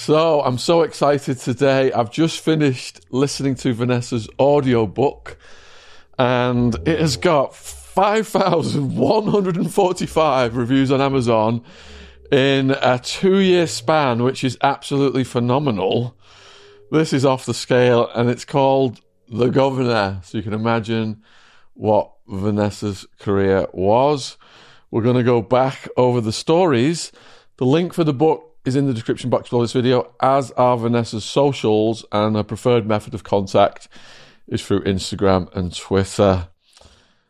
So I'm so excited today. I've just finished listening to Vanessa's audiobook and it has got 5,145 reviews on Amazon in a two year span, which is absolutely phenomenal. This is off the scale and it's called The Governor. So you can imagine what Vanessa's career was. We're going to go back over the stories. The link for the book is in the description box below this video, as are Vanessa's socials, and her preferred method of contact is through Instagram and Twitter.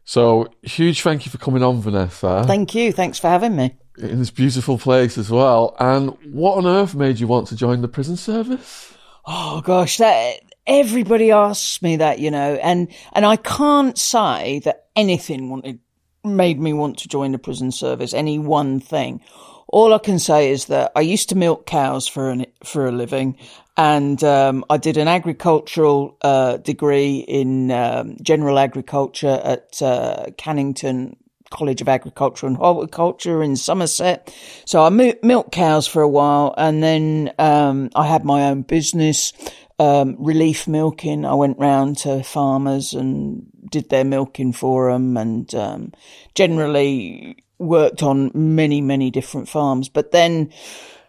So, huge thank you for coming on, Vanessa. Thank you. Thanks for having me. In this beautiful place as well. And what on earth made you want to join the prison service? Oh gosh, that everybody asks me that, you know, and and I can't say that anything wanted made me want to join the prison service. Any one thing. All I can say is that I used to milk cows for an, for a living, and um, I did an agricultural uh, degree in um, general agriculture at uh, Cannington College of Agriculture and Horticulture in Somerset. So I milked cows for a while, and then um, I had my own business. Um, relief milking. I went round to farmers and did their milking for them, and um, generally worked on many, many different farms. But then,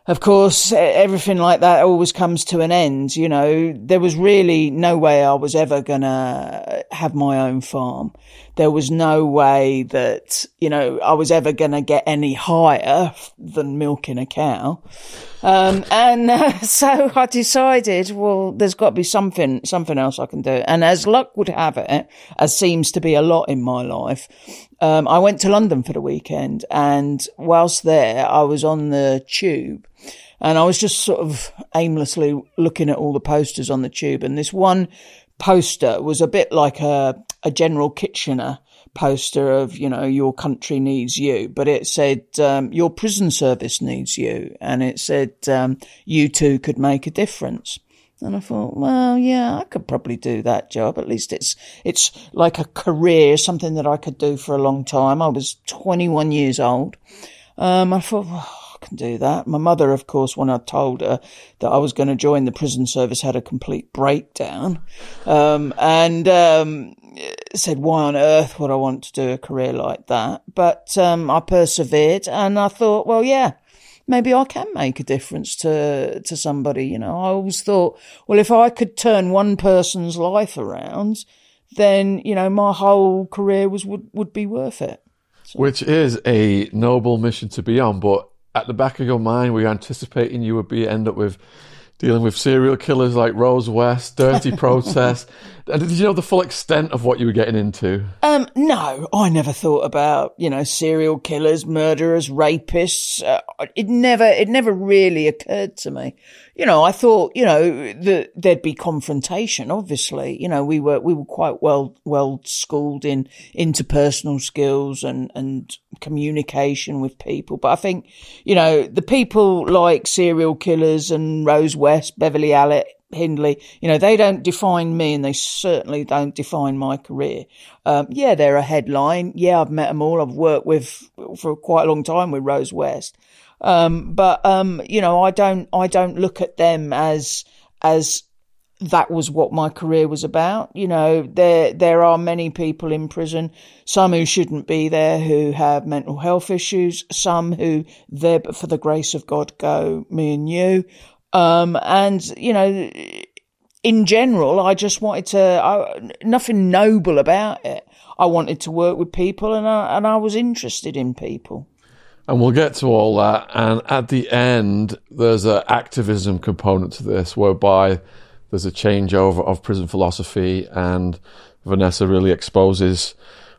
of course, everything like that always comes to an end. You know, there was really no way I was ever going to have my own farm. There was no way that, you know, I was ever going to get any higher than milking a cow. Um, and uh, so I decided, well, there's got to be something, something else I can do. And as luck would have it, as seems to be a lot in my life, um, I went to London for the weekend. And whilst there, I was on the tube and I was just sort of aimlessly looking at all the posters on the tube. And this one poster was a bit like a, a General Kitchener poster of, you know, your country needs you, but it said, um, your prison service needs you. And it said, um, you too could make a difference. And I thought, well, yeah, I could probably do that job. At least it's, it's like a career, something that I could do for a long time. I was 21 years old. Um, I thought, well, I can do that. My mother, of course, when I told her that I was going to join the prison service, had a complete breakdown. Um, and, um, said, why on earth would I want to do a career like that? But, um, I persevered and I thought, well, yeah, maybe I can make a difference to, to somebody. You know, I always thought, well, if I could turn one person's life around, then, you know, my whole career was, would, would be worth it. So. Which is a noble mission to be on, but at the back of your mind, were you anticipating you would be end up with dealing with serial killers like Rose West, dirty protest. Did you know the full extent of what you were getting into? Um, no, I never thought about you know serial killers, murderers, rapists. Uh, it never, it never really occurred to me. You know, I thought you know that there'd be confrontation. Obviously, you know, we were we were quite well well schooled in interpersonal skills and and communication with people. But I think you know the people like serial killers and Rose West, Beverley Allitt Hindley, you know, they don't define me and they certainly don't define my career. Um, yeah, they're a headline. Yeah, I've met them all. I've worked with for quite a long time with Rose West. Um, but, um, you know, I don't, I don't look at them as, as that was what my career was about. You know, there, there are many people in prison, some who shouldn't be there, who have mental health issues, some who there, but for the grace of God go, me and you. Um, and, you know, in general, I just wanted to, I, nothing noble about it. I wanted to work with people and I, and I was interested in people. And we'll get to all that. And at the end, there's an activism component to this whereby there's a changeover of prison philosophy and Vanessa really exposes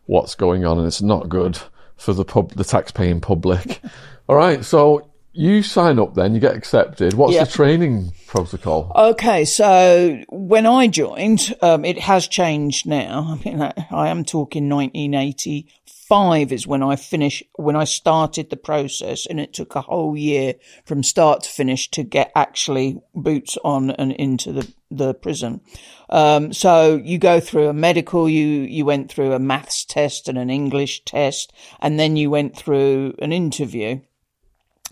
what's going on and it's not good for the pub, the tax-paying public. all right. So you sign up then, you get accepted. What's yep. the training protocol? Okay, so when I joined, um, it has changed now. I mean, I, I am talking 1985 is when I finished, when I started the process, and it took a whole year from start to finish to get actually boots on and into the the prison. Um, so you go through a medical, you, you went through a maths test and an English test, and then you went through an interview.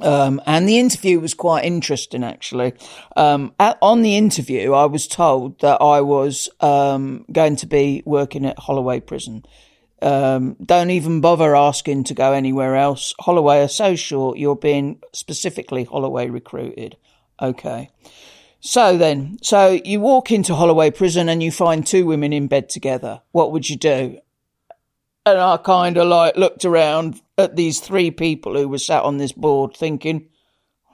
Um, and the interview was quite interesting, actually. Um, at, on the interview, I was told that I was um, going to be working at Holloway Prison. Um, don't even bother asking to go anywhere else. Holloway are so short, you're being specifically Holloway recruited. Okay. So then, so you walk into Holloway Prison and you find two women in bed together. What would you do? And I kind of like looked around at these three people who were sat on this board thinking,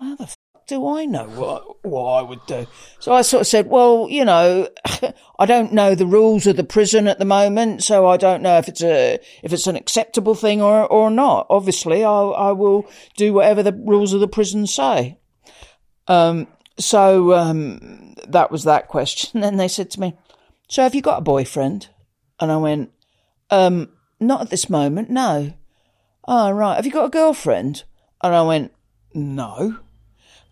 how the fuck do I know what, what I would do? So I sort of said, well, you know, I don't know the rules of the prison at the moment, so I don't know if it's a, if it's an acceptable thing or, or not. Obviously, I, I will do whatever the rules of the prison say. Um, so, um, that was that question. Then they said to me, so have you got a boyfriend? And I went, um, not at this moment, no. Oh, right. Have you got a girlfriend? And I went, no.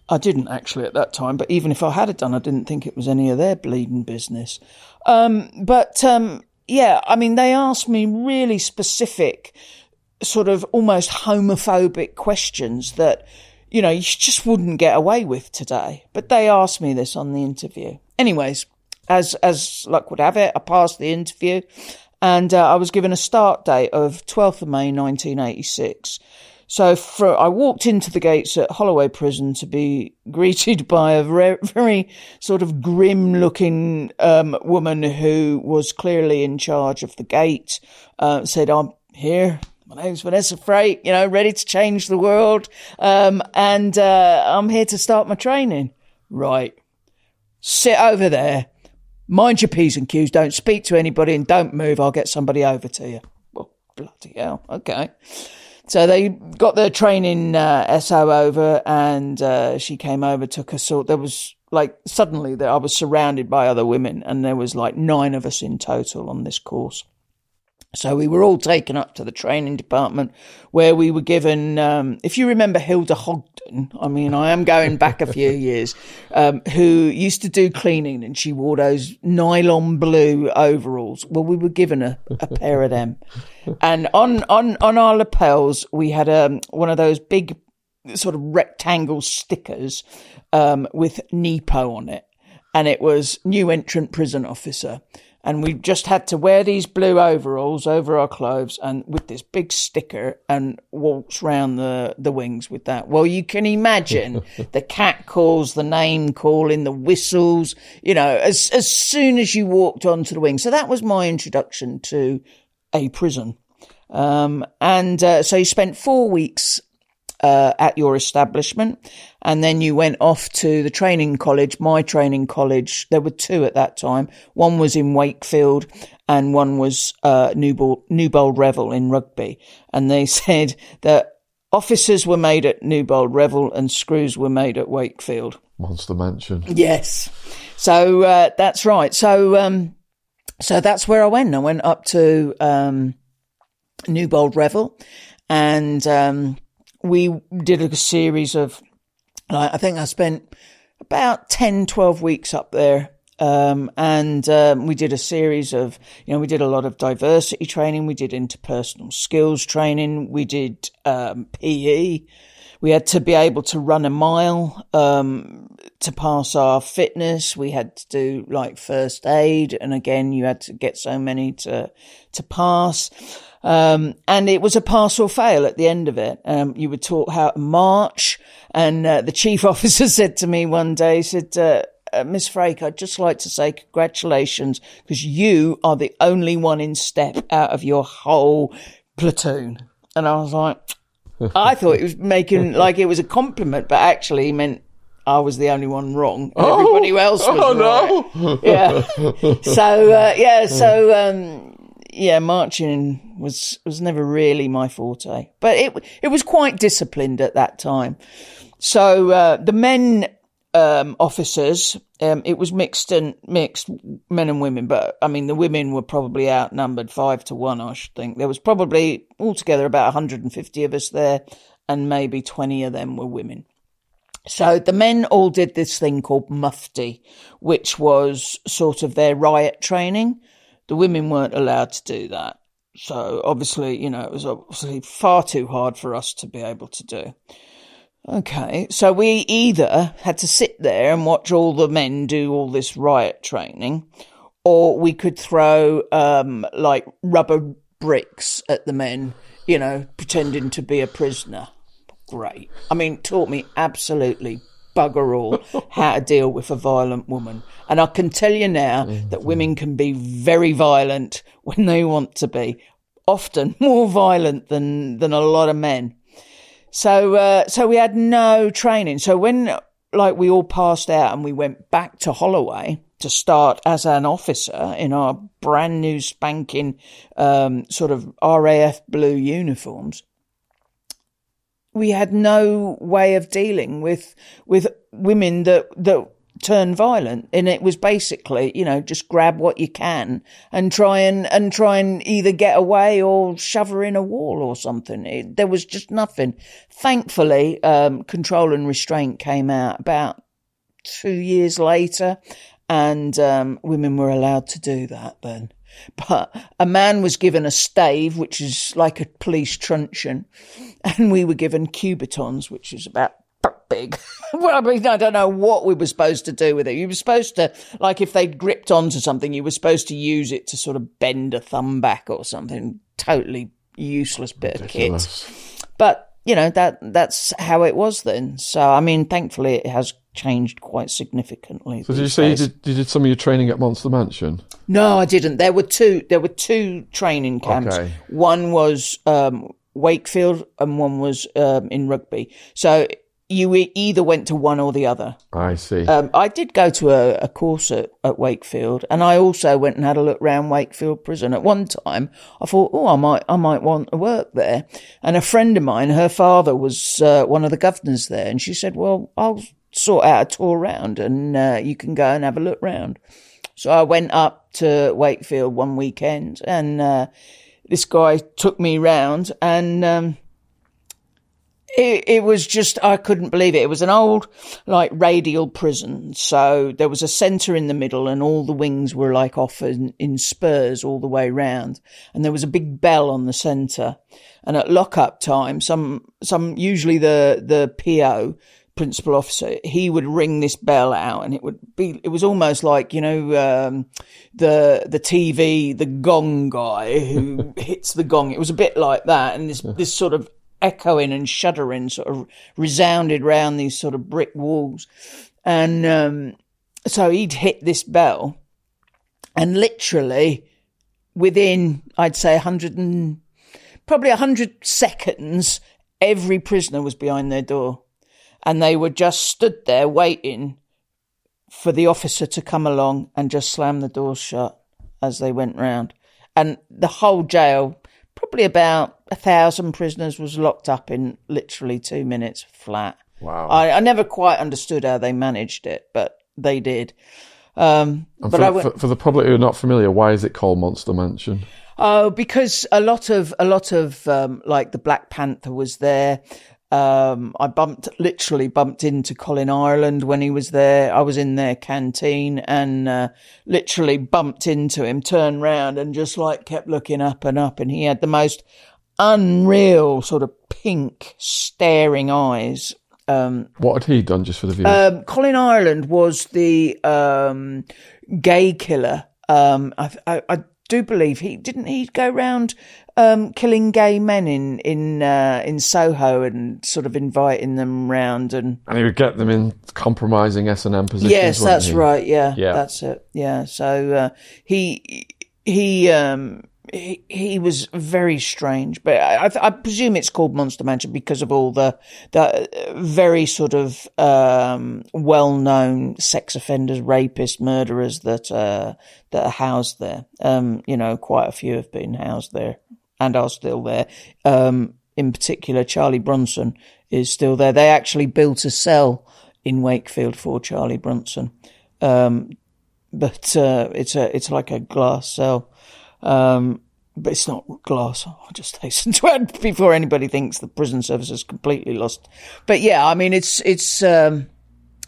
I didn't actually at that time, but even if I had done, I didn't think it was any of their bleeding business. Um, but, um, yeah, I mean, they asked me really specific, sort of almost homophobic questions that, you know, you just wouldn't get away with today. But they asked me this on the interview. Anyways, as, as luck would have it, I passed the interview and uh, I was given a start date of 12th of May 1986. So for, I walked into the gates at Holloway Prison to be greeted by a very, very sort of grim looking um, woman who was clearly in charge of the gate. Uh, said, "I'm here. My name's Vanessa Frake. You know, ready to change the world, um, and uh, I'm here to start my training." Right. Sit over there Mind your P's and Q's, don't speak to anybody and don't move, I'll get somebody over to you. Well, bloody hell, okay. So they got their training uh, SO over and uh, she came over, took a sort. There was like suddenly that I was surrounded by other women and there was like nine of us in total on this course. So we were all taken up to the training department where we were given, um, if you remember Hilda Ogden, I mean, I am going back a few years, um, who used to do cleaning and she wore those nylon blue overalls. Well, we were given a, a pair of them. And on, on, on our lapels, we had, um, one of those big sort of rectangle stickers, um, with NEPO on it. And it was new entrant prison officer and we just had to wear these blue overalls over our clothes and with this big sticker and waltz round the, the wings with that. Well, you can imagine the cat calls, the name calling, the whistles, you know, as, as soon as you walked onto the wing. So that was my introduction to a prison. Um, and uh, so you spent four weeks uh, at your establishment. And then you went off to the training college, my training college. There were two at that time. One was in Wakefield and one was, uh, Newbold, Newbold Revel in Rugby. And they said that officers were made at Newbold Revel and screws were made at Wakefield. Monster Mansion. Yes. So, uh, that's right. So, um, so that's where I went. I went up to, um, Newbold Revel and, um, we did a series of, I think I spent about 10, 12 weeks up there. Um, and um, we did a series of, you know, we did a lot of diversity training. We did interpersonal skills training. We did um, PE. We had to be able to run a mile um, to pass our fitness. We had to do like first aid, and again, you had to get so many to to pass. Um, and it was a pass or fail at the end of it. Um, you were taught how to march. And uh, the chief officer said to me one day, he said, uh, uh, Miss Frake, I'd just like to say congratulations because you are the only one in step out of your whole platoon. And I was like, I thought he was making like it was a compliment, but actually he meant I was the only one wrong. Everybody oh, else was oh, right. No. Yeah. So uh, yeah. So um, yeah, marching was was never really my forte, but it it was quite disciplined at that time. So uh, the men um, officers, um, it was mixed and mixed men and women, but I mean the women were probably outnumbered five to one. I should think there was probably altogether about 150 of us there, and maybe 20 of them were women. So the men all did this thing called mufti, which was sort of their riot training. The women weren't allowed to do that. So obviously, you know, it was obviously far too hard for us to be able to do. Okay, so we either had to sit there and watch all the men do all this riot training, or we could throw um, like rubber bricks at the men, you know, pretending to be a prisoner. Great. I mean, taught me absolutely bugger all how to deal with a violent woman. And I can tell you now that women can be very violent when they want to be, often more violent than, than a lot of men. So, uh, so we had no training. So when, like, we all passed out and we went back to Holloway to start as an officer in our brand new spanking, um, sort of RAF blue uniforms, we had no way of dealing with, with women that, that turn violent. And it was basically, you know, just grab what you can and try and, and try and either get away or shove her in a wall or something. It, there was just nothing. Thankfully, um, control and restraint came out about two years later and, um, women were allowed to do that then. But a man was given a stave, which is like a police truncheon, and we were given kubotans, which is about big. well, I mean, I don't know what we were supposed to do with it. You were supposed to, like, if they gripped onto something, you were supposed to use it to sort of bend a thumb back or something. Totally useless bit Ridiculous. of kit. But you know that that's how it was then. So I mean, thankfully, it has changed quite significantly. So did you say you did, you did some of your training at Monster Mansion? No, I didn't. There were two. There were two training camps. Okay. One was um, Wakefield, and one was um, in Rugby. So you either went to one or the other. I see. Um, I did go to a, a course at, at Wakefield, and I also went and had a look round Wakefield Prison. At one time, I thought, oh, I might, I might want to work there. And a friend of mine, her father was uh, one of the governors there, and she said, well, I'll sort out a tour round, and uh, you can go and have a look round. So I went up to Wakefield one weekend, and uh, this guy took me round, and um, it, it was just I couldn't believe it. It was an old like radial prison, so there was a centre in the middle, and all the wings were like off in, in spurs all the way round, and there was a big bell on the centre. And at lock-up time, some some usually the the PO principal officer, he would ring this bell out and it would be, it was almost like, you know, um, the, the TV, the gong guy who hits the gong. It was a bit like that. And this, this sort of echoing and shuddering sort of resounded round these sort of brick walls. And, um, so he'd hit this bell and literally within, I'd say, 100 and probably 100 seconds, every prisoner was behind their door. And they were just stood there waiting for the officer to come along and just slam the doors shut as they went round. And the whole jail, probably about a thousand prisoners, was locked up in literally two minutes flat. Wow. I, I never quite understood how they managed it, but they did. Um, but for, went, for, for the public who are not familiar, why is it called Monster Mansion? Oh, because a lot of a lot of um, like the Black Panther was there. Um, I bumped literally bumped into Colin Ireland when he was there. I was in their canteen and uh, literally bumped into him, turned round and just like kept looking up and up. And he had the most unreal sort of pink staring eyes. Um, What had he done just for the viewers? um, Colin Ireland was the um, gay killer. Um, I, I, I do believe he didn't he go round um, killing gay men in in uh, in Soho and sort of inviting them round and and he would get them in compromising S and M positions. yes, that's he? right. Yeah, Yeah. that's it. Yeah, so uh, he he um. He, he was very strange, but I, I, I presume it's called Monster Mansion because of all the the very sort of um, well-known sex offenders, rapists, murderers that uh, that are housed there. Um, you know, quite a few have been housed there and are still there. Um, in particular, Charlie Bronson is still there. They actually built a cell in Wakefield for Charlie Bronson, um, but uh, it's a it's like a glass cell. Um, but it's not glass. I'll just hasten to add before anybody thinks the prison service is completely lost. But yeah, I mean, it's it's um,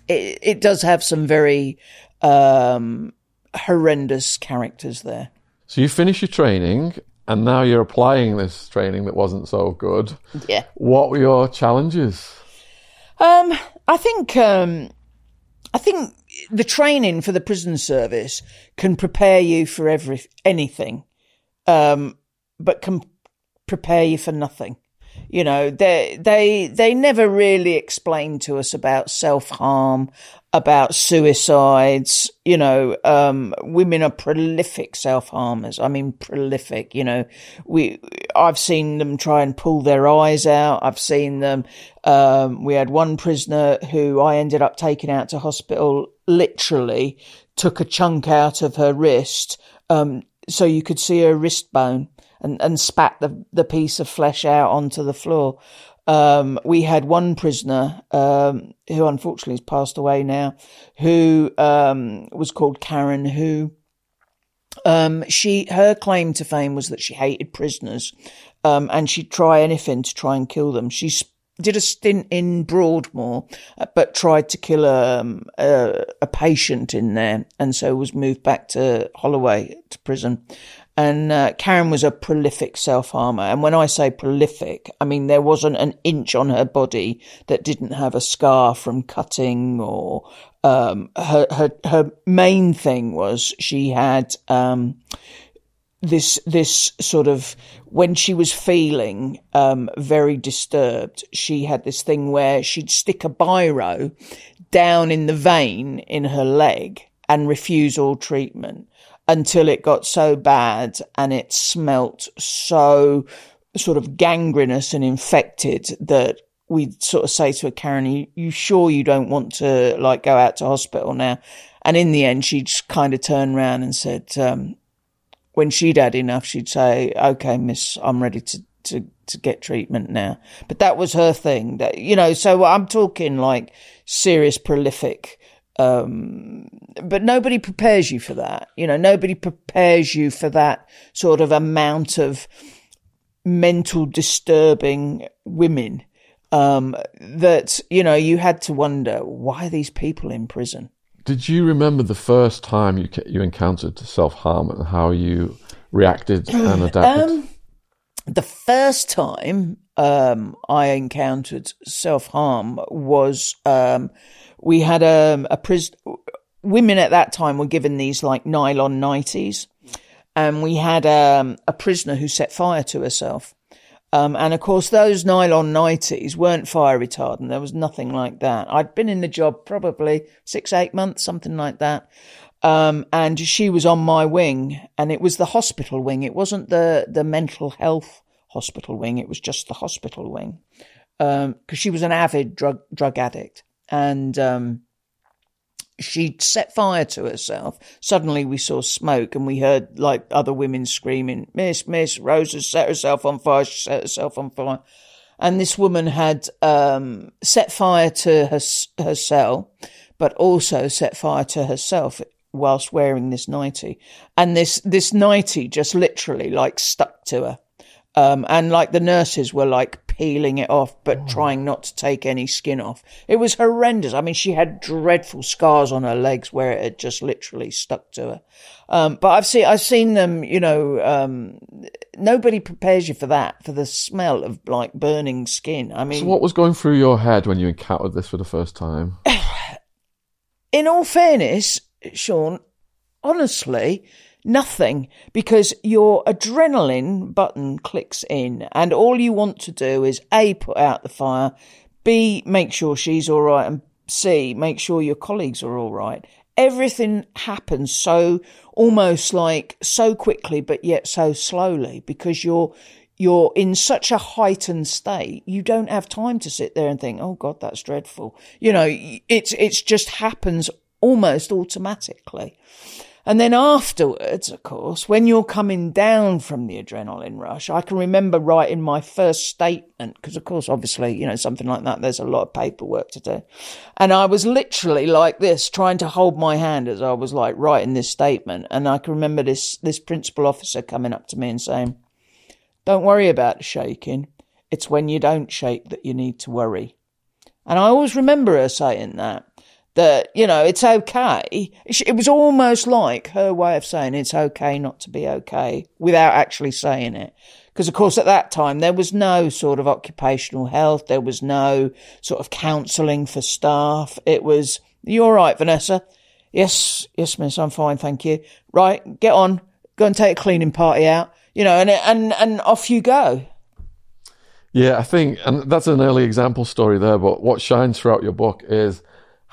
it, it does have some very um, horrendous characters there. So you finish your training, and now you're applying this training that wasn't so good. Yeah. What were your challenges? Um, I think um, I think the training for the prison service can prepare you for every anything, um, but can prepare you for nothing. You know, they they they never really explained to us about self harm, about suicides. You know, um, women are prolific self harmers. I mean, prolific. You know, we I've seen them try and pull their eyes out. I've seen them. Um, we had one prisoner who I ended up taking out to hospital. Literally, took a chunk out of her wrist, um, so you could see her wrist bone and, and spat the, the piece of flesh out onto the floor. Um, we had one prisoner, um, who unfortunately has passed away now, who, um, was called Karen, who, um, she, her claim to fame was that she hated prisoners, um, and she'd try anything to try and kill them. She did a stint in Broadmoor, uh, but tried to kill um, a, a patient in there, and so was moved back to Holloway to prison. And uh, Karen was a prolific self harmer. And when I say prolific, I mean there wasn't an inch on her body that didn't have a scar from cutting or um, her, her, her main thing was she had, um, this, this sort of, when she was feeling, um, very disturbed, she had this thing where she'd stick a biro down in the vein in her leg and refuse all treatment until it got so bad and it smelt so sort of gangrenous and infected that we'd sort of say to her, Karen, you, you sure you don't want to like go out to hospital now? And in the end, she just kind of turned around and said, um, when she'd had enough, she'd say, okay, miss, I'm ready to, to, to get treatment now. But that was her thing that, you know, so I'm talking like serious prolific, um, but nobody prepares you for that. You know, nobody prepares you for that sort of amount of mental disturbing women. Um, that, you know, you had to wonder, why are these people in prison? Did you remember the first time you you encountered self harm and how you reacted and adapted? Um, the first time um, I encountered self harm was um, we had a, a prison. Women at that time were given these like nylon nighties, and we had um, a prisoner who set fire to herself. Um, and of course, those nylon nighties weren't fire retardant. There was nothing like that. I'd been in the job probably six, eight months, something like that. Um, and she was on my wing, and it was the hospital wing. It wasn't the the mental health hospital wing. It was just the hospital wing because um, she was an avid drug drug addict and um, she set fire to herself. Suddenly we saw smoke and we heard like other women screaming, Miss, Miss, Rose has set herself on fire, she set herself on fire. And this woman had um, set fire to her, her cell, but also set fire to herself whilst wearing this nightie. And this, this nightie just literally like stuck to her. Um, and like the nurses were like peeling it off, but oh. trying not to take any skin off. It was horrendous. I mean, she had dreadful scars on her legs where it had just literally stuck to her. Um, but I've seen, I've seen them, you know, um, nobody prepares you for that, for the smell of like burning skin. I mean, so what was going through your head when you encountered this for the first time? In all fairness, Shaun, honestly, Nothing, because your adrenaline button clicks in, and all you want to do is A, put out the fire, B, make sure she's all right, and C, make sure your colleagues are all right. Everything happens so almost like so quickly, but yet so slowly because you're you're in such a heightened state, you don't have time to sit there and think, "Oh God, that's dreadful." You know, it's it's just happens almost automatically. And then afterwards, of course, when you're coming down from the adrenaline rush, I can remember writing my first statement because, of course, obviously, you know, something like that, there's a lot of paperwork to do. And I was literally like this, trying to hold my hand as I was like writing this statement. And I can remember this, this principal officer coming up to me and saying, don't worry about the shaking. It's when you don't shake that you need to worry. And I always remember her saying that that, you know, it's okay. It was almost like her way of saying it's okay not to be okay without actually saying it. Because, of course, at that time, there was no sort of occupational health. There was no sort of counselling for staff. It was, you all right, Vanessa? Yes, yes, miss, I'm fine, thank you. Right, get on, go and take a cleaning party out, you know, and, and, and off you go. Yeah, I think, and that's an early example story there, but what shines throughout your book is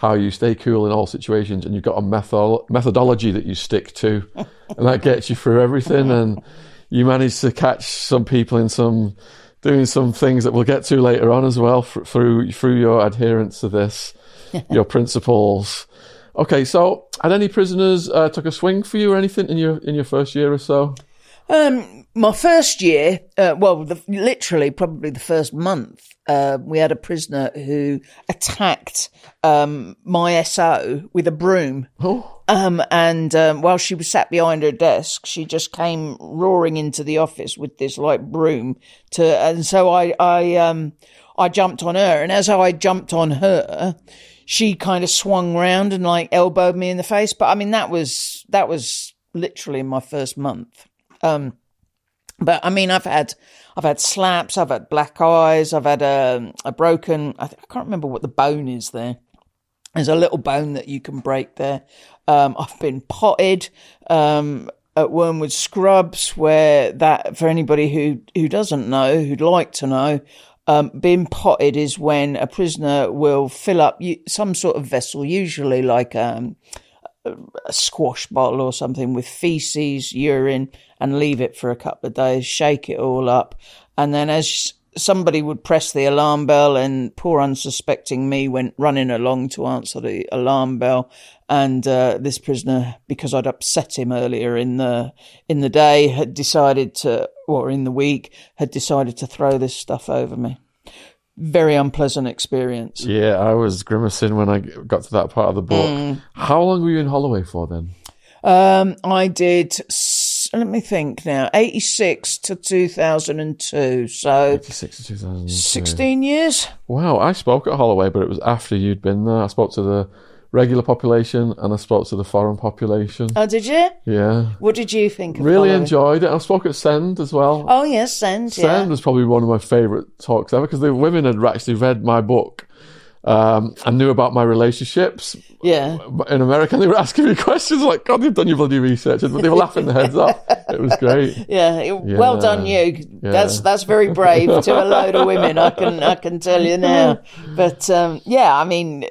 how you stay cool in all situations and you've got a method- methodology that you stick to and that gets you through everything and you manage to catch some people in some doing some things that we'll get to later on as well through through your adherence to this your principles. Okay so had any prisoners uh, took a swing for you or anything in your in your first year or so? Um, my first year, uh, well, the, literally probably the first month, uh, we had a prisoner who attacked um, my SO with a broom. Oh. Um, and um, while she was sat behind her desk, she just came roaring into the office with this like broom. To and so I I um I jumped on her, and as I jumped on her, she kind of swung round and like elbowed me in the face. But I mean that was that was literally my first month. Um, but I mean, I've had, I've had slaps, I've had black eyes, I've had a, a broken, I, I can't remember what the bone is there. There's a little bone that you can break there. Um, I've been potted, um, at Wormwood Scrubs, where that, for anybody who, who doesn't know, who'd like to know, um, being potted is when a prisoner will fill up some sort of vessel, usually like, um, a squash bottle or something with feces, urine, and leave it for a couple of days, shake it all up. And then as somebody would press the alarm bell and poor unsuspecting me went running along to answer the alarm bell and uh, this prisoner because I'd upset him earlier in the in the day had decided to or in the week had decided to throw this stuff over me very unpleasant experience. Yeah, I was grimacing when I got to that part of the book. Mm. How long were you in Holloway for then? Um, I did. Let me think now. Eighty six to two thousand and two. So eighty six to two thousand. Sixteen years. Wow, I spoke at Holloway, but it was after you'd been there. I spoke to the regular population and I spoke to the foreign population. Oh, did you? Yeah. What did you think? really enjoyed it. I spoke at Send as well. Oh yes, Send. Send yeah. was probably one of my favourite talks ever because the women had actually read my book. Um, and knew about my relationships. Yeah. In America, they were asking me questions like, God, you've done your bloody research. But they were laughing their heads off. It was great. Yeah. yeah. Well done, you. Yeah. That's, that's very brave to a load of women. I can, I can tell you now. But, um, yeah, I mean,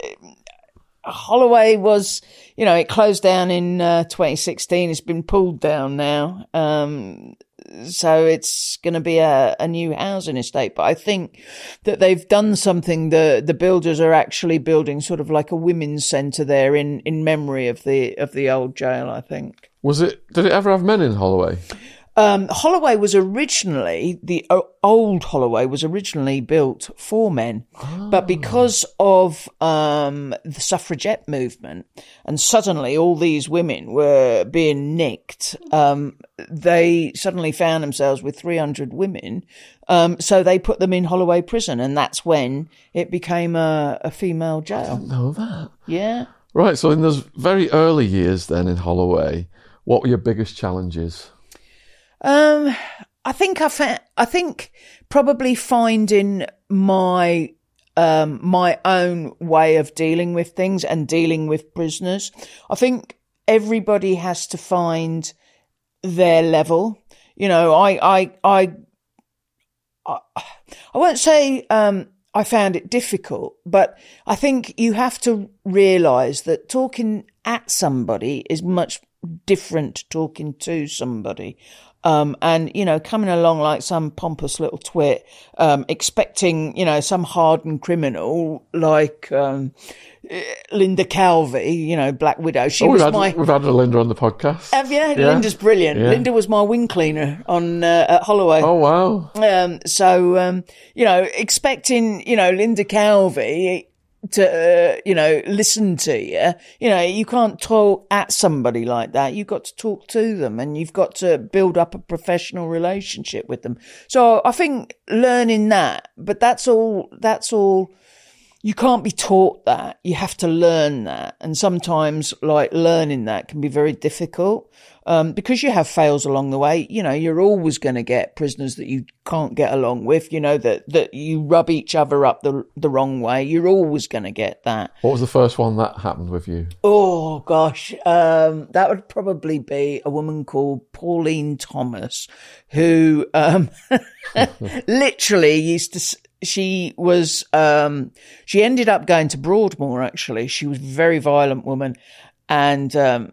Holloway was, you know, it closed down in uh, 2016. It's been pulled down now. Um, so it's going to be a, a new housing estate. But I think that they've done something. The the builders are actually building sort of like a women's centre there in, in memory of the of the old jail. I think. Was it? Did it ever have men in Holloway? Um, Holloway was originally the old Holloway was originally built for men, oh. but because of um, the suffragette movement, and suddenly all these women were being nicked, um, they suddenly found themselves with 300 women. Um, so they put them in Holloway prison, and that's when it became a, a female jail. I didn't know that. Yeah. Right. So in those very early years, then in Holloway, what were your biggest challenges? Um, I think I fa- I think probably finding my um my own way of dealing with things and dealing with prisoners. I think everybody has to find their level. You know, I I I I, I won't say um I found it difficult, but I think you have to realize that talking at somebody is much different to talking to somebody. Um, and, you know, coming along like some pompous little twit, um, expecting, you know, some hardened criminal like, um, Linda Calvey, you know, Black Widow. She oh, was had, my. We've had Linda on the podcast. Have you? Yeah. Linda's brilliant. Yeah. Linda was my wing cleaner on uh, at Holloway. Oh wow! Um, so um, you know, expecting you know Linda Calvey to, uh, you know, listen to you. You know, you can't talk at somebody like that. You've got to talk to them and you've got to build up a professional relationship with them. So I think learning that, but that's all, that's all you can't be taught that. You have to learn that. And sometimes like learning that can be very difficult. Um, because you have fails along the way, you know, you're always going to get prisoners that you can't get along with, you know, that, that you rub each other up the, the wrong way. You're always going to get that. What was the first one that happened with you? Oh gosh. Um, that would probably be a woman called Pauline Thomas who, um, literally used to, she was um, she ended up going to Broadmoor actually. She was a very violent woman and um,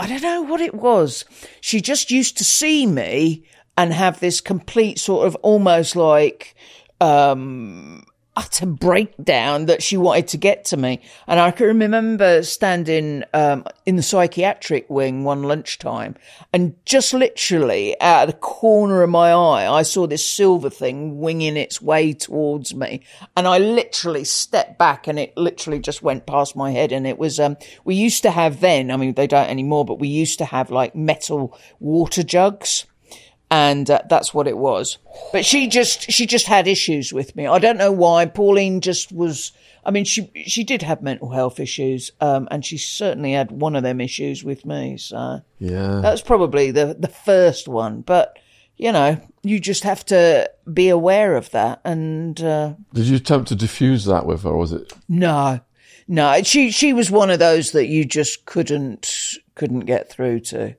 I don't know what it was. She just used to see me and have this complete sort of almost like um, utter breakdown that she wanted to get to me. And I can remember standing um, in the psychiatric wing one lunchtime and just literally out of the corner of my eye, I saw this silver thing winging its way towards me. And I literally stepped back and it literally just went past my head. And it was, um, we used to have then, I mean, they don't anymore, but we used to have like metal water jugs and uh, that's what it was. But she just she just had issues with me. I don't know why. Pauline just was. I mean, she she did have mental health issues, um, and she certainly had one of them issues with me. So yeah, that's probably the the first one. But you know, you just have to be aware of that. And uh, did you attempt to diffuse that with her, was it? No, no. She she was one of those that you just couldn't couldn't get through to.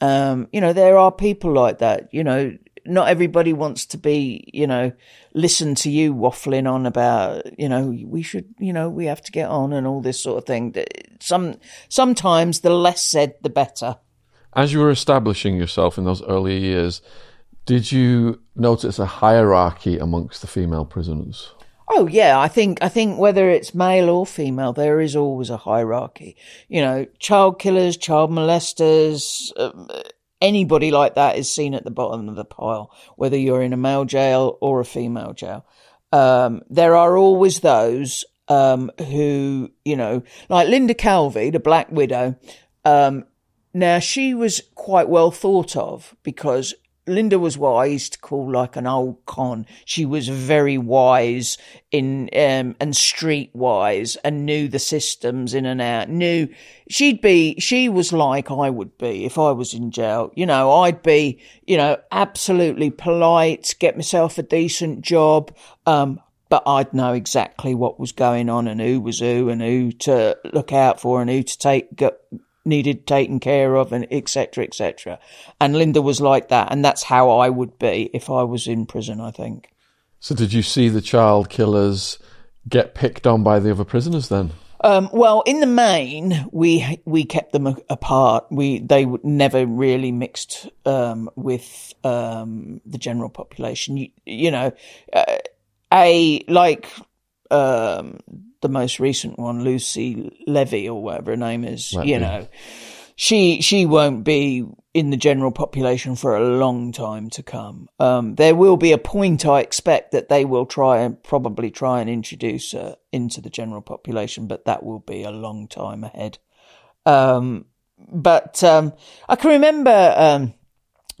Um, you know, there are people like that. You know, not everybody wants to be, you know, listen to you waffling on about, you know, we should, you know, we have to get on and all this sort of thing. Some sometimes the less said, the better. As you were establishing yourself in those early years, did you notice a hierarchy amongst the female prisoners? Oh yeah, I think I think whether it's male or female, there is always a hierarchy. You know, child killers, child molesters, um, anybody like that is seen at the bottom of the pile, whether you're in a male jail or a female jail. Um, there are always those um, who, you know, like Linda Calvey, the Black Widow. Um, now she was quite well thought of because Linda was what I used to call like an old con. She was very wise in um, and streetwise and knew the systems in and out. Knew she'd be. She was like I would be if I was in jail. You know, I'd be. You know, absolutely polite, get myself a decent job. Um, but I'd know exactly what was going on and who was who and who to look out for and who to take needed taken care of and etc etc and linda was like that and that's how i would be if i was in prison i think so did you see the child killers get picked on by the other prisoners then um, well, in the main, we we kept them apart. We they never really mixed um, with um, the general population. You, you know, uh, a like um, the most recent one, Lucy Letby or whatever her name is, you know, she she won't be in the general population for a long time to come. Um, there will be a point, I expect, that they will try and probably try and introduce her into the general population, but that will be a long time ahead. Um, but um, I can remember um,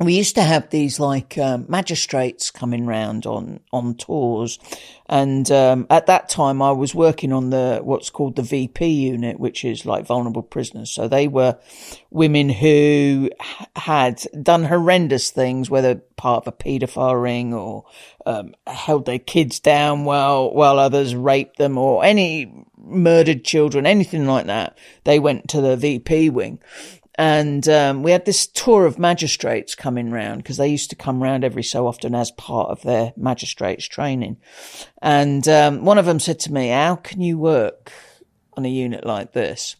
we used to have these like um, magistrates coming round on on tours, and um, at that time I was working on the what's called the VP unit, which is like vulnerable prisoners. So they were women who had done horrendous things, whether part of a paedophile ring or um, held their kids down while while others raped them, or any murdered children, anything like that. They went to the VP wing and um, we had this tour of magistrates coming round because they used to come round every so often as part of their magistrates training. And um, one of them said to me, "How can you work on a unit like this?"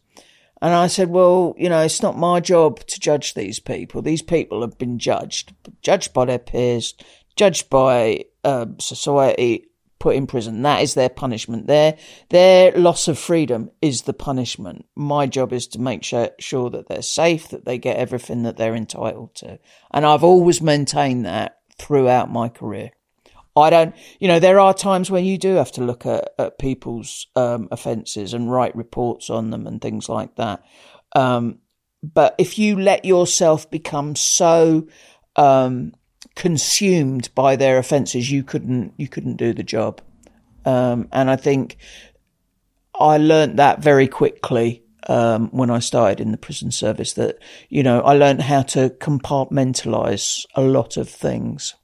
And I said, "Well, you know, it's not my job to judge these people. These people have been judged, judged by their peers, judged by uh, society." Put in prison. That is their punishment. Their their loss of freedom is the punishment. My job is to make sure, sure that they're safe, that they get everything that they're entitled to. And I've always maintained that throughout my career. I don't, you know, there are times when you do have to look at, at people's um, offences and write reports on them and things like that. Um, but if you let yourself become so um, consumed by their offences, you couldn't you couldn't do the job. Um, and I think I learned that very quickly. Um, when I started in the prison service, that you know, I learned how to compartmentalize a lot of things.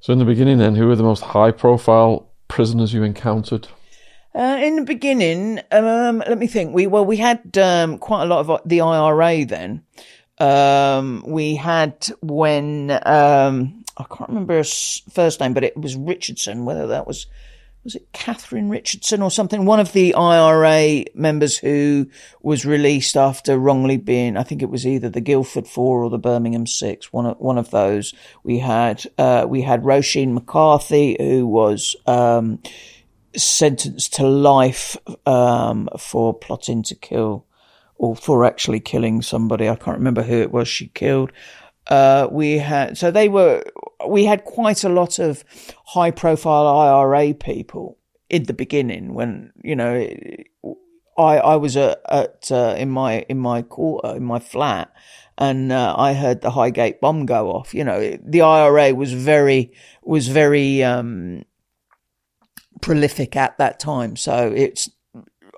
So, in the beginning, then, who were the most high-profile prisoners you encountered? Uh, in the beginning, um, let me think. We well, we had um, quite a lot of uh, the IRA then. Um, we had when um, I can't remember first name, but it was Richardson. Whether that was was it Catherine Richardson or something? One of the IRA members who was released after wrongly being, I think it was either the Guildford Four or the Birmingham Six. One of one of those. We had uh, we had Roisin McCarthy, who was um, sentenced to life um, for plotting to kill or for actually killing somebody. I can't remember who it was she killed. Uh, we had so they were we had quite a lot of high profile IRA people in the beginning when you know I I was at, at uh, in my in my quarter in my flat and uh, I heard the Highgate bomb go off. You know the IRA was very was very um, prolific at that time. So it's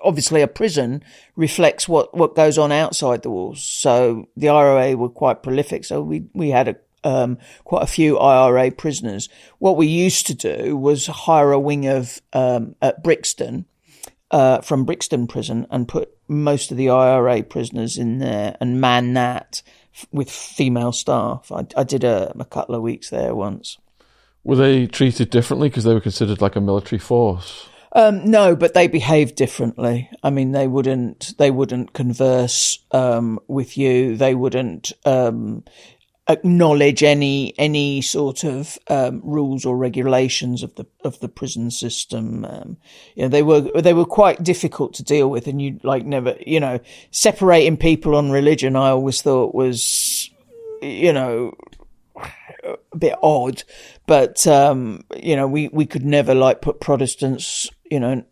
obviously a prison reflects what, what goes on outside the walls. So the IRA were quite prolific. So we, we had a, um, quite a few IRA prisoners. What we used to do was hire a wing of, um, at Brixton, uh, from Brixton prison and put most of the IRA prisoners in there and man that with female staff. I, I did a, a couple of weeks there once. Were they treated differently because they were considered like a military force? Um, no, but they behaved differently. I mean, they wouldn't they wouldn't converse um, with you. They wouldn't um, acknowledge any any sort of um, rules or regulations of the of the prison system. Um, you know, they were they were quite difficult to deal with, and you like never you know separating people on religion. I always thought was you know a bit odd, but um, you know, we we could never like put Protestants, you know,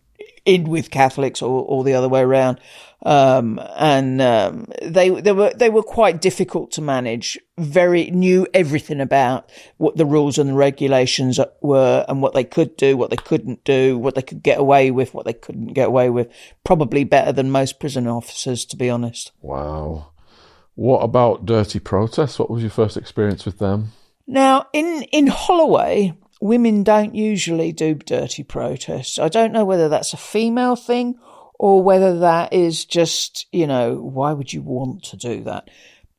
in with Catholics or, or the other way around. Um, and um, they they were they were quite difficult to manage. Very knew everything about what the rules and the regulations were, and what they could do, what they couldn't do, what they could get away with, what they couldn't get away with. Probably better than most prison officers, to be honest. Wow. What about dirty protests? What was your first experience with them? Now, in, in Holloway, women don't usually do dirty protests. I don't know whether that's a female thing or whether that is just, you know, why would you want to do that?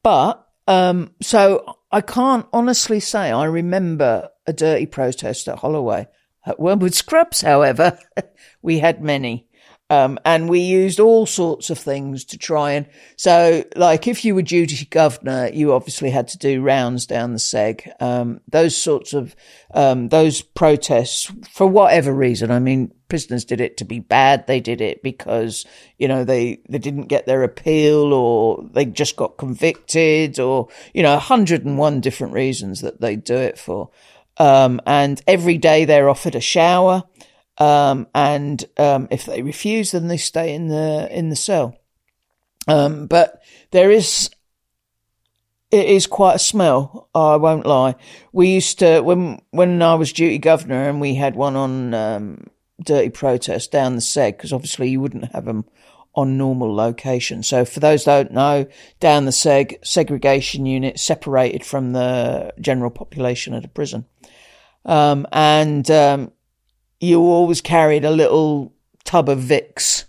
But, um, so I can't honestly say I remember a dirty protest at Holloway. At Wormwood Scrubs, however, we had many. Um, and we used all sorts of things to try and, so like if you were duty governor, you obviously had to do rounds down the seg. Um, those sorts of, um, those protests for whatever reason. I mean, prisoners did it to be bad. They did it because, you know, they, they didn't get their appeal or they just got convicted or, you know, 101 different reasons that they do it for. Um, and every day they're offered a shower. Um, and um, if they refuse, then they stay in the in the cell. Um, but there is it is quite a smell. I won't lie. We used to when when I was duty governor, and we had one on um, dirty protest down the seg because obviously you wouldn't have them on normal location. So for those don't know, down the seg segregation unit separated from the general population at a prison. Um, and um, you always carried a little tub of Vicks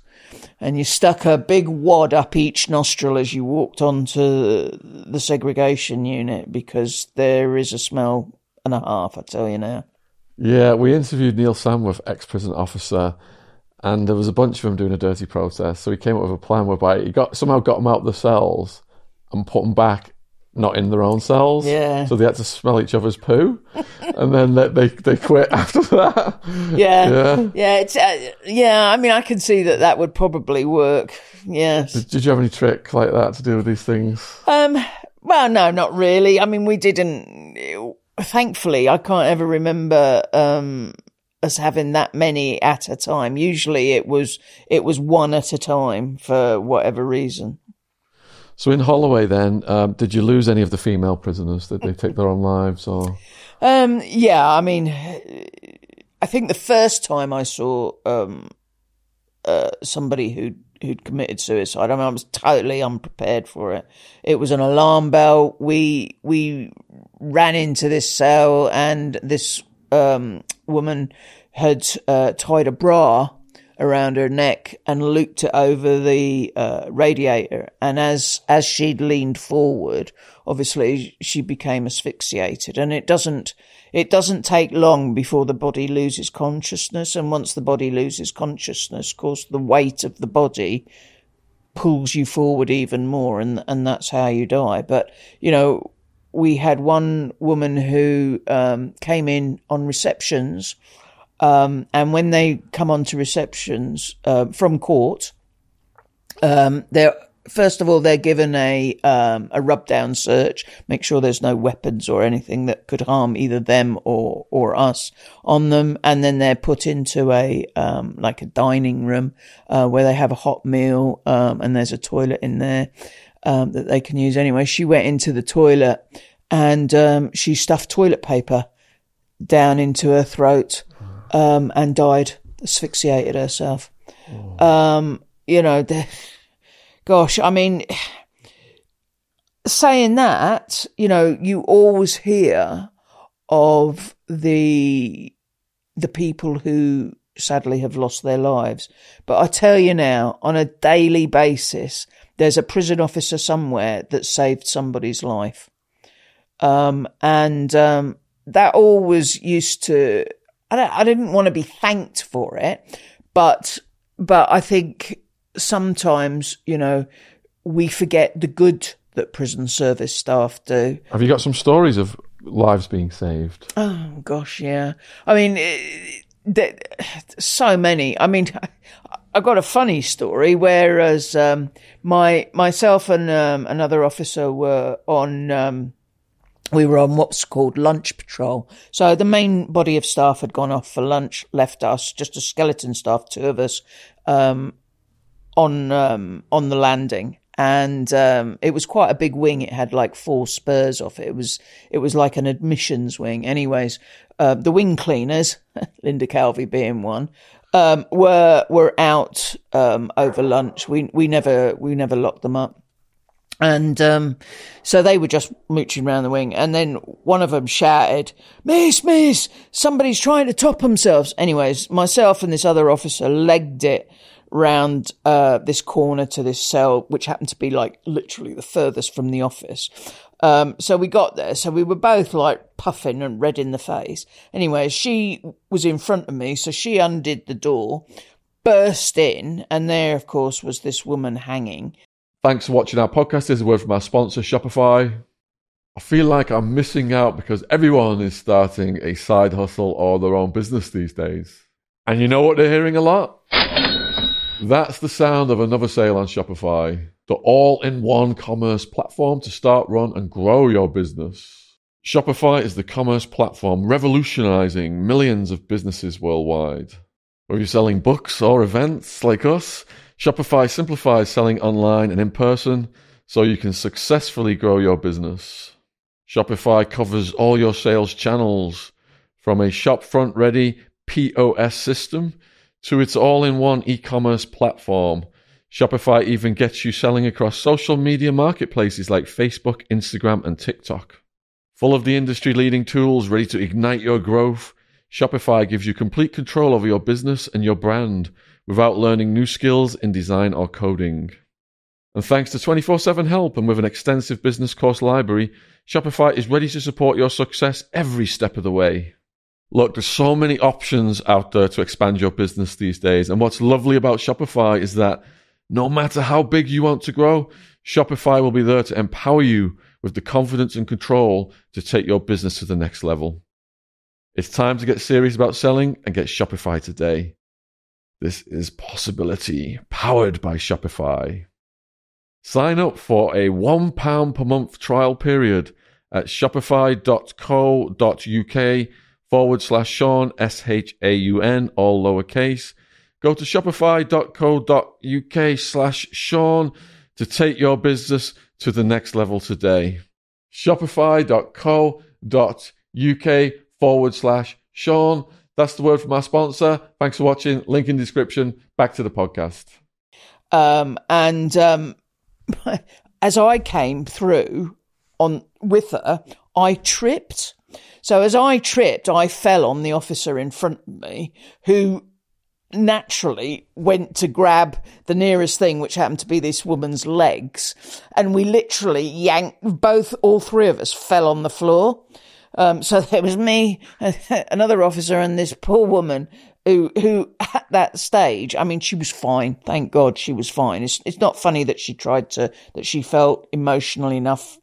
and you stuck a big wad up each nostril as you walked onto the segregation unit because there is a smell and a half, I tell you now. Yeah, we interviewed Neil Samworth, ex prison officer, and there was a bunch of them doing a dirty protest. So he came up with a plan whereby he got somehow got them out of the cells and put them back not in their own cells. Yeah. So they had to smell each other's poo, and then they, they they quit after that. Yeah. Yeah. Yeah. It's uh, yeah. I mean, I can see that that would probably work. Yes. Did, did, you have any trick like that to deal with these things? Um. Well, no, not really. I mean, we didn't. Thankfully, I can't ever remember um us having that many at a time. Usually, it was it was one at a time for whatever reason. So in Holloway, then, um, did you lose any of the female prisoners? Did they take their own lives, or? Um, yeah, I mean, I think the first time I saw um, uh, somebody who who'd committed suicide. I mean, I was totally unprepared for it. It was an alarm bell. We we ran into this cell, and this um, woman had uh, tied a bra around her neck and looped it over the uh, radiator. And as as she'd leaned forward, obviously she became asphyxiated. And it doesn't it doesn't take long before the body loses consciousness. And once the body loses consciousness, of course, the weight of the body pulls you forward even more, and and that's how you die. But you know. We had one woman who um, came in on receptions um, and when they come onto receptions uh, from court, um, they're first of all they're given a um, a rub down search, make sure there's no weapons or anything that could harm either them or or us on them, and then they're put into a um, like a dining room uh, where they have a hot meal um, and there's a toilet in there um, that they can use. Anyway, she went into the toilet and she stuffed toilet paper down into her throat um, and died, asphyxiated herself. Oh. Um, you know, the, gosh, I mean, saying that, you know, you always hear of the the people who sadly have lost their lives. But I tell you now, on a daily basis, there's a prison officer somewhere that saved somebody's life. Um, and um, that always used to I, I didn't want to be thanked for it, but but I think sometimes you know we forget the good that prison service staff do. Have you got some stories of lives being saved? Oh gosh, yeah. I mean, it, so many. I mean, I got a funny story. Whereas um, my myself and um, another officer were on um, we were on what's called lunch patrol. So the main body of staff had gone off for lunch, left us, just a skeleton staff, two of us, um, on um, on the landing. And um, it was quite a big wing. It had like four spurs off it. It was it was like an admissions wing. Anyways, uh, the wing cleaners, Linda Calvey being one, um, were were out um, over lunch. We we never we never locked them up. And um, so they were just mooching around the wing. And then one of them shouted, Miss, Miss, somebody's trying to top themselves. Anyways, myself and this other officer legged it round uh, this corner to this cell, which happened to be like literally the furthest from the office. Um, so we got there. So we were both like puffing and red in the face. Anyway, she was in front of me. So she undid the door, burst in, and there, of course, was this woman hanging. Thanks for watching our podcast. This is a word from our sponsor, Shopify. I feel like I'm missing out because everyone is starting a side hustle or their own business these days. And you know what they're hearing a lot? That's the sound of another sale on Shopify, the all in one commerce platform to start, run, and grow your business. Shopify is the commerce platform revolutionizing millions of businesses worldwide. Whether you're selling books or events like us, Shopify simplifies selling online and in person so you can successfully grow your business. Shopify covers all your sales channels from a shopfront ready POS system to its all in one e commerce platform. Shopify even gets you selling across social media marketplaces like Facebook, Instagram, and TikTok. Full of the industry leading tools ready to ignite your growth, Shopify gives you complete control over your business and your brand without learning new skills in design or coding. And thanks to 24 7 help and with an extensive business course library, Shopify is ready to support your success every step of the way. Look, there's so many options out there to expand your business these days. And what's lovely about Shopify is that no matter how big you want to grow, Shopify will be there to empower you with the confidence and control to take your business to the next level. It's time to get serious about selling and get Shopify today. This is Possibility, powered by Shopify. Sign up for a £1 per month trial period at shopify.co.uk forward slash Shaun, S H A U N, all lowercase. Go to shopify.co.uk slash Shaun to take your business to the next level today. Shopify.co.uk forward slash Shaun That's the word from our sponsor. Thanks for watching. Link in description. Back to the podcast. Um, and um, as I came through on with her, I tripped. So as I tripped, I fell on the officer in front of me, who naturally went to grab the nearest thing, which happened to be this woman's legs, and we literally yanked both, all three of us fell on the floor. Um, so there was me, another officer, and this poor woman who, who at that stage, I mean, she was fine. Thank God she was fine. It's, it's not funny that she tried to, that she felt emotional enough,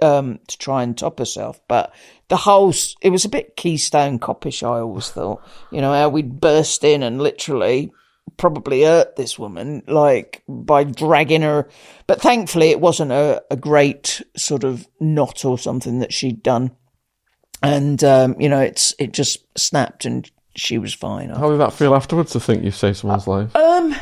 um, to try and top herself, but the whole, it was a bit Keystone Copish, I always thought, you know, how we'd burst in and literally probably hurt this woman, like by dragging her. But thankfully, it wasn't a, a great sort of knot or something that she'd done. And, um, you know, it's, it just snapped and she was fine. How did that feel afterwards to think you saved someone's life? Um,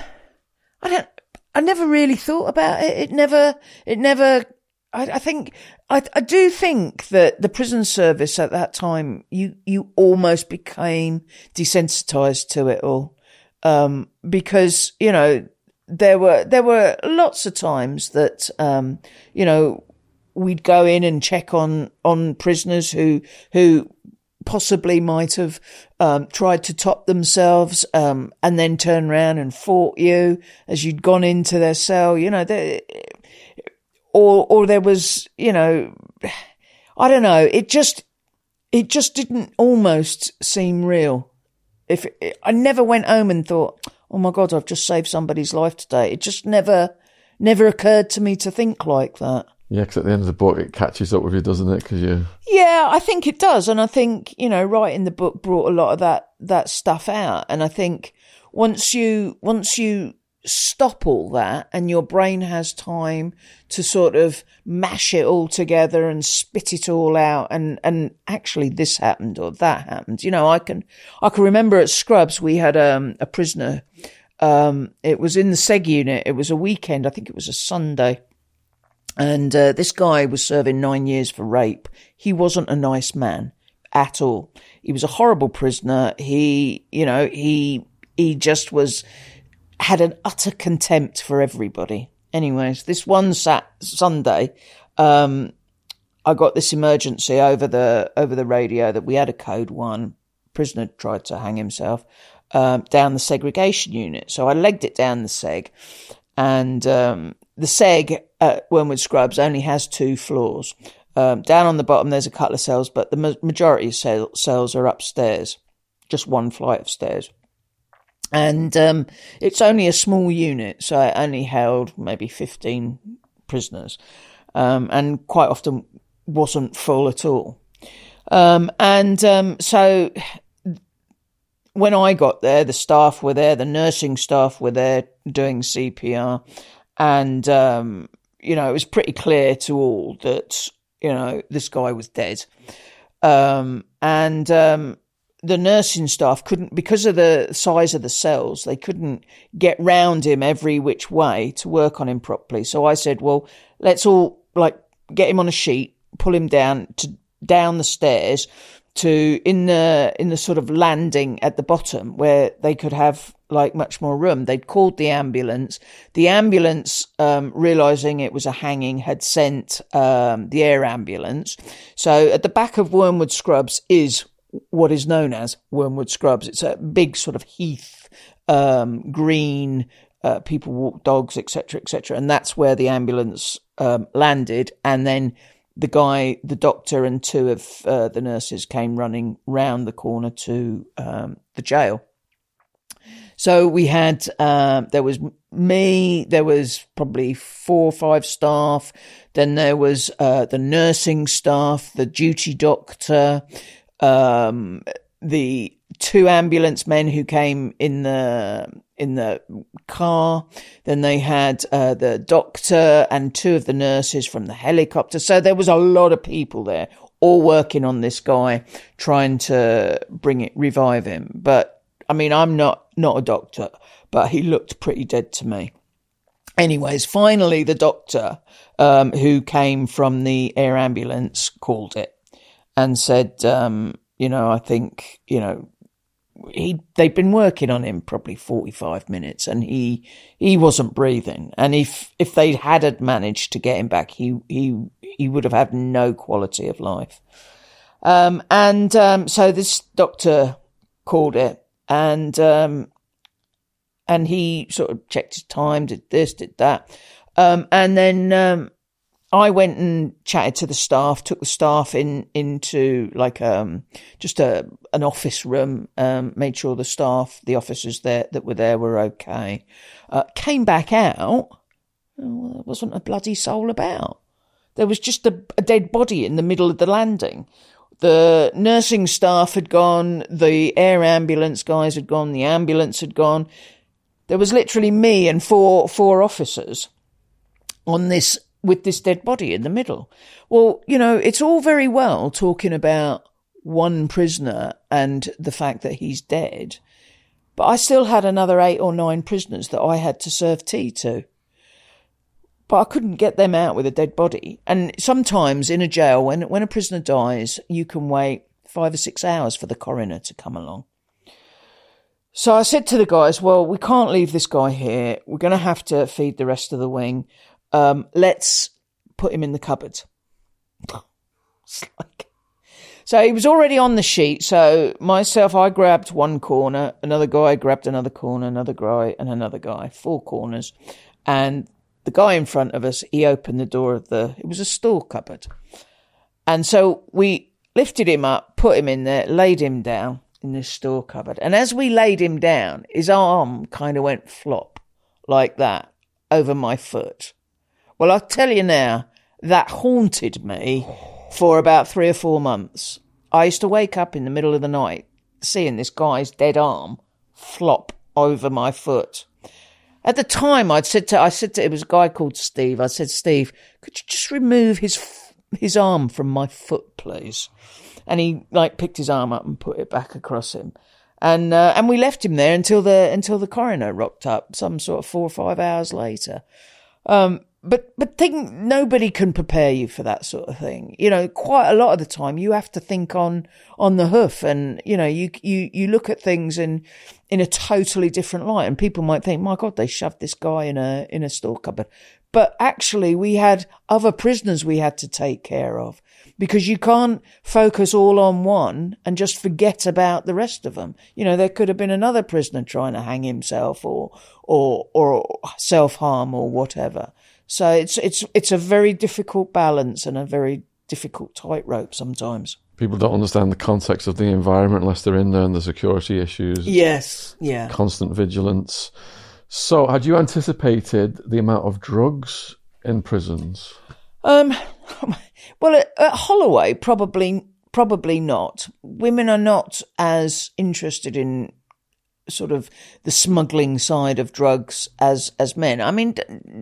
I don't, I never really thought about it. It never, it never, I, I think, I, I do think that the prison service at that time, you, you almost became desensitized to it all. Um, because, you know, there were, there were lots of times that, um, you know, we'd go in and check on, on prisoners who, who possibly might have um, tried to top themselves um, and then turn around and fought you as you'd gone into their cell. You know, or or there was, you know, I don't know. It just it just didn't almost seem real. If it, I never went home and thought, "Oh my god, I've just saved somebody's life today," it just never never occurred to me to think like that. Yeah, because at the end of the book, it catches up with you, doesn't it? Because you. Yeah, I think it does, and I think you know, writing the book brought a lot of that that stuff out, and I think once you once you stop all that and your brain has time to sort of mash it all together and spit it all out and and actually this happened or that happened you know i can i can remember at scrubs we had um, a prisoner um, it was in the seg unit it was a weekend i think it was a sunday and uh, this guy was serving nine years for rape. He wasn't a nice man at all. He was a horrible prisoner. He, you know, he he just was had an utter contempt for everybody. Anyways, this one sat Sunday, um, I got this emergency over the over the radio that we had a code one prisoner tried to hang himself um, down the segregation unit. So I legged it down the seg, and um, the seg at Wormwood Scrubs only has two floors. Um, down on the bottom, there's a couple of cells, but the ma- majority of cells are upstairs, just one flight of stairs. And um, it's only a small unit, so it only held maybe 15 prisoners, um, and quite often wasn't full at all. Um, and um, so when I got there, the staff were there, the nursing staff were there doing CPR, and um, you know it was pretty clear to all that you know this guy was dead, um, and um, the nursing staff couldn't because of the size of the cells they couldn't get round him every which way to work on him properly. So I said, well, let's all like get him on a sheet, pull him down to down the stairs to in the in the sort of landing at the bottom where they could have like much more room. They'd called the ambulance. The ambulance, um, realizing it was a hanging, had sent um, the air ambulance. So at the back of Wormwood Scrubs is what is known as Wormwood Scrubs. It's a big sort of heath, um, green. Uh, people walk dogs, etc., etc., and that's where the ambulance um, landed. And then the guy, the doctor, and two of uh, the nurses came running round the corner to um, the jail. So we had, uh, there was me, there was probably four or five staff, then there was uh, the nursing staff, the duty doctor, um, the two ambulance men who came in the in the car. Then they had uh, the doctor and two of the nurses from the helicopter. So there was a lot of people there, all working on this guy, trying to bring it, revive him. But I mean, I'm not not a doctor, but he looked pretty dead to me. Anyways, finally, the doctor um, who came from the air ambulance called it and said, um, you know, I think, you know, he they'd been working on him probably 45 minutes and he he wasn't breathing and if if they had managed to get him back he he he would have had no quality of life um, and um, so this doctor called it and um, and he sort of checked his time did this did that um, and then um, I went and chatted to the staff, took the staff in into like um just a an office room, um, made sure the staff, the officers there that were there were okay. Uh, came back out, well, there wasn't a bloody soul about. There was just a, a dead body in the middle of the landing. The nursing staff had gone, the air ambulance guys had gone, the ambulance had gone. There was literally me and four four officers on this with this dead body in the middle. Well, you know, it's all very well talking about one prisoner and the fact that he's dead, but I still had another eight or nine prisoners that I had to serve tea to. But I couldn't get them out with a dead body. And sometimes in a jail, when, when a prisoner dies, you can wait five or six hours for the coroner to come along. So I said to the guys, well, we can't leave this guy here. We're going to have to feed the rest of the wing um, let's put him in the cupboard. like, so he was already on the sheet. So myself, I grabbed one corner, another guy grabbed another corner, another guy and another guy, four corners. And the guy in front of us, he opened the door of the, it was a store cupboard. And so we lifted him up, put him in there, laid him down in this store cupboard. And as we laid him down, his arm kind of went flop like that over my foot. Well, I'll tell you now, that haunted me for about three or four months. I used to wake up in the middle of the night seeing this guy's dead arm flop over my foot. At the time, I'd said to I said to it was a guy called Steve. I said, Steve, could you just remove his his arm from my foot, please? And he like picked his arm up and put it back across him, and uh, and we left him there until the until the coroner rocked up some sort of four or five hours later. Um, but but think nobody can prepare you for that sort of thing. You know, quite a lot of the time you have to think on on the hoof, and you know, you you you look at things in in a totally different light, and people might think, "My God, they shoved this guy in a in a store cupboard," but actually, we had other prisoners we had to take care of because you can't focus all on one and just forget about the rest of them. You know, there could have been another prisoner trying to hang himself or or or self harm or whatever. So it's it's it's a very difficult balance and a very difficult tightrope sometimes. People don't understand the context of the environment unless they're in there and the security issues. Yes, yeah. Constant vigilance. So, had you anticipated the amount of drugs in prisons? Um, well, at, at Holloway, probably probably not. Women are not as interested in sort of the smuggling side of drugs as as men. I mean,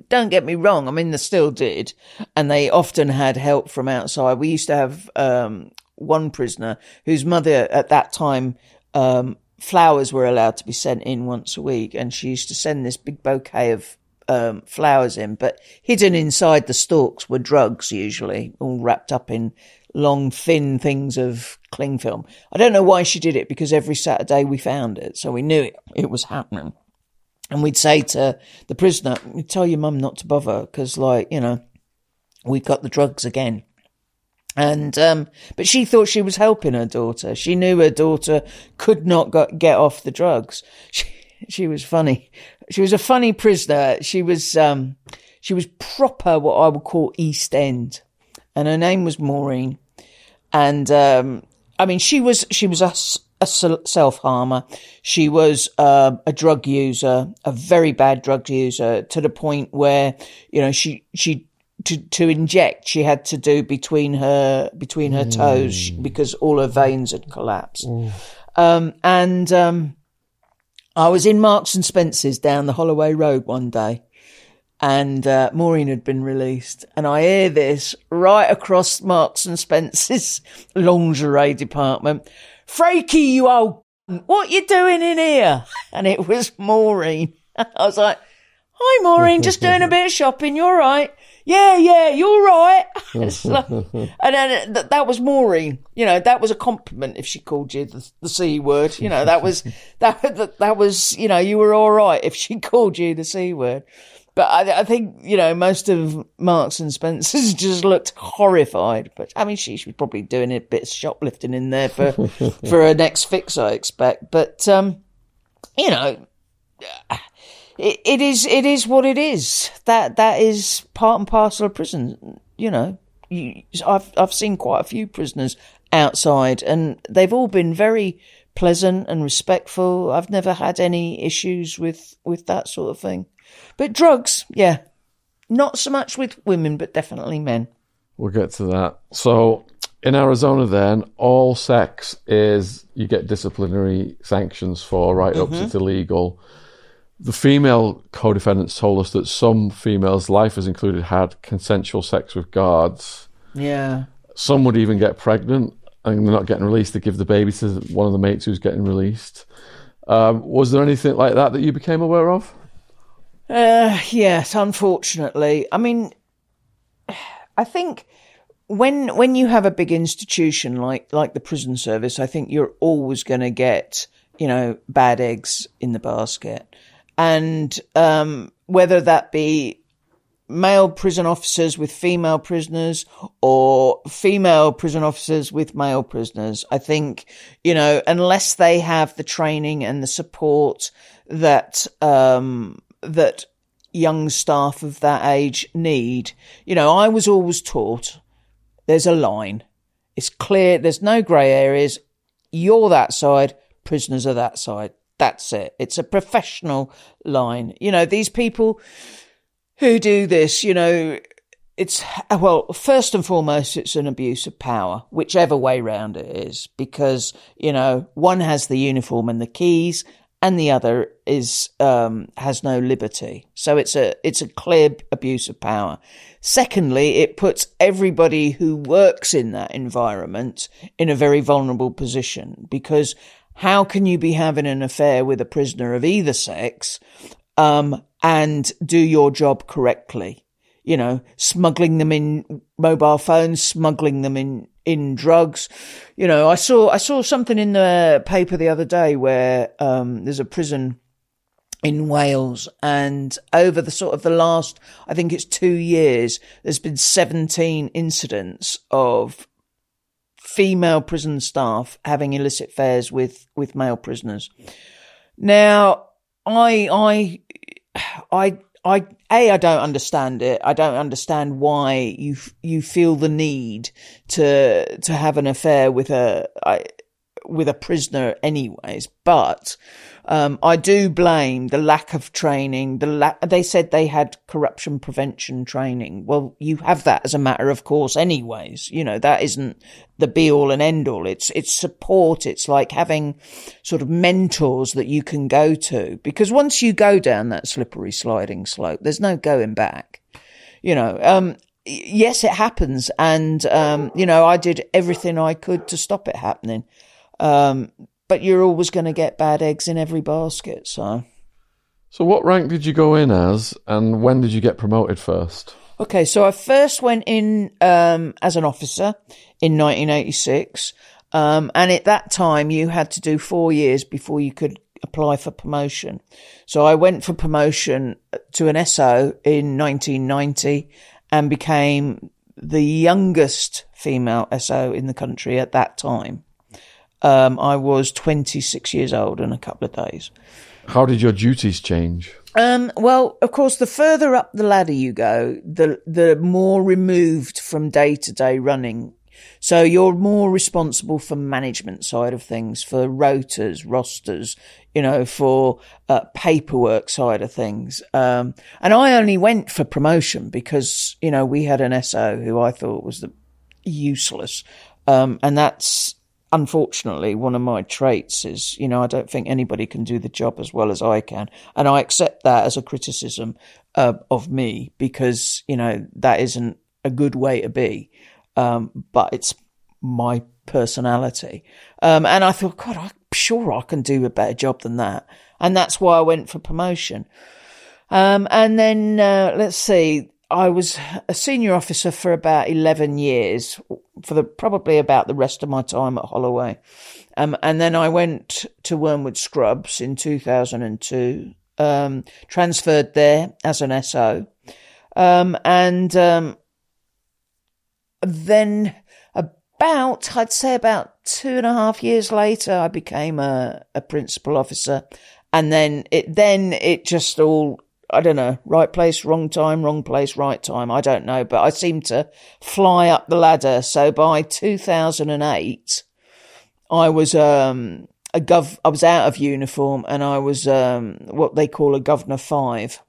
don't get me wrong. I mean, they still did, and they often had help from outside. We used to have um, one prisoner whose mother at that time. Um, flowers were allowed to be sent in once a week, and she used to send this big bouquet of um, flowers in, but hidden inside the stalks were drugs, usually all wrapped up in long, thin things of cling film. I don't know why she did it because every Saturday we found it, so we knew it, it was happening. And we'd say to the prisoner, tell your mum not to bother because, like, you know, we got the drugs again. And, um, but she thought she was helping her daughter. She knew her daughter could not get off the drugs. She, she was funny. She was a funny prisoner. She was, um, she was proper what I would call East End. And her name was Maureen and um, I mean, she was she was a, a self harmer. She was uh, a drug user, a very bad drug user, to the point where you know she she to to inject she had to do between her between her mm. toes because all her veins had collapsed. Mm. Um, and um, I was in Marks and Spencers down the Holloway Road one day, and uh, Maureen had been released. And I hear this right across Marks and Spencer's lingerie department. Freaky, you old, what you doing in here? And it was Maureen. I was like, hi, Maureen, just doing a bit of shopping. You all right? Yeah, yeah, you're right. like, and then th- that was Maureen. You know, that was a compliment if she called you the, the C word. You know, that was, that, that, that was, you know, you were all right if she called you the C word. But I, I, think, you know, most of Marks and Spencer's just looked horrified. But I mean, she, she was probably doing a bit of shoplifting in there for, for her next fix, I expect. But, um, you know, it, it is, it is what it is. That, that is part and parcel of prison. You know, you, I've, I've seen quite a few prisoners outside and they've all been very pleasant and respectful. I've never had any issues with, with that sort of thing. But drugs, yeah. Not so much with women, but definitely men. We'll get to that. So, in Arizona, then, all sex is you get disciplinary sanctions for, right up mm-hmm. to illegal. The female co defendants told us that some females, life lifers included, had consensual sex with guards. Yeah. Some would even get pregnant and they're not getting released. They give the baby to one of the mates who's getting released. Um, was there anything like that that you became aware of? Uh, yes, unfortunately. I mean, I think when when you have a big institution like like the prison service, I think you're always going to get you know bad eggs in the basket, and um, whether that be male prison officers with female prisoners or female prison officers with male prisoners. I think, you know, unless they have the training and the support that, um, that young staff of that age need. You know, I was always taught there's a line. It's clear, there's no grey areas. You're that side, prisoners are that side. That's it. It's a professional line. You know, these people who do this, you know, it's, well, first and foremost, it's an abuse of power, whichever way round it is, because, you know, one has the uniform and the keys and the other is um, has no liberty. So it's a it's a clear abuse of power. Secondly, it puts everybody who works in that environment in a very vulnerable position because how can you be having an affair with a prisoner of either sex um, and do your job correctly? You know, smuggling them in mobile phones, smuggling them in in drugs. You know, I saw I saw something in the paper the other day where um, there's a prison in Wales, and over the sort of the last, I think it's two years, there's been 17 incidents of female prison staff having illicit affairs with with male prisoners. Now, I I I I a I don't understand it. I don't understand why you you feel the need to to have an affair with a I, with a prisoner, anyways. But um, I do blame the lack of training. The they said they had corruption prevention training. Well, you have that as a matter of course, anyways. You know that isn't the be all and end all. It's it's support. It's like having sort of mentors that you can go to because once you go down that slippery sliding slope, there's no going back. You know, um, yes, it happens, and um, you know, I did everything I could to stop it happening. Um, but you're always going to get bad eggs in every basket. So, so what rank did you go in as, and when did you get promoted first? Okay, so I first went in um, as an officer in 1986, um, and at that time you had to do four years before you could apply for promotion. So I went for promotion to an SO in 1990 and became the youngest female SO in the country at that time um, I was 26 years old in a couple of days. How did your duties change? Um, well, of course, the further up the ladder you go, the the more removed from day to day running. So you're more responsible for management side of things, for rotas, rosters, you know, for uh, paperwork side of things. Um, and I only went for promotion because you know we had an SO who I thought was the useless, um, and that's unfortunately, one of my traits is, you know, I don't think anybody can do the job as well as I can. And I accept that as a criticism uh, of me because, you know, that isn't a good way to be. Um, but it's my personality. Um, and I thought, God, I'm sure I can do a better job than that. And that's why I went for promotion. Um, and then, uh, let's see, I was a senior officer for about 11 years, for the probably about the rest of my time at Holloway. Um, and then I went to Wormwood Scrubs in 2002, um, transferred there as an SO. Um, and um, then about, I'd say about two and a half years later, I became a, a principal officer. And then it, then it just all, I don't know, right place, wrong time, wrong place, right time. I don't know, but I seemed to fly up the ladder. So by 2008, I was, um, a gov, I was out of uniform and I was, um, what they call a governor five.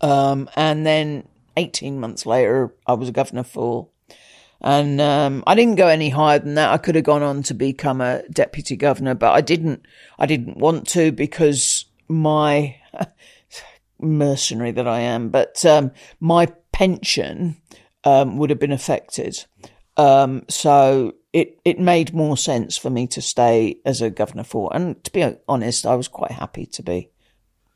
Um, and then 18 months later, I was a governor four. And um, I didn't go any higher than that. I could have gone on to become a deputy governor, but I didn't. I didn't want to because my mercenary that I am, but um, my pension um, would have been affected. Um, so it it made more sense four me to stay as a governor for. And to be honest, I was quite happy to be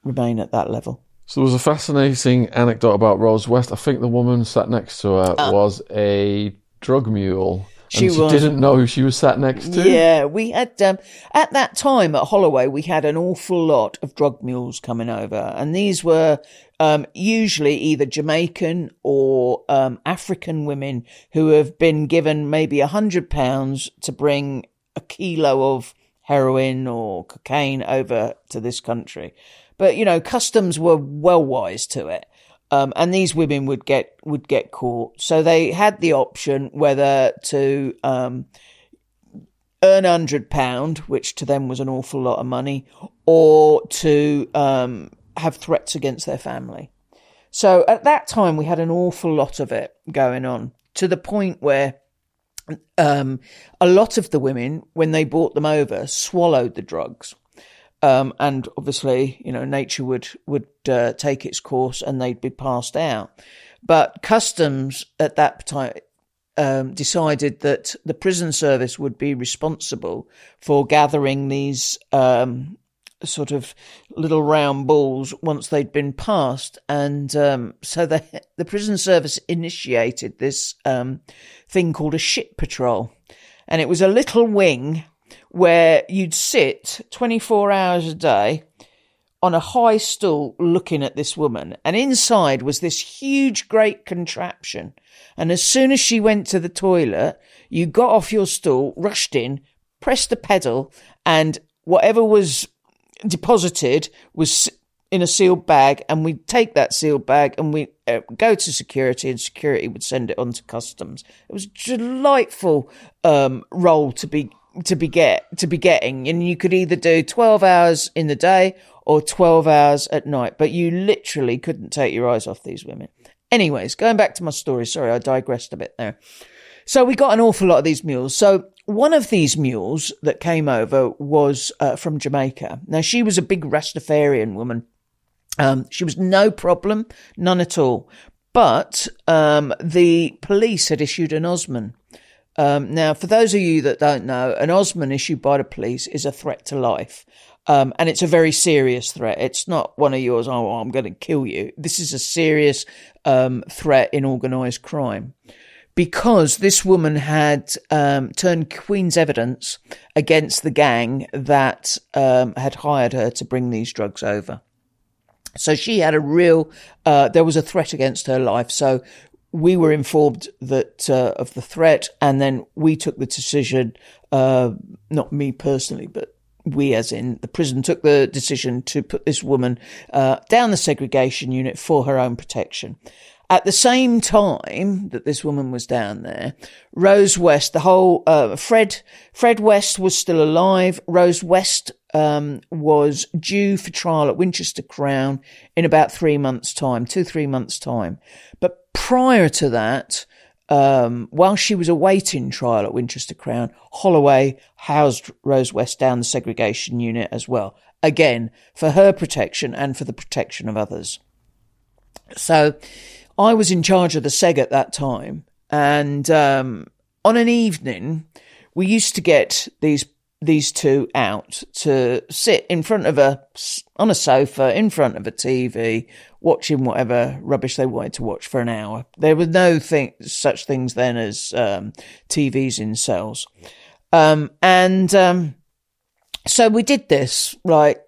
remain at that level. So there was a fascinating anecdote about Rose West. I think the woman sat next to her uh, was a drug mule. She, she didn't know who she was sat next to. Yeah, we had um, at that time at Holloway, we had an awful lot of drug mules coming over, and these were um, usually either Jamaican or um, African women who have been given maybe a hundred pounds to bring a kilo of heroin or cocaine over to this country. But you know, customs were well wise to it. Um, and these women would get would get caught. So they had the option whether to um, earn hundred pound, which to them was an awful lot of money, or to um, have threats against their family. So at that time, we had an awful lot of it going on to the point where um, a lot of the women, when they brought them over, swallowed the drugs. Um, and obviously, you know, nature would would uh, take its course and they'd be passed out. But customs at that time um, decided that the prison service would be responsible for gathering these um, sort of little round balls once they'd been passed, and um, so the the prison service initiated this um, thing called a ship patrol, and it was a little wing where you'd sit 24 hours a day on a high stool looking at this woman. And inside was this huge, great contraption. And as soon as she went to the toilet, you got off your stool, rushed in, pressed the pedal, and whatever was deposited was in a sealed bag. And we'd take that sealed bag and we uh, go to security, and security would send it on to customs. It was a delightful um, role to be to be get to be getting, and you could either do twelve hours in the day or twelve hours at night, but you literally couldn't take your eyes off these women. Anyways, going back to my story, sorry, I digressed a bit there. So we got an awful lot of these mules. So one of these mules that came over was uh, from Jamaica. Now she was a big Rastafarian woman. Um, she was no problem, none at all. But um, the police had issued an Osman um, now, for those of you that don't know, an Osman issued by the police is a threat to life. Um, and it's a very serious threat. It's not one of yours, oh, I'm going to kill you. This is a serious um, threat in organised crime. Because this woman had um, turned Queen's evidence against the gang that um, had hired her to bring these drugs over. So she had a real, uh, there was a threat against her life. So we were informed that uh, of the threat, and then we took the decision. Uh, not me personally, but we, as in the prison, took the decision to put this woman uh, down the segregation unit for her own protection. At the same time that this woman was down there, Rose West, the whole uh, Fred Fred West was still alive. Rose West um, was due for trial at Winchester Crown in about three months' time, two three months' time. But prior to that, um, while she was awaiting trial at Winchester Crown, Holloway housed Rose West down the segregation unit as well. Again, for her protection and for the protection of others. So I was in charge of the SEG at that time. And um, on an evening, we used to get these these two out to sit in front of a on a sofa in front of a TV watching whatever rubbish they wanted to watch for an hour. There were no thing, such things then as um, TVs in cells, um, and um, so we did this like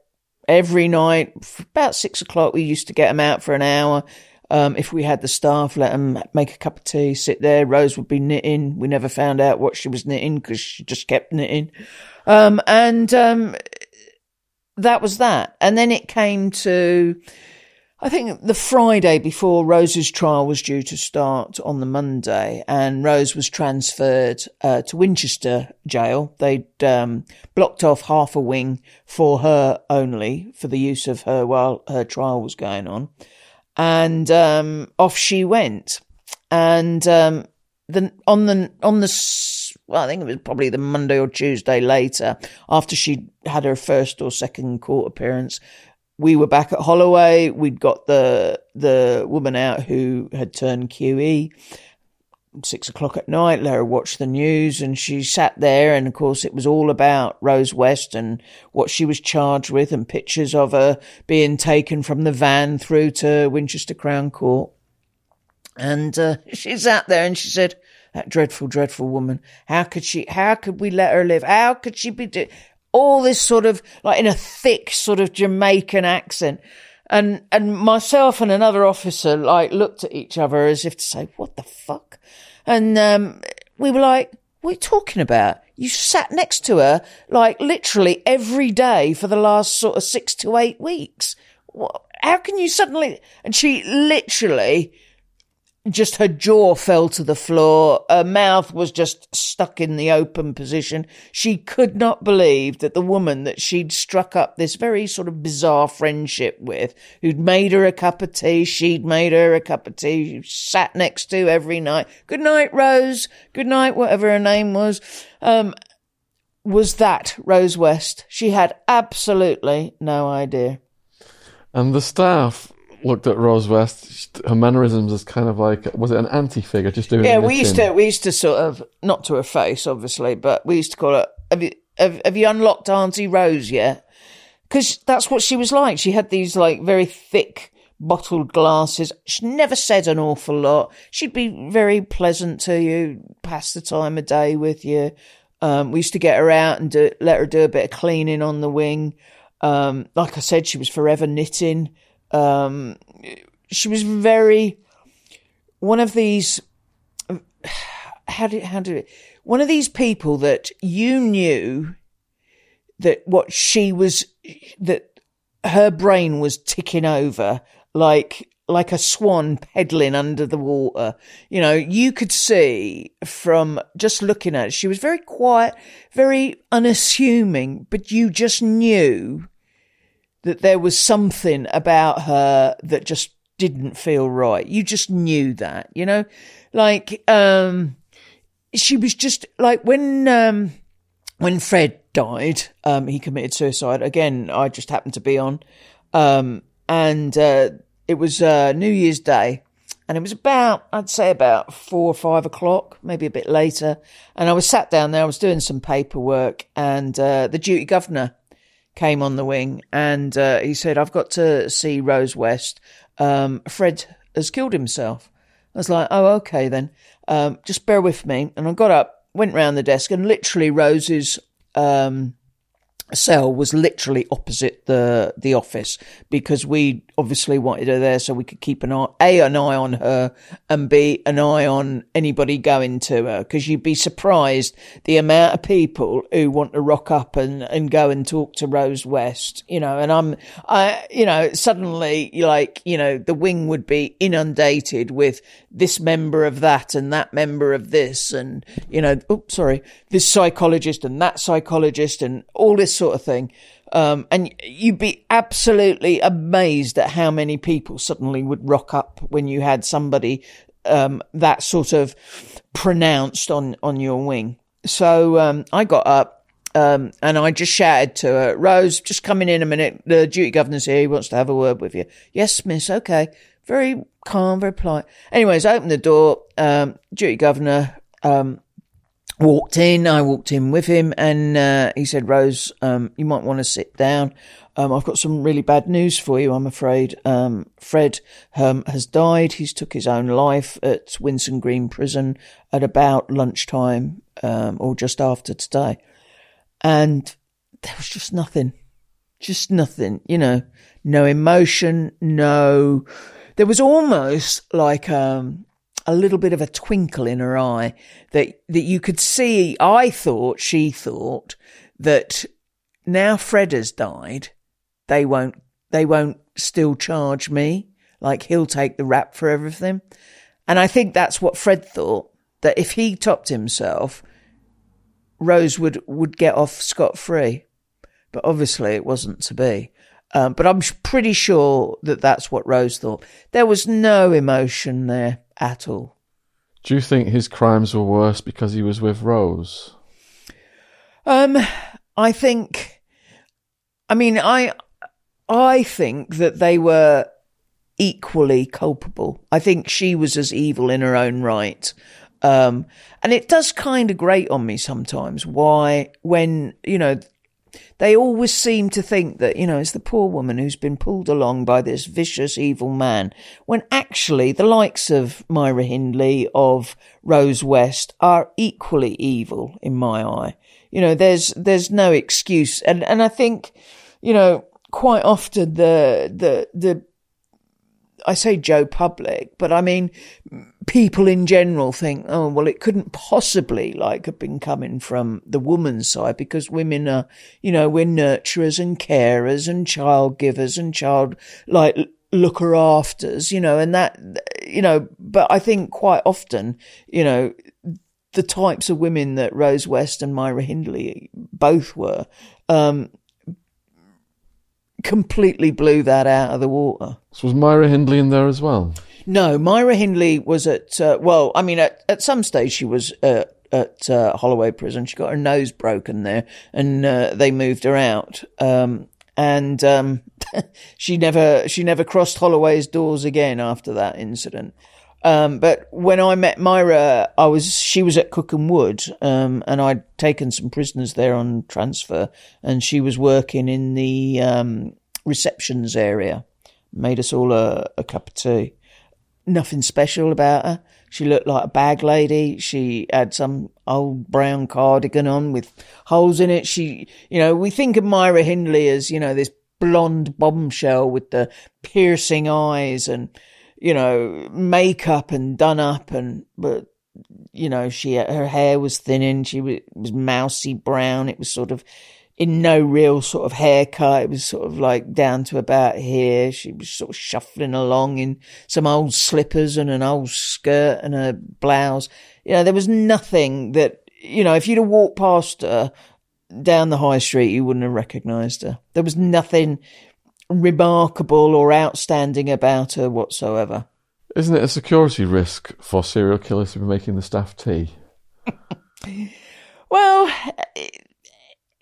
every night. About six o'clock, we used to get them out for an hour. Um, if we had the staff, let them make a cup of tea, sit there. Rose would be knitting. We never found out what she was knitting because she just kept knitting. Um, and um, that was that. And then it came to, I think, the Friday before Rose's trial was due to start on the Monday, and Rose was transferred uh, to Winchester Jail. They'd um, blocked off half a wing for her only for the use of her while her trial was going on and um, off she went. And um, the on the on the well, I think it was probably the Monday or Tuesday later, after she had her first or second court appearance, we were back at Holloway. We'd got the the woman out who had turned QE, six o'clock at night, let watched the news, and she sat there. And of course, it was all about Rose West and what she was charged with, and pictures of her being taken from the van through to Winchester Crown Court. And uh, she sat there and she said, "That dreadful, dreadful woman. How could she? How could we let her live? How could she be do-? all this sort of like in a thick sort of Jamaican accent?" And and myself and another officer like looked at each other as if to say, "What the fuck?" And um, we were like, "What are you talking about? You sat next to her like literally every day for the last sort of six to eight weeks. What, how can you suddenly?" And she literally just her jaw fell to the floor. Her mouth was just stuck in the open position. She could not believe that the woman that she'd struck up this very sort of bizarre friendship with, who'd made her a cup of tea, she'd made her a cup of tea, sat next to every night. Good night, Rose. Good night, whatever her name was. Um, was that Rose West. She had absolutely no idea. And the staff looked at Rose West, her mannerisms as kind of like was it an anti-figure just doing? Yeah, we used to we used to sort of not to her face, obviously, but we used to call her. Have you have, have you unlocked Auntie Rose yet? Because that's what she was like. She had these like very thick bottled glasses. She never said an awful lot. She'd be very pleasant to you, pass the time of day with you. Um, we used to get her out and do, let her do a bit of cleaning on the wing. Um, like I said, she was forever knitting. Um, she was very one of these. How did how did it? One of these people that you knew that what she was that her brain was ticking over like like a swan peddling under the water. You know, you could see from just looking at her, she was very quiet, very unassuming, but you just knew that there was something about her that just didn't feel right. You just knew that, you know, like, um, she was just like when, um, when Fred died, um, he committed suicide. Again, I just happened to be on, um, and, uh, it was, uh, New Year's Day and it was about, I'd say about four or five o'clock, maybe a bit later. And I was sat down there, I was doing some paperwork and, uh, the duty governor came on the wing and uh, he said, I've got to see Rose West. Um, Fred has killed himself. I was like, oh, okay then. Um, just bear with me. And I got up, went round the desk, and literally Rose's um, cell was literally opposite the the office because we obviously wanted her there so we could keep an eye a an eye on her and b an eye on anybody going to her because you'd be surprised the amount of people who want to rock up and and go and talk to Rose West you know and I'm I you know suddenly like you know the wing would be inundated with this member of that and that member of this and you know oops sorry this psychologist and that psychologist and all this sort of thing. Um, and you'd be absolutely amazed at how many people suddenly would rock up when you had somebody um, that sort of pronounced on on your wing. So um, I got up um, and I just shouted to her, Rose, just coming in a minute. The duty governor's here. He wants to have a word with you. Yes, miss. Okay. Very calm, very polite. Anyways, I opened the door. Um, duty governor um, walked in. I walked in with him, and uh, he said, "Rose, um, you might want to sit down. Um, I've got some really bad news for you. I'm afraid um, Fred um, has died. He's took his own life at Winson Green Prison at about lunchtime um, or just after today." And there was just nothing, just nothing. You know, no emotion, no. There was almost like um, a little bit of a twinkle in her eye that that you could see. I thought she thought that now Fred has died, they won't they won't still charge me. Like he'll take the rap for everything. And I think that's what Fred thought that if he topped himself, Rose would would get off scot free. But obviously, it wasn't to be. Um, but I'm pretty sure that that's what Rose thought. There was no emotion there at all. Do you think his crimes were worse because he was with Rose? Um, I think. I mean, I, I think that they were equally culpable. I think she was as evil in her own right. Um, and it does kind of grate on me sometimes why, when, you know, they always seem to think that, you know, it's the poor woman who's been pulled along by this vicious, evil man, when actually the likes of Myra Hindley, of Rose West, are equally evil in my eye. You know, there's, there's no excuse. And, and I think, you know, quite often the, the, the I say Joe Public, but I mean, people in general think, oh, well, it couldn't possibly like have been coming from the woman's side because women are, you know, we're nurturers and carers and child givers and child like looker afters, you know, and that, you know, but I think quite often, you know, the types of women that Rose West and Myra Hindley both were, um, completely blew that out of the water. So was Myra Hindley in there as well? No, Myra Hindley was at, uh, well, I mean, at, at some stage she was uh, at uh, Holloway Prison. She got her nose broken there and uh, they moved her out. Um, and um, she never she never crossed Holloway's doors again after that incident. Um, but when I met Myra, I was she was at Cookham Wood, um, and I'd taken some prisoners there on transfer, and she was working in the um, receptions area. Made us all a, a cup of tea. Nothing special about her. She looked like a bag lady. She had some old brown cardigan on with holes in it. She, you know, we think of Myra Hindley as, you know, this blonde bombshell with the piercing eyes and you know, makeup and done up and, but, you know, she, her hair was thinning. She was, was mousy brown. It was sort of in no real sort of haircut. It was sort of like down to about here. She was sort of shuffling along in some old slippers and an old skirt and a blouse. You know, there was nothing that, you know, if you'd have walked past her down the high street, you wouldn't have recognised her. There was nothing remarkable or outstanding about her whatsoever. Isn't it a security risk for serial killers to be making the staff tea? well,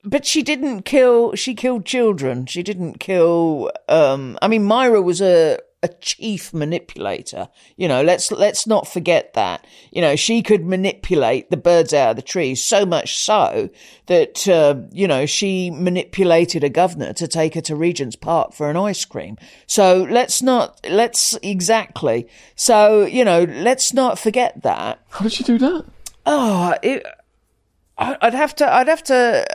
but she didn't kill. She killed children. She didn't kill. Um, I mean, Myra was a a chief manipulator. You know, let's let's not forget that. You know, she could manipulate the birds out of the trees so much so that uh, you know she manipulated a governor to take her to Regent's Park for an ice cream. So let's not let's exactly. So you know, let's not forget that. How did she do that? Oh, it, I'd have to. I'd have to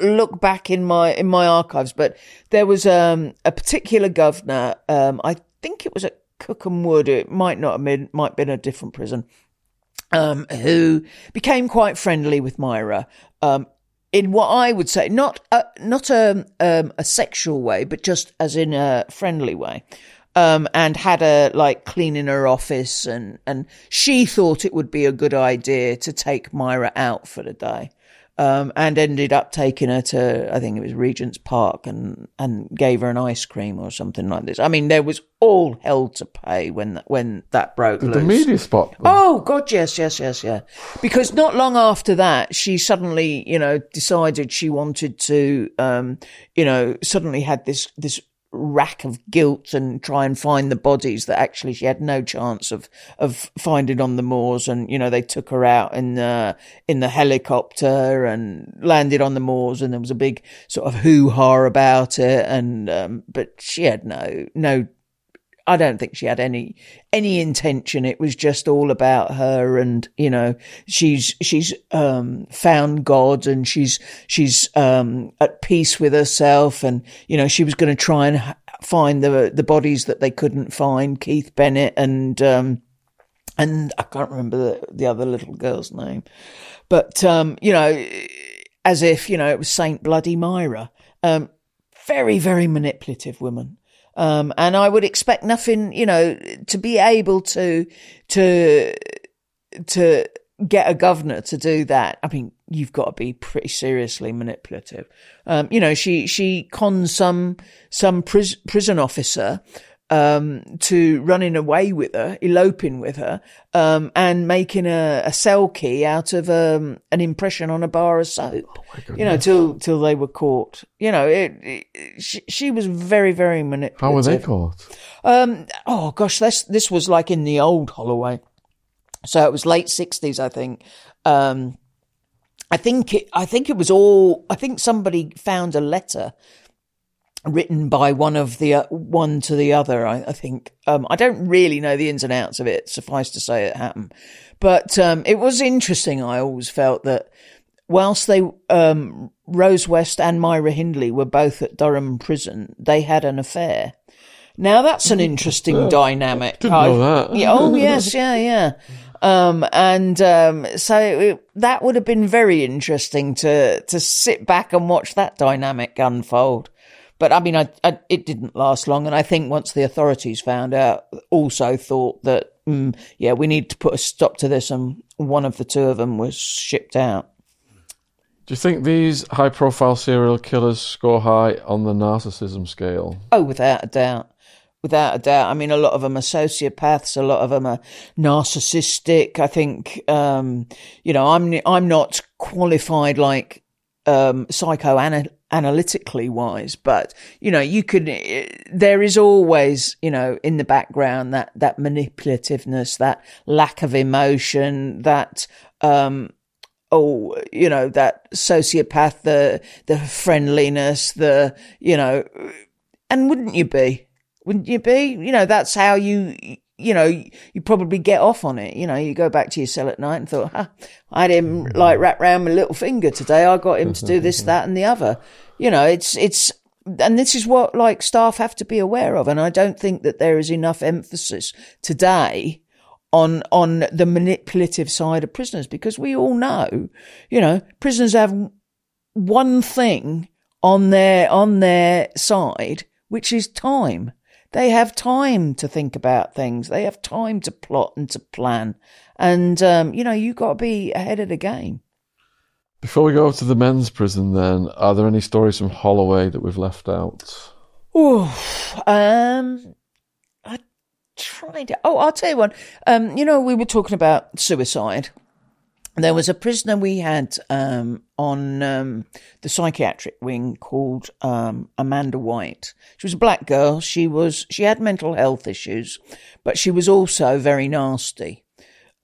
look back in my in my archives, but there was um, a particular governor. Um, I think it was at Cookham Wood. It might not have been, might have been a different prison. Um, who became quite friendly with Myra. Um, in what I would say, not a, not a um, a sexual way, but just as in a friendly way. Um, and had a like cleaning her office and, and she thought it would be a good idea to take Myra out for the day um, and ended up taking her to I think it was Regent's Park and and gave her an ice cream or something like this. I mean, there was all hell to pay when when that broke the, loose. The media spot. Them. Oh God, yes, yes, yes, yeah. Because not long after that, she suddenly, you know, decided she wanted to, um, you know, suddenly had this this rack of guilt and try and find the bodies that actually she had no chance of of finding on the moors. And you know, they took her out in the in the helicopter and landed on the moors, and there was a big sort of hoo ha about it. And um, but she had no no I don't think she had any any intention. It was just all about her, and you know, she's she's um, found God, and she's she's um, at peace with herself, and you know, she was going to try and find the the bodies that they couldn't find, Keith Bennett and um, and I can't remember the, the other little girl's name, but um, you know, as if you know it was Saint Bloody Myra. Um, very very manipulative woman um, and I would expect nothing, you know, to be able to, to, to get a governor to do that. I mean, you've got to be pretty seriously manipulative. Um, you know, she, she cons some, some pris- prison officer um, to running away with her, eloping with her, um, and making a, a, cell key out of um, an impression on a bar of soap. Oh you know, till till they were caught. You know, it, it, she, she was very very manipulative. How were they caught? Um, oh gosh, this this was like in the old Holloway, so it was late sixties, I think. Um, I think it, I think it was all. I think somebody found a letter written by one of the uh, one to the other. I, I think um, I don't really know the ins and outs of it. Suffice to say, it happened, but um, it was interesting. I always felt that whilst they um, Rose West and Myra Hindley were both at Durham Prison, they had an affair. Now that's an interesting yeah, dynamic. Didn't know that. Yeah, oh yes, yeah, yeah. Um, and um, so it, that would have been very interesting to to sit back and watch that dynamic unfold. But I mean, I, I, it didn't last long. And I think once the authorities found out, also thought that, mm, yeah, we need to put a stop to this. And one of the two of them was shipped out. Do you think these high profile serial killers score high on the narcissism scale? Oh, without a doubt. Without a doubt. I mean, a lot of them are sociopaths. A lot of them are narcissistic. I think, um, you know, I'm, I'm not qualified like, um, psychoanalyst analytically wise, but you know, you could, there is always, you know, in the background that, that manipulativeness, that lack of emotion, that, um, oh, you know, that sociopath, the, the friendliness, the, you know, and wouldn't you be? Wouldn't you be? You know, that's how you, you know, you probably get off on it. You know, you go back to your cell at night and thought, huh, I had him like wrap around my little finger today. I got him to do this, that, and the other. You know, it's, it's, and this is what like staff have to be aware of. And I don't think that there is enough emphasis today on, on the manipulative side of prisoners because we all know, you know, prisoners have one thing on their, on their side, which is time. They have time to think about things. They have time to plot and to plan. And, um, you know, you've got to be ahead of the game. Before we go to the men's prison, then, are there any stories from Holloway that we've left out? Oh, um, I tried to. Oh, I'll tell you one. Um, you know, we were talking about suicide there was a prisoner we had um, on um, the psychiatric wing called um, Amanda White. She was a black girl. She was she had mental health issues, but she was also very nasty.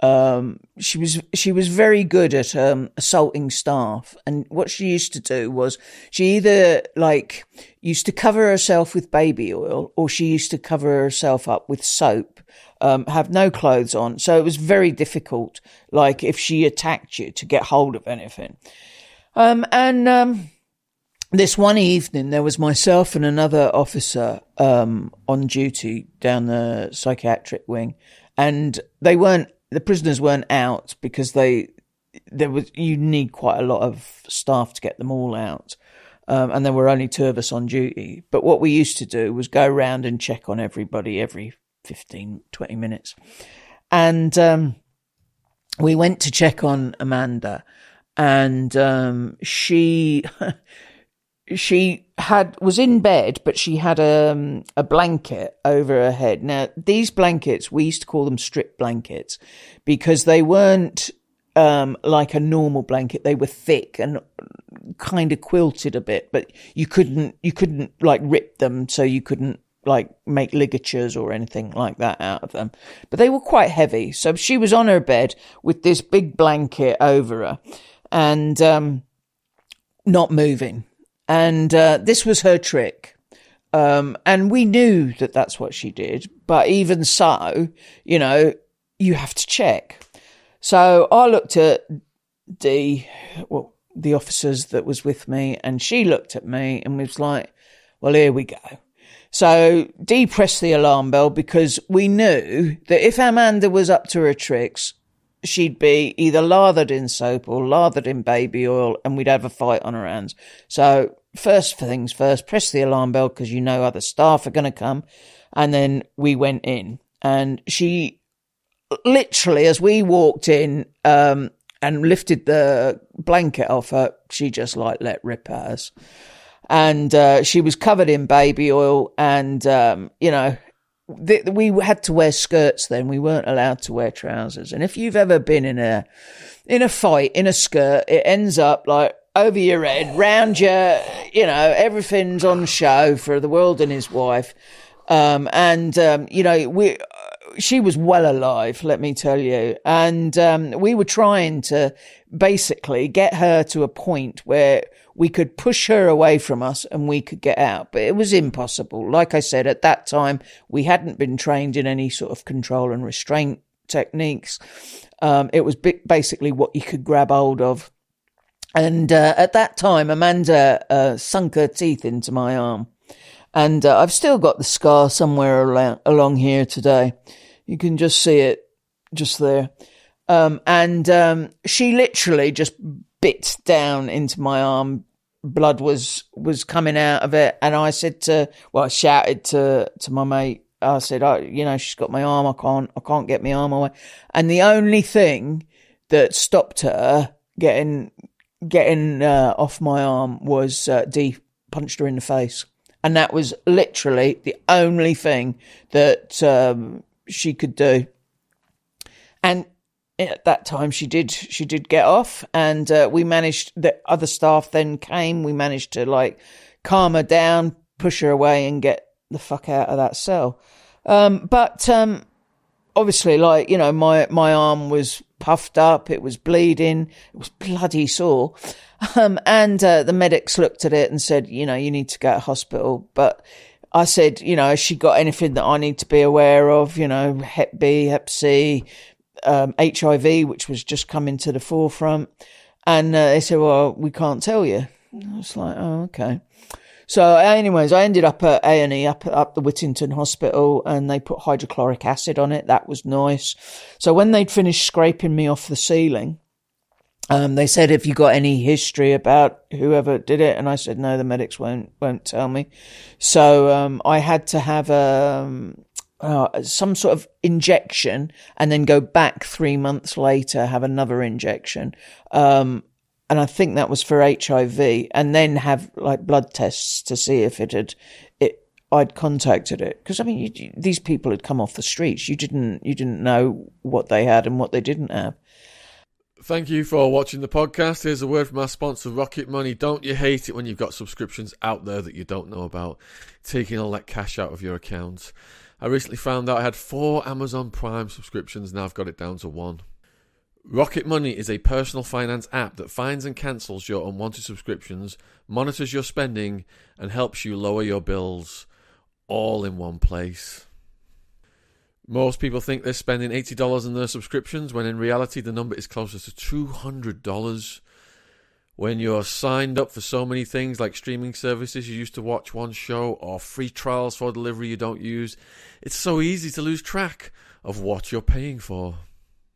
Um, she was she was very good at um, assaulting staff, and what she used to do was she either like used to cover herself with baby oil, or she used to cover herself up with soap um, have no clothes on. So it was very difficult, like if she attacked you, to get hold of anything. Um, and um, this one evening, there was myself and another officer um, on duty down the psychiatric wing, and they weren't. The prisoners weren't out because they there was you need quite a lot of staff to get them all out. Um, and there were only two of us on duty. But what we used to do was go around and check on everybody every 15, 20 minutes. And um, we went to check on Amanda, and um, she. she had was in bed, but she had a um, a blanket over her head. Now these blankets we used to call them strip blankets because they weren't um, like a normal blanket. They were thick and kind of quilted a bit, but you couldn't you couldn't like rip them, so you couldn't like make ligatures or anything like that out of them. But they were quite heavy. So she was on her bed with this big blanket over her and um, not moving. And uh, this was her trick. Um, and we knew that that's what she did. But even so, you know, you have to check. So I looked at the, well, the officers that was with me and she looked at me and was like, well, here we go. So D pressed the alarm bell because we knew that if Amanda was up to her tricks, she'd be either lathered in soap or lathered in baby oil and we'd have a fight on our hands. So first things first, press the alarm bell because you know other staff are going to come. And then we went in and she literally, as we walked in, um, and lifted the blanket off her, she just like let rip us and uh, she was covered in baby oil, and um, you know. Th- we had to wear skirts then. We weren't allowed to wear trousers. And if you've ever been in a in a fight in a skirt, it ends up like over your head, round your, you know, everything's on show for the world and his wife. Um, and, um, you know, we, she was well alive, let me tell you. And, um, we were trying to basically get her to a point where we could push her away from us and we could get out. But it was impossible. Like I said, at that time, we hadn't been trained in any sort of control and restraint techniques. Um, it was basically what you could grab hold of. And uh, at that time, Amanda uh, sunk her teeth into my arm. And uh, I've still got the scar somewhere along, here today. You can just see it just there. Um, and um, she literally just bit down into my arm. Blood was was coming out of it, and I said to, well, I shouted to to my mate. I said, oh, you know, she's got my arm. I can't, I can't get my arm away. And the only thing that stopped her getting getting uh, off my arm was uh, Dee punched her in the face, and that was literally the only thing that um, she could do. And at that time she did she did get off and uh, we managed the other staff then came. We managed to like calm her down push her away and get the fuck out of that cell. Um, but um, obviously like you know my my arm was puffed up it was bleeding it was bloody sore. Um, and uh, the medics looked at it and said you know you need to go to hospital. But I said, you know, has she got anything that I need to be aware of? You know, Hep B, Hep C, um, HIV, which was just coming to the forefront. And uh, they said, well, we can't tell you. I was like, oh, okay. So, anyways, I ended up at A and E up up the Whittington Hospital, and they put hydrochloric acid on it. That was nice. So when they'd finished scraping me off the ceiling, um, they said, "Have you got any history about whoever did it?" And I said, "No, the medics won't won't tell me." So um, I had to have a um, uh, some sort of injection and then go back three months later, have another injection. Um, and I think that was for HIV and then have like blood tests to see if it had, it, I'd contacted it. Cause I mean, you, these people had come off the streets. You didn't, you didn't know what they had and what they didn't have. Thank you for watching the podcast. Here's a word from our sponsor, Rocket Money. Don't you hate it when you've got subscriptions out there that you don't know about, taking all that cash out of your account? I recently found out I had four Amazon Prime subscriptions, now I've got it down to one. Rocket Money is a personal finance app that finds and cancels your unwanted subscriptions, monitors your spending, and helps you lower your bills all in one place. Most people think they're spending $80 on their subscriptions when in reality the number is closer to $200 when you're signed up for so many things like streaming services you used to watch one show or free trials for delivery you don't use, it's so easy to lose track of what you're paying for.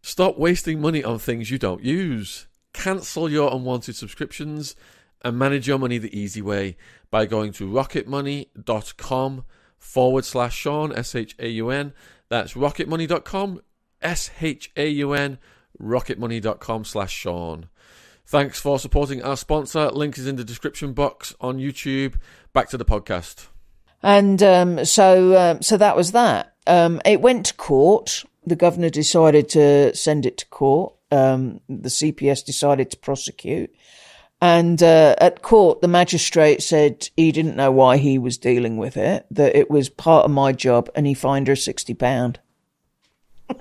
Stop wasting money on things you don't use. Cancel your unwanted subscriptions and manage your money the easy way by going to rocketmoney.com forward slash Shaun, S H A U N. That's rocketmoney.com, S H A U N, rocketmoney.com slash Shaun. Thanks for supporting our sponsor. Link is in the description box on YouTube. Back to the podcast. And um, so, um, so that was that. Um, it went to court. The governor decided to send it to court. um, the CPS decided to prosecute. And uh, at court, the magistrate said he didn't know why he was dealing with it, that it was part of my job, and he fined her £60.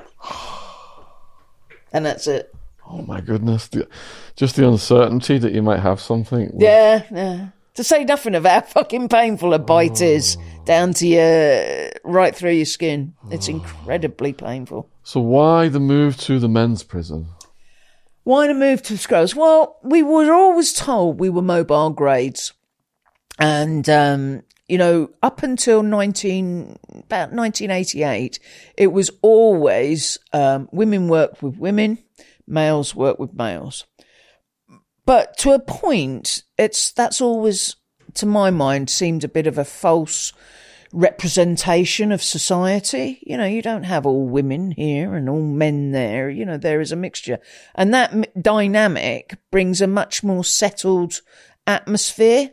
and that's it. Oh my goodness! The, just the uncertainty that you might have something. Yeah, yeah. To say nothing of how fucking painful a bite is down to your, right through your skin. It's incredibly painful. So why the move to the men's prison? Why the move to Scrubs? Well, we were always told we were mobile grades. And, um, you know, up until 19, about 1988, it was always, um, women work with women, males work with males. But to a point, it's, that's always, to my mind, seemed a bit of a false representation of society. You know, you don't have all women here and all men there. You know, there is a mixture. And that m- dynamic brings a much more settled atmosphere.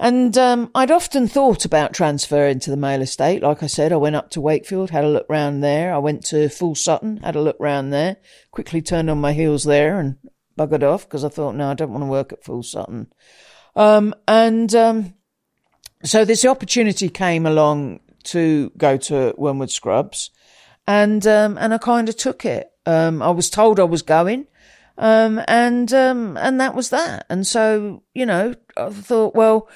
And um, I'd often thought about transferring to the male estate. Like I said, I went up to Wakefield, had a look round there. I went to Full Sutton, had a look round there. Quickly turned on my heels there and buggered off because I thought, no, I don't want to work at Full Sutton. Um, and um, so this opportunity came along to go to Wormwood Scrubs, and um, and I kind of took it. Um, I was told I was going, um, and um, and that was that. And so you know, I thought, well,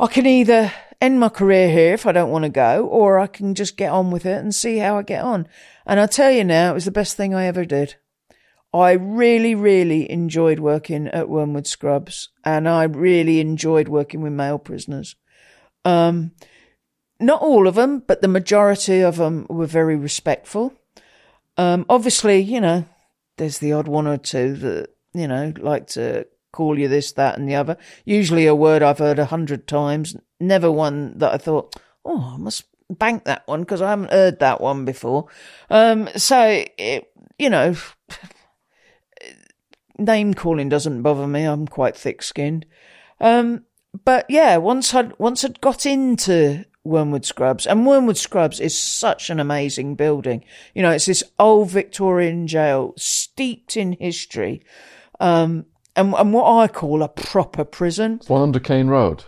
I can either end my career here if I don't want to go, or I can just get on with it and see how I get on. And I tell you now, it was the best thing I ever did. I really, really enjoyed working at Wormwood Scrubs, and I really enjoyed working with male prisoners. Um, not all of them, but the majority of them were very respectful. Um, obviously, you know, there's the odd one or two that, you know, like to call you this, that, and the other. Usually a word I've heard a hundred times, never one that I thought, oh, I must bank that one because I haven't heard that one before. Um, so, it, you know, name calling doesn't bother me. I'm quite thick skinned. Um, but yeah, once I'd, once I'd got into Wormwood Scrubs, and Wormwood Scrubs is such an amazing building. You know, it's this old Victorian jail steeped in history. Um, and, and what I call a proper prison. On Du Cane Road.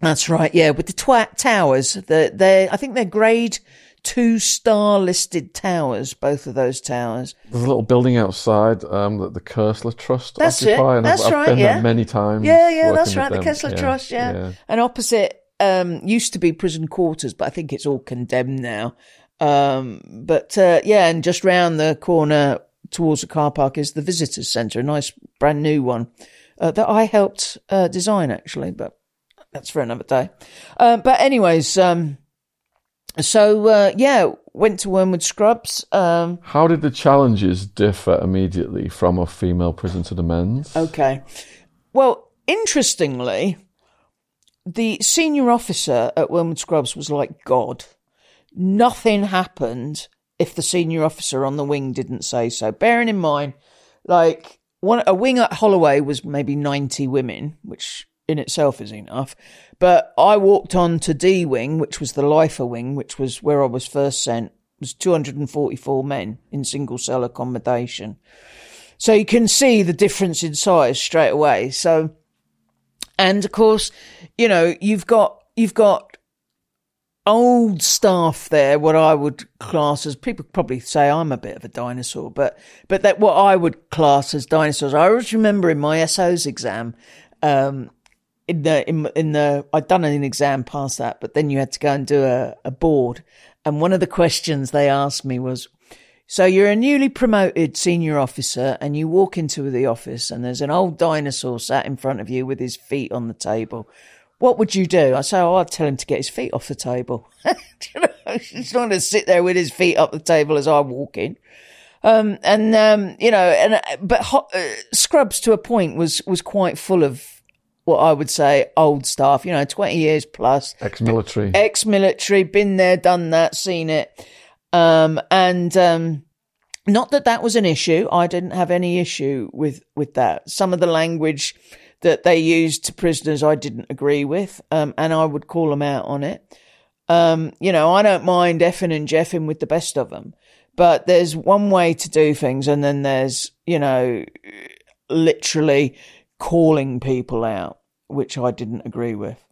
That's right. Yeah. With the twat towers, the, they're, I think they're grade two star listed towers, both of those towers. There's a little building outside um, that the Koestler Trust That's it. occupy, and That's I've, I've right, been yeah. there many times. Yeah, yeah, that's right. The them. Koestler Trust, yeah. yeah. And opposite um, used to be prison quarters, but I think it's all condemned now. Um, but uh, yeah, and just round the corner towards the car park is the visitors centre, a nice brand new one uh, that I helped uh, design actually, but that's for another day. Um, but anyways, um, so uh, yeah, went to Wormwood Scrubs. Um, How did the challenges differ immediately from a female prison to the men's? Okay. Well, interestingly, the senior officer at Wormwood Scrubs was like God. Nothing happened if the senior officer on the wing didn't say so. Bearing in mind, like one a wing at Holloway was maybe ninety women, which in itself is enough. But I walked on to D wing, which was the lifer wing, which was where I was first sent. It was two hundred and forty four men in single cell accommodation. So you can see the difference in size straight away. So, and of course, you know, you've got, you've got old staff there, what I would class as, people probably say I'm a bit of a dinosaur, but, but that what I would class as dinosaurs. I always remember in my SO's exam, um, in the, in, in the, I'd done an exam past that, but then you had to go and do a, a board. And one of the questions they asked me was, so you're a newly promoted senior officer and you walk into the office and there's an old dinosaur sat in front of you with his feet on the table. What would you do? I say, oh, I'd tell him to get his feet off the table. you know, he's not going to sit there with his feet up the table as I walk in. Um, and, um, you know, and, but hot, uh, Scrubs to a point was, was quite full of what I would say old staff, you know, 20 years plus Ex-military. ex-military, been there, done that, seen it. Um, and, um, not that that was an issue. I didn't have any issue with, with that. Some of the language that they used to prisoners, I didn't agree with. Um, and I would call them out on it. Um, you know, I don't mind effing and jeffing with the best of them, but there's one way to do things and then there's you know, literally calling people out, which I didn't agree with.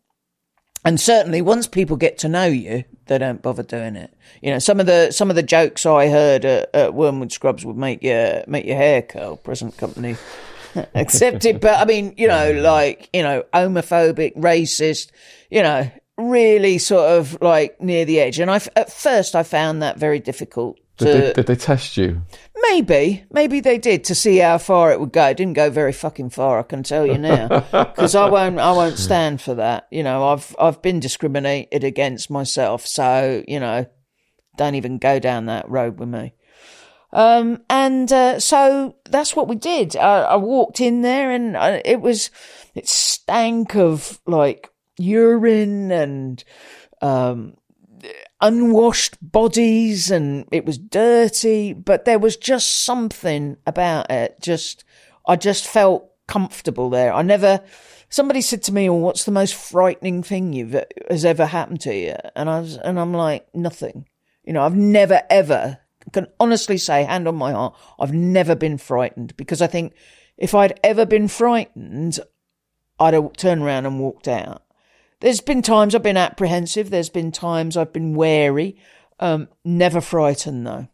And certainly once people get to know you, they don't bother doing it. You know, some of the, some of the jokes I heard at, at Wormwood Scrubs would make your, make your hair curl, present company accepted. But I mean, you know, like, you know, homophobic, racist, you know, really sort of like near the edge. And I, at first I found that very difficult to, Did they, did they test you? Maybe, maybe they did to see how far it would go. It didn't go very fucking far, I can tell you now, because I won't, I won't stand for that. You know, I've, I've been discriminated against myself, so you know, don't even go down that road with me. Um, and uh, so that's what we did. I, I walked in there, and I, it was, it stank of like urine and um, unwashed bodies and it was dirty, but there was just something about it. Just, I just felt comfortable there. I never, somebody said to me, well, what's the most frightening thing you've, has ever happened to you? And I was, and I'm like, nothing. You know, I've never ever, can honestly say, hand on my heart, I've never been frightened because I think if I'd ever been frightened, I'd have turned around and walked out. There's been times I've been apprehensive. There's been times I've been wary. Um, never frightened though.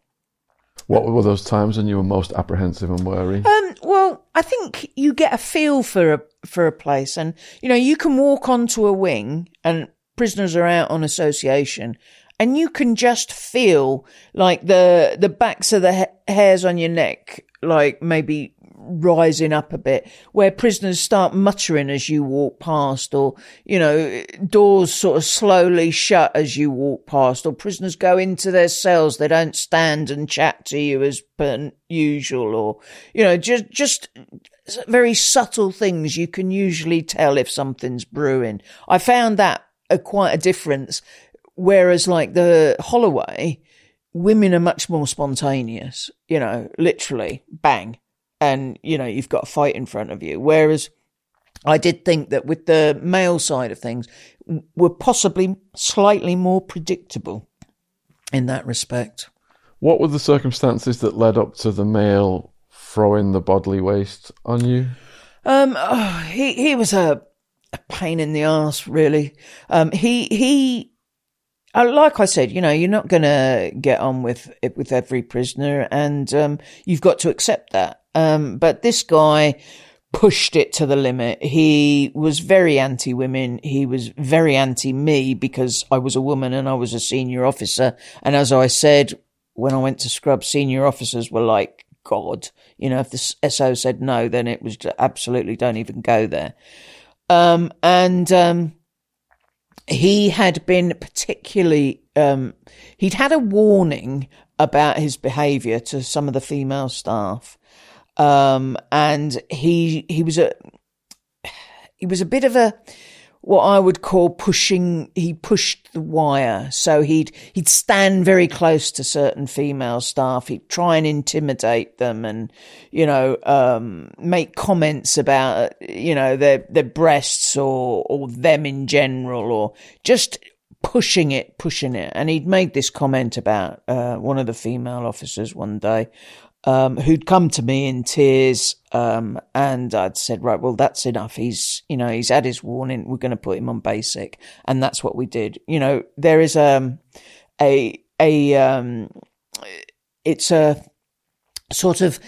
What were those times when you were most apprehensive and wary? Um, well, I think you get a feel for a for a place, and you know you can walk onto a wing, and prisoners are out on association, and you can just feel like the the backs of the ha- hairs on your neck, like maybe rising up a bit where prisoners start muttering as you walk past or, you know, doors sort of slowly shut as you walk past or prisoners go into their cells. They don't stand and chat to you as per usual or, you know, just, just very subtle things you can usually tell if something's brewing. I found that a, quite a difference. Whereas like the Holloway, women are much more spontaneous, you know, literally bang and you know you've got a fight in front of you. Whereas I did think that with the male side of things, we're possibly slightly more predictable in that respect. What were the circumstances that led up to the male throwing the bodily waste on you? Um, oh, he he was a, a pain in the ass, really. Um, he he uh, like I said, you know, you're not going to get on with with every prisoner, and um, you've got to accept that. Um, but this guy pushed it to the limit. He was very anti women. He was very anti me because I was a woman and I was a senior officer. And as I said, when I went to scrub, senior officers were like God. You know, if the SO said no, then it was absolutely don't even go there. Um, and, um, he had been particularly, um, he'd had a warning about his behavior to some of the female staff. Um, and he, he was a, he was a bit of a, what I would call pushing, he pushed the wire. So he'd, he'd stand very close to certain female staff. He'd try and intimidate them and, you know, um, make comments about, you know, their, their breasts or, or them in general or just pushing it, pushing it. And he'd made this comment about, uh, one of the female officers one day um, who'd come to me in tears, um, and I'd said, right, well, that's enough. He's, you know, he's had his warning. We're going to put him on basic, and that's what we did. You know, there is um, a a um, it's a sort of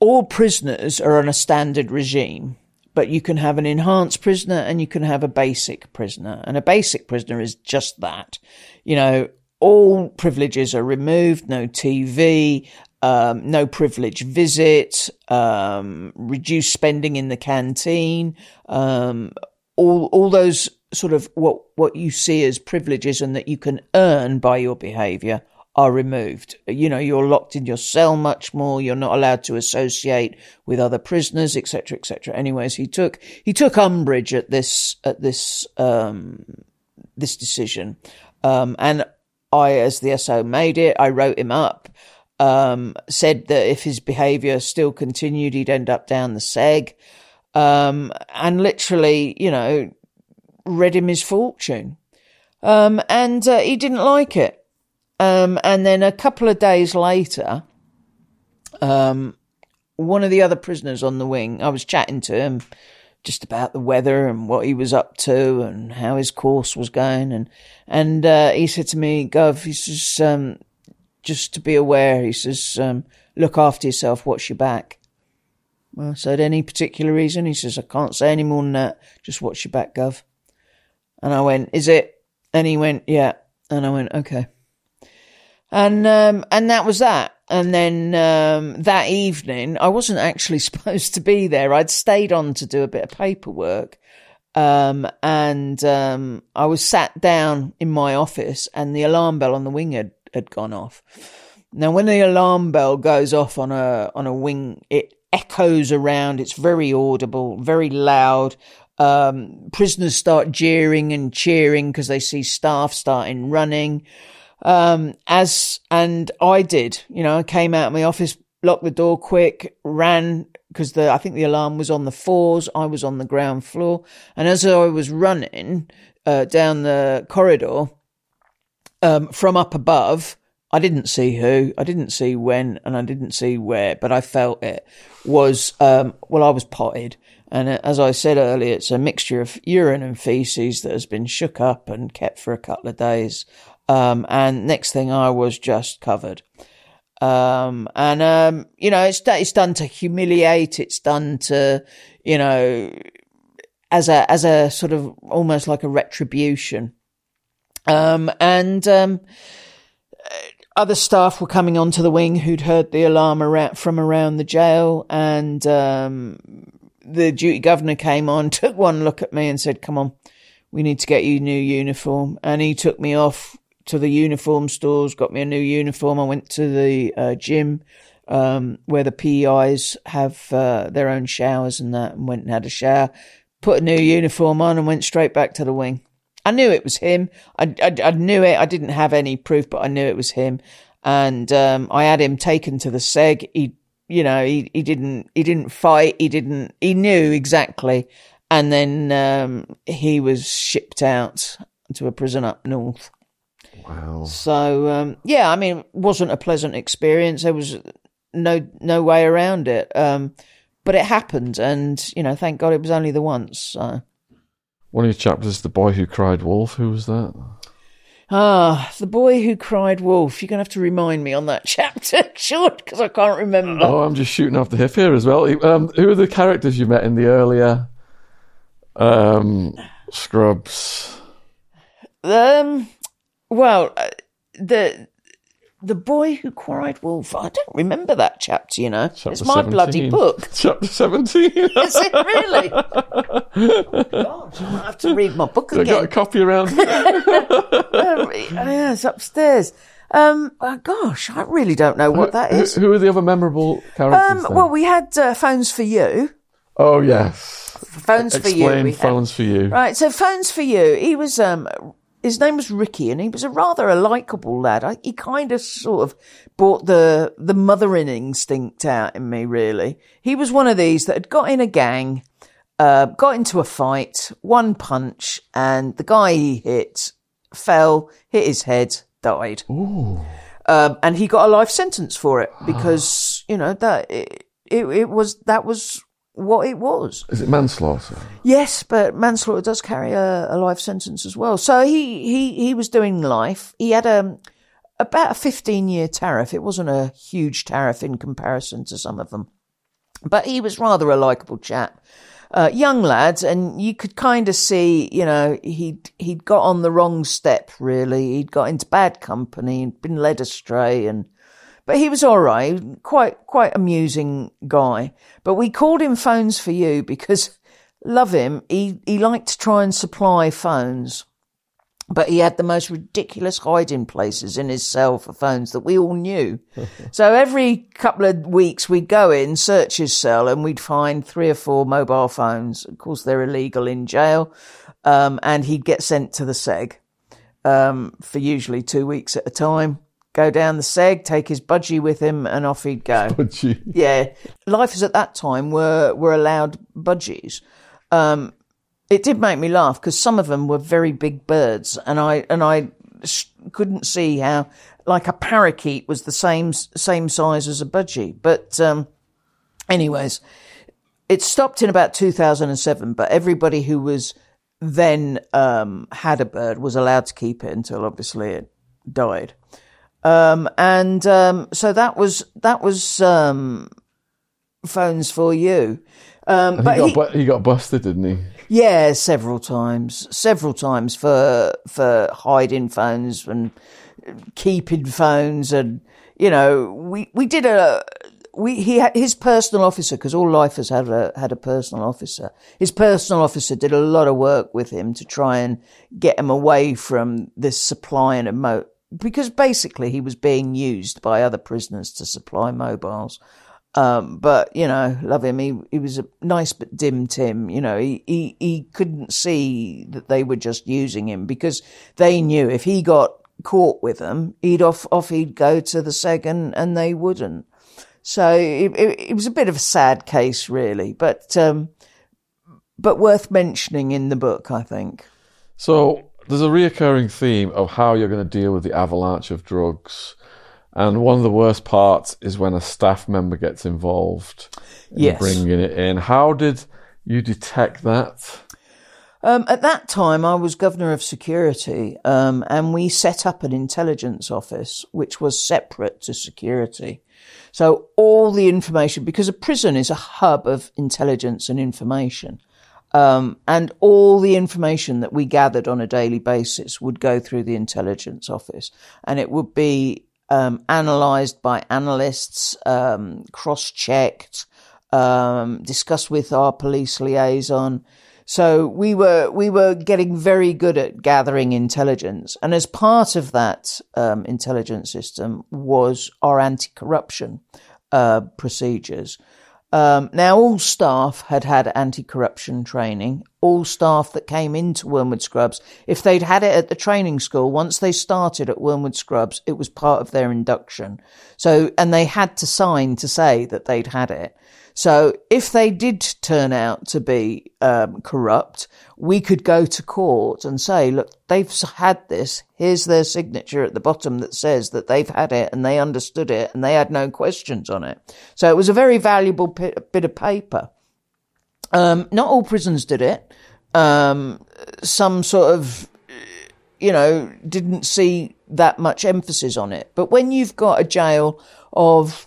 all prisoners are on a standard regime, but you can have an enhanced prisoner and you can have a basic prisoner, and a basic prisoner is just that. You know, all privileges are removed, no TV, um, no privilege visit, um, reduced spending in the canteen, um, all all those sort of what what you see as privileges and that you can earn by your behaviour are removed. You know, you're locked in your cell much more. You're not allowed to associate with other prisoners, etc., etc. Anyways, he took he took umbrage at this at this um, this decision, um, and I, as the SO, made it. I wrote him up um, said that if his behaviour still continued, he'd end up down the seg. Um, and literally, you know, read him his fortune. Um, and uh, he didn't like it. Um, and then a couple of days later, um, one of the other prisoners on the wing. I was chatting to him just about the weather and what he was up to and how his course was going. And and uh, he said to me, "Gov," he says, um, "just to be aware," he says, um, "look after yourself. Watch your back." Well, I said, "Any particular reason?" He says, "I can't say any more than that. Just watch your back, Gov." And I went, "Is it?" And he went, "Yeah." And I went, "Okay." And um, and that was that. And then um, that evening, I wasn't actually supposed to be there. I'd stayed on to do a bit of paperwork. Um, and um, I was sat down in my office, and the alarm bell on the wing had, had gone off. Now, when the alarm bell goes off on a on a wing, it echoes around. It's very audible, very loud. Um, prisoners start jeering and cheering because they see staff starting running. Um, as, and I did, you know, I came out of my office, locked the door quick, ran because the, I think the alarm was on the fours. I was on the ground floor. And as I was running, uh, down the corridor, um, from up above, I didn't see who, I didn't see when, and I didn't see where, but I felt it was, um, well, I was potted. And uh, as I said earlier, it's a mixture of urine and feces that has been shook up and kept for a couple of days. Um, and next thing I was just covered. Um, and, um, you know, it's, it's done to humiliate. It's done to, you know, as a, as a sort of almost like a retribution. Um, and, um, other staff were coming onto the wing who'd heard the alarm around, from around the jail and, um, the duty governor came on, took one look at me and said, come on, we need to get you a new uniform. And he took me off to the uniform stores, got me a new uniform. I went to the uh, gym um, where the PEIs have uh, their own showers and that, and went and had a shower, put a new uniform on, and went straight back to the wing. I knew it was him. I, I, I knew it. I didn't have any proof, but I knew it was him. And um, I had him taken to the seg. He, you know, he, he didn't he didn't fight. He didn't. He knew exactly. And then um, he was shipped out to a prison up north. Wow. So um, yeah, I mean, it wasn't a pleasant experience. There was no no way around it. Um, but it happened, and you know, thank God it was only the once. So. One of your chapters, the boy who cried wolf. Who was that? Ah, the boy who cried wolf. You're gonna have to remind me on that chapter, short, because I can't remember. Oh, I'm just shooting off the hip here as well. Um, who are the characters you met in the earlier um, Scrubs? Um, well, uh, the the boy who cried wolf. I don't remember that chapter. You know, Chapter it's my 17. bloody book. Chapter 17. Is it really? God, I have to read my book again. I got a copy around. Oh, yeah, it's upstairs. Um, oh, gosh, I really don't know what that is. who, who are the other memorable characters? Um, well, we had uh, phones for you. oh, yes. Phones for you. Explain we had. phones for you. Right, so phones for you. He was um his name was Ricky, and he was a rather a likable lad. I, he kind of sort of brought the the mothering instinct out in me. Really, he was one of these that had got in a gang, uh, got into a fight, one punch, and the guy he hit fell, hit his head, died. Um, and he got a life sentence for it because you know that it, it, it was that was what it was. Is it manslaughter? Yes, but manslaughter does carry a, a life sentence as well. So he, he, he was doing life. He had a, about a 15 year tariff. It wasn't a huge tariff in comparison to some of them, but he was rather a likable chap. Uh, young lad, and you could kind of see, you know, he'd, he'd got on the wrong step, really. He'd got into bad company and been led astray and, but he was all right, quite quite amusing guy. But we called him Phones for You because love him. He he liked to try and supply phones, but he had the most ridiculous hiding places in his cell for phones that we all knew. so every couple of weeks we'd go in, search his cell, and we'd find three or four mobile phones. Of course, they're illegal in jail, um, and he'd get sent to the seg um, for usually two weeks at a time go down the seg, take his budgie with him, and off he'd go. Budgie. yeah, lifers at that time were were allowed budgies. Um, it did make me laugh because some of them were very big birds, and I and I sh- couldn't see how like a parakeet was the same same size as a budgie, but. Um, anyways, it stopped in about 2007, but everybody who was then um, had a bird was allowed to keep it until obviously it died. Um, and um, so that was that was um, phones for you. Um, but he got, he, he got busted, didn't he? yeah, several times, several times for for hiding phones and keeping phones, and you know, we we did a we he had his personal officer because all lifers had a had a personal officer. His personal officer did a lot of work with him to try and get him away from this supplying of mo because basically he was being used by other prisoners to supply mobiles. Um, but you know, love him. He he was a nice but dim Tim. You know, he, he he couldn't see that they were just using him because they knew if he got caught with them, he'd off off he'd go to the second, and, they wouldn't. So it, it, it was a bit of a sad case, really, but um, but worth mentioning in the book, I think. So there's a reoccurring theme of how you're going to deal with the avalanche of drugs. And one of the worst parts is when a staff member gets involved in Yes. bringing it in. How did you detect that? Um, at that time, I was governor of security, um, and we set up an intelligence office which was separate to security. So all the information, because a prison is a hub of intelligence and information, um, and all the information that we gathered on a daily basis would go through the intelligence office, and it would be um, analysed by analysts, um, cross-checked, um, discussed with our police liaison. So we were we were getting very good at gathering intelligence, and as part of that um, intelligence system was our anti-corruption uh, procedures. Um, now, all staff had had anti-corruption training. All staff that came into Wormwood Scrubs, if they'd had it at the training school, once they started at Wormwood Scrubs, it was part of their induction. So, and they had to sign to say that they'd had it. So if they did turn out to be um, corrupt, we could go to court and say, look, they've had this. Here's their signature at the bottom that says that they've had it and they understood it and they had no questions on it. So it was a very valuable bit, of paper. Um, not all prisons did it. Um, some sort of, you know, didn't see that much emphasis on it. But when you've got a jail of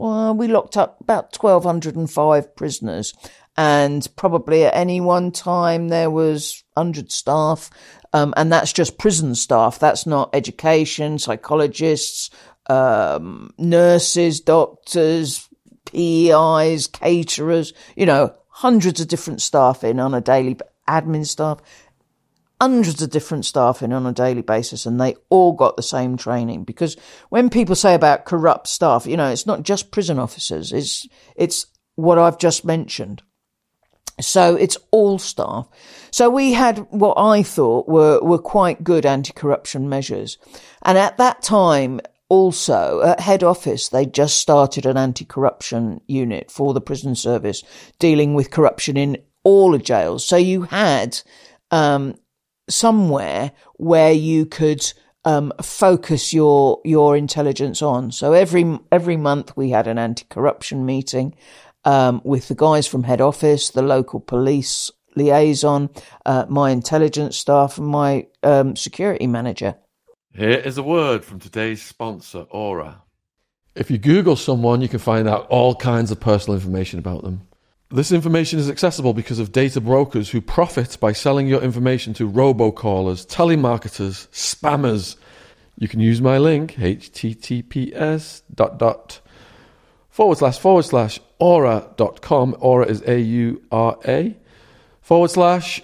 well, we locked up about 1,205 prisoners, and probably at any one time there was 100 staff, um, and that's just prison staff. That's not education, psychologists, um, nurses, doctors, PEIs, caterers, you know, hundreds of different staff in on a daily admin staff hundreds of different staff in on a daily basis and they all got the same training. Because when people say about corrupt staff you know it's not just prison officers it's it's what I've just mentioned. So it's all staff. So we had what I thought were were quite good anti-corruption measures. And at that time also at head office they just started an anti-corruption unit for the prison service dealing with corruption in all the jails. So you had um, somewhere where you could um, focus your your intelligence on. So every every month we had an anti-corruption meeting um, with the guys from head office, the local police liaison, uh, my intelligence staff, and my um, security manager. Here is a word from today's sponsor, Aura. If you Google someone, you can find out all kinds of personal information about them. This information is accessible because of data brokers who profit by selling your information to robocallers, telemarketers, spammers. You can use my link, https dot dot forward slash forward slash aura.com. Aura is A U R A forward slash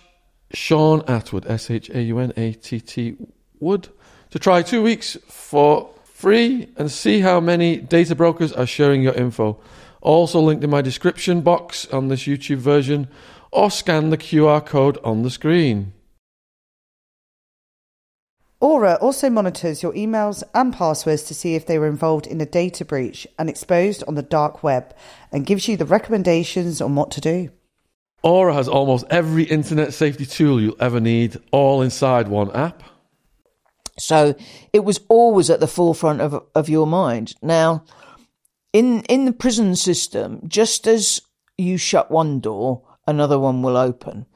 Shaun Attwood, S H A U N A T T Wood, to try two weeks for free and see how many data brokers are sharing your info. Also linked in my description box on this YouTube version, or scan the QR code on the screen. Aura also monitors your emails and passwords to see if they were involved in a data breach and exposed on the dark web and gives you the recommendations on what to do. Aura has almost every internet safety tool you'll ever need, all inside one app. So it was always at the forefront of of your mind. Now, in in the prison system, just as you shut one door, another one will open.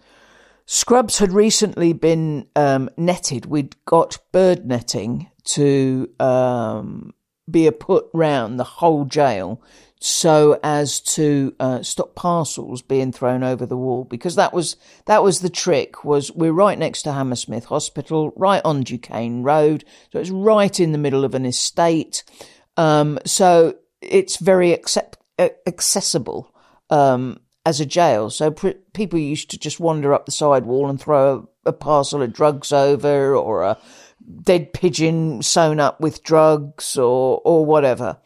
Scrubs had recently been um, netted. We'd got bird netting to um, be a put round the whole jail so as to uh, stop parcels being thrown over the wall because that was that was the trick was we're right next to Hammersmith Hospital right on Du Cane Road so it's right in the middle of an estate um, so it's very accept- accessible um, as a jail. So pr- people used to just wander up the side wall and throw a, a parcel of drugs over or a dead pigeon sewn up with drugs or or whatever.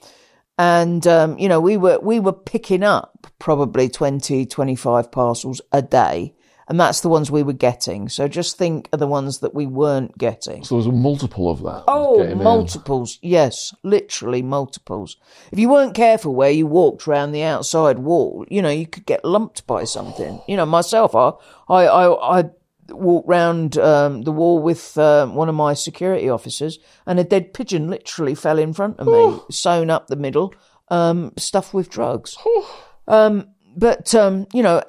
And um, you know we were we were picking up probably 20 25 parcels a day and that's the ones we were getting. So just think of the ones that we weren't getting. So there's a multiple of that. oh getting in. multiples. Yes literally multiples. If you weren't careful where you walked around the outside wall you know you could get lumped by something. You know myself i i i, I walked round um, the wall with um, one of my security officers, and a dead pigeon literally fell in front of me, sewn up the middle, um, stuffed with drugs. Um, but um, you know,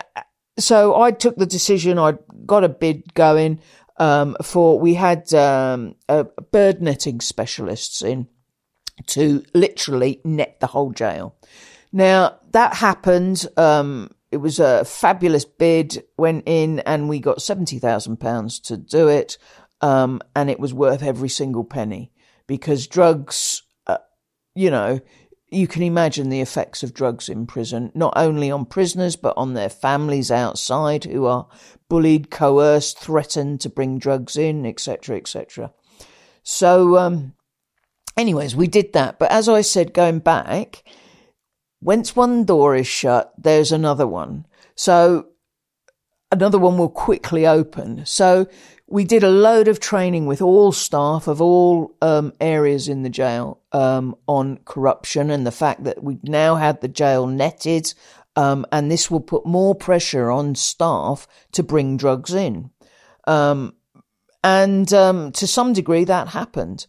so I took the decision. I got a bid going um, for. We had um, bird netting specialists in to literally net the whole jail. Now that happened. Um, it was a fabulous bid. Went in and we got seventy thousand pounds to do it, um, and it was worth every single penny because drugs. Uh, you know, you can imagine the effects of drugs in prison, not only on prisoners but on their families outside who are bullied, coerced, threatened to bring drugs in, etc., etc. So, um, anyways, we did that. But as I said, going back, once one door is shut, there's another one. So another one will quickly open. So we did a load of training with all staff of all um, areas in the jail um, on corruption and the fact that we've now had the jail netted, um, and this will put more pressure on staff to bring drugs in. Um, and um, to some degree, that happened.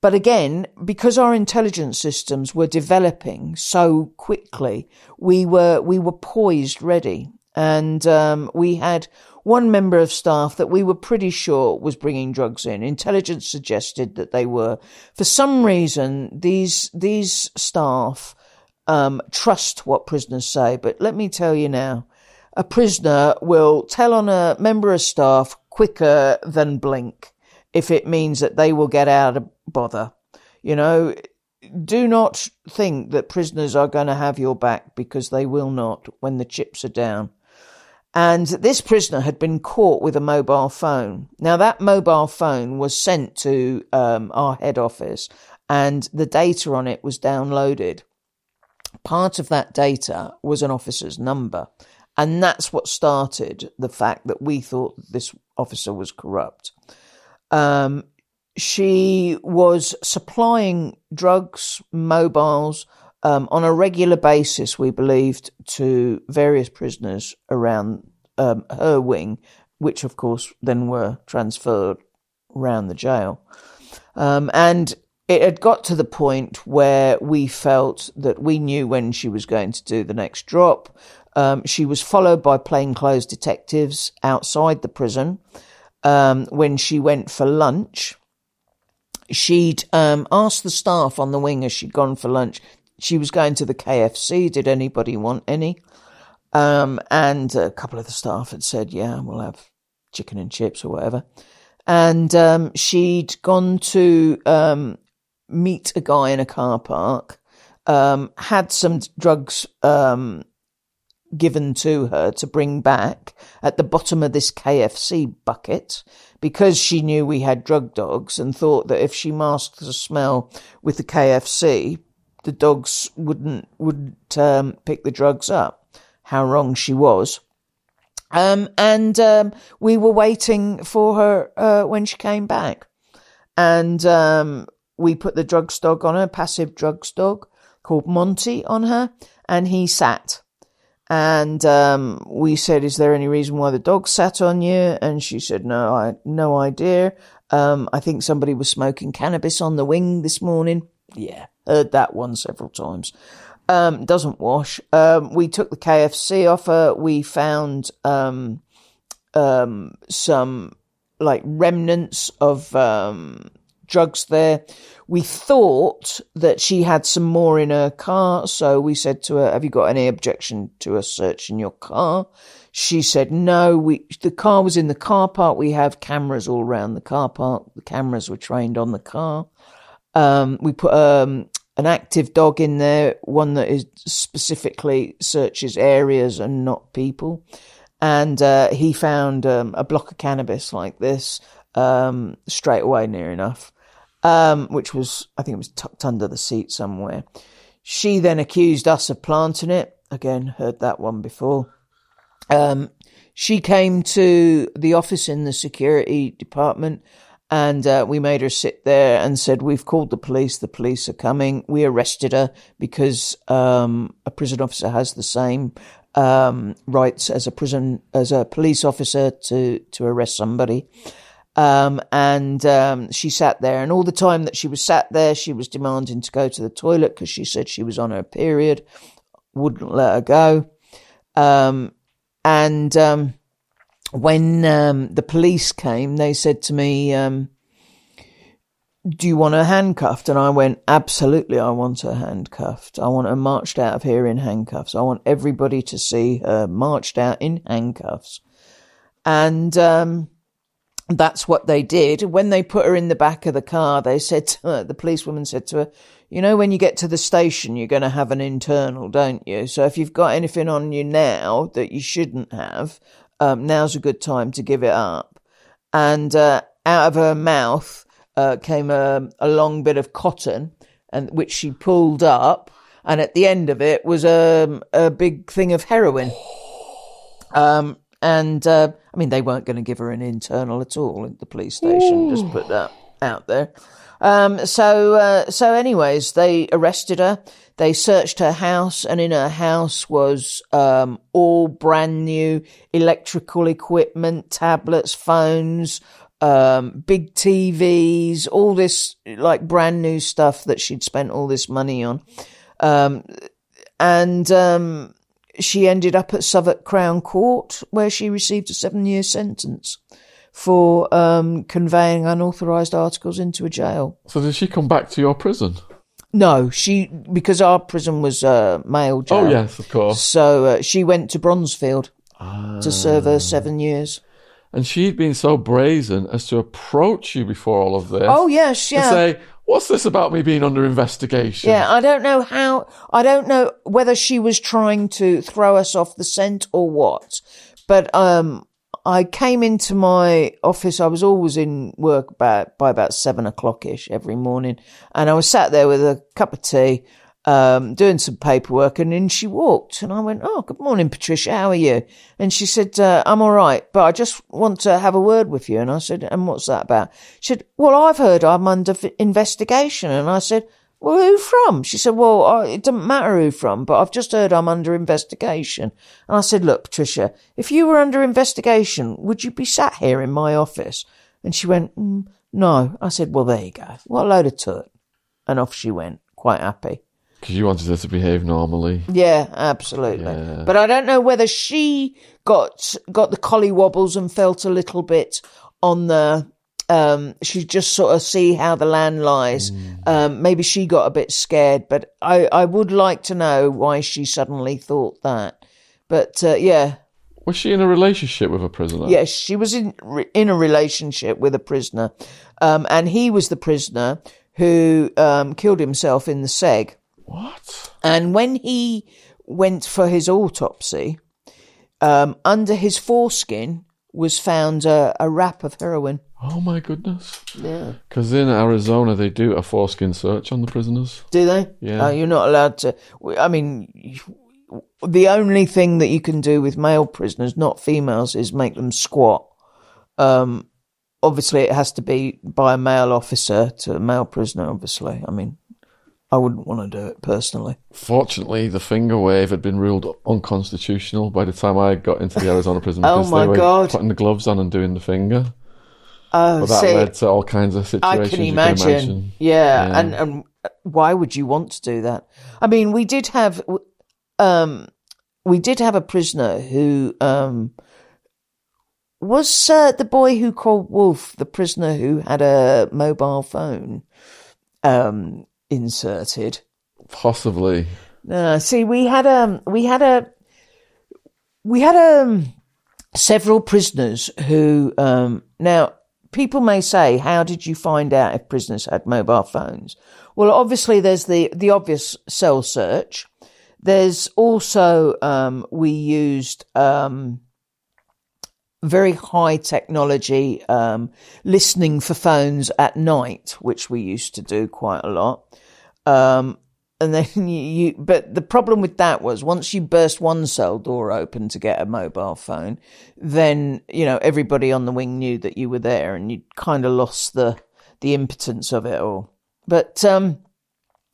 But again, because our intelligence systems were developing so quickly, we were we were poised, ready, and um, we had one member of staff that we were pretty sure was bringing drugs in. Intelligence suggested that they were. For some reason, these these staff um, trust what prisoners say. But let me tell you now, a prisoner will tell on a member of staff quicker than blink if it means that they will get out of bother. You know, do not think that prisoners are going to have your back because they will not when the chips are down. And this prisoner had been caught with a mobile phone. Now, that mobile phone was sent to um, our head office and the data on it was downloaded. Part of that data was an officer's number. And that's what started the fact that we thought this officer was corrupt. Um, she was supplying drugs, mobiles, um, on a regular basis, we believed, to various prisoners around um, her wing, which of course then were transferred around the jail. Um, and it had got to the point where we felt that we knew when she was going to do the next drop. Um, she was followed by plainclothes detectives outside the prison. Um, when she went for lunch, she'd um, asked the staff on the wing as she'd gone for lunch. She was going to the KFC. Did anybody want any? Um, and a couple of the staff had said, "Yeah, we'll have chicken and chips or whatever." And um, she'd gone to um, meet a guy in a car park. Um, had some drugs um, given to her to bring back at the bottom of this KFC bucket because she knew we had drug dogs and thought that if she masked the smell with the KFC, the dogs wouldn't wouldn't um, pick the drugs up. How wrong she was. Um, and um, we were waiting for her uh, when she came back, and um, we put the drugs dog on her, passive drugs dog called Monty on her, and he sat. And um, we said, "Is there any reason why the dog sat on you?" And she said, "No, I no idea. Um, I think somebody was smoking cannabis on the wing this morning." Yeah, heard that one several times. Um, doesn't wash. Um, we took the KFC offer. We found um, um, some like remnants of um, drugs there. We thought that she had some more in her car, so we said to her, "Have you got any objection to us searching your car?" She said, "No. We the car was in the car park. We have cameras all around the car park. The cameras were trained on the car. Um, we put um, an active dog in there, one that is specifically searches areas and not people." And uh, he found um, a block of cannabis like this um, straight away, near enough um, which was, I think it was tucked under the seat somewhere. She then accused us of planting it. Again, heard that one before. Um, she came to the office in the security department and uh, we made her sit there and said, We've called the police, the police are coming. We arrested her because um, a prison officer has the same um, rights as a prison, as a police officer to, to arrest somebody. Um, and um, she sat there, and all the time that she was sat there, she was demanding to go to the toilet because she said she was on her period, wouldn't let her go. Um, and um, when um, the police came, they said to me, um, Do you want her handcuffed? And I went, Absolutely, I want her handcuffed. I want her marched out of here in handcuffs. I want everybody to see her marched out in handcuffs. And that's what they did. When they put her in the back of the car, they said to her, the policewoman said to her, you know, when you get to the station, you're going to have an internal, don't you? So if you've got anything on you now that you shouldn't have, um, now's a good time to give it up. And uh, out of her mouth uh, came a, a long bit of cotton, and which she pulled up, and at the end of it was a, um, a big thing of heroin. Um, and uh, I mean, they weren't going to give her an internal at all at the police station. Ooh. Just put that out there. Um, so, uh, so, anyways, they arrested her. They searched her house, and in her house was um, all brand new electrical equipment, tablets, phones, um, big TVs, all this like brand new stuff that she'd spent all this money on. Um, and um, she ended up at Southwark Crown Court, where she received a seven year sentence for um, conveying unauthorised articles into a jail. So did she come back to your prison? No, she because our prison was a uh, male jail. Oh yes, of course. So uh, she went to Bronzefield ah. to serve her seven years. And she'd been so brazen as to approach you before all of this. Oh yes, yeah. Say, what's this about me being under investigation? Yeah, I don't know how, I don't know whether she was trying to throw us off the scent or what, but, um, I came into my office. I was always in work about, by about seven o'clock ish every morning. And I was sat there with a cup of tea um, doing some paperwork, and in she walked, and I went, "Oh, good morning, Patricia. How are you?" And she said, uh, "I'm all right, but I just want to have a word with you." And I said, "And what's that about?" She said, "Well, I've heard I'm under investigation," and I said. Well, who from? She said, well, I, it doesn't matter who from, but I've just heard I'm under investigation. And I said, look, Patricia, if you were under investigation, would you be sat here in my office? And she went, mm, no. I said, well, there you go. What a load of tut. And off she went, quite happy. Because you wanted her to behave normally. Yeah, absolutely. Yeah. But I don't know whether she got got the collie wobbles and felt a little bit on the. Um, she just sort of see how the land lies. Mm. Um, maybe she got a bit scared, but I, I would like to know why she suddenly thought that. But uh, yeah, was she in a relationship with a prisoner? Yes, she was in in a relationship with a prisoner, um, and he was the prisoner who um, killed himself in the seg. What? And when he went for his autopsy, um, under his foreskin was found a, a wrap of heroin. Oh my goodness! Yeah, because in Arizona they do a foreskin search on the prisoners. Do they? Yeah, uh, you're not allowed to. I mean, the only thing that you can do with male prisoners, not females, is make them squat. Um, obviously, it has to be by a male officer to a male prisoner. Obviously, I mean, I wouldn't want to do it personally. Fortunately, the finger wave had been ruled unconstitutional by the time I got into the Arizona prison. oh my they were god! Putting the gloves on and doing the finger. Oh, but that see, led to all kinds of situations. I can imagine. Can imagine. Yeah, yeah, and and why would you want to do that? I mean, we did have, um, we did have a prisoner who, um, was uh, the boy who called Wolf the prisoner who had a mobile phone um, inserted? Possibly. Uh, see, we had a we had a we had um several prisoners who um now people may say, how did you find out if prisoners had mobile phones? Well, obviously there's the the obvious cell search. There's also um, we used um, very high technology um, listening for phones at night, which we used to do quite a lot. Um, and then you, you, but the problem with that was once you burst one cell door open to get a mobile phone, then you know everybody on the wing knew that you were there, and you kind of lost the the impotence of it all. But um,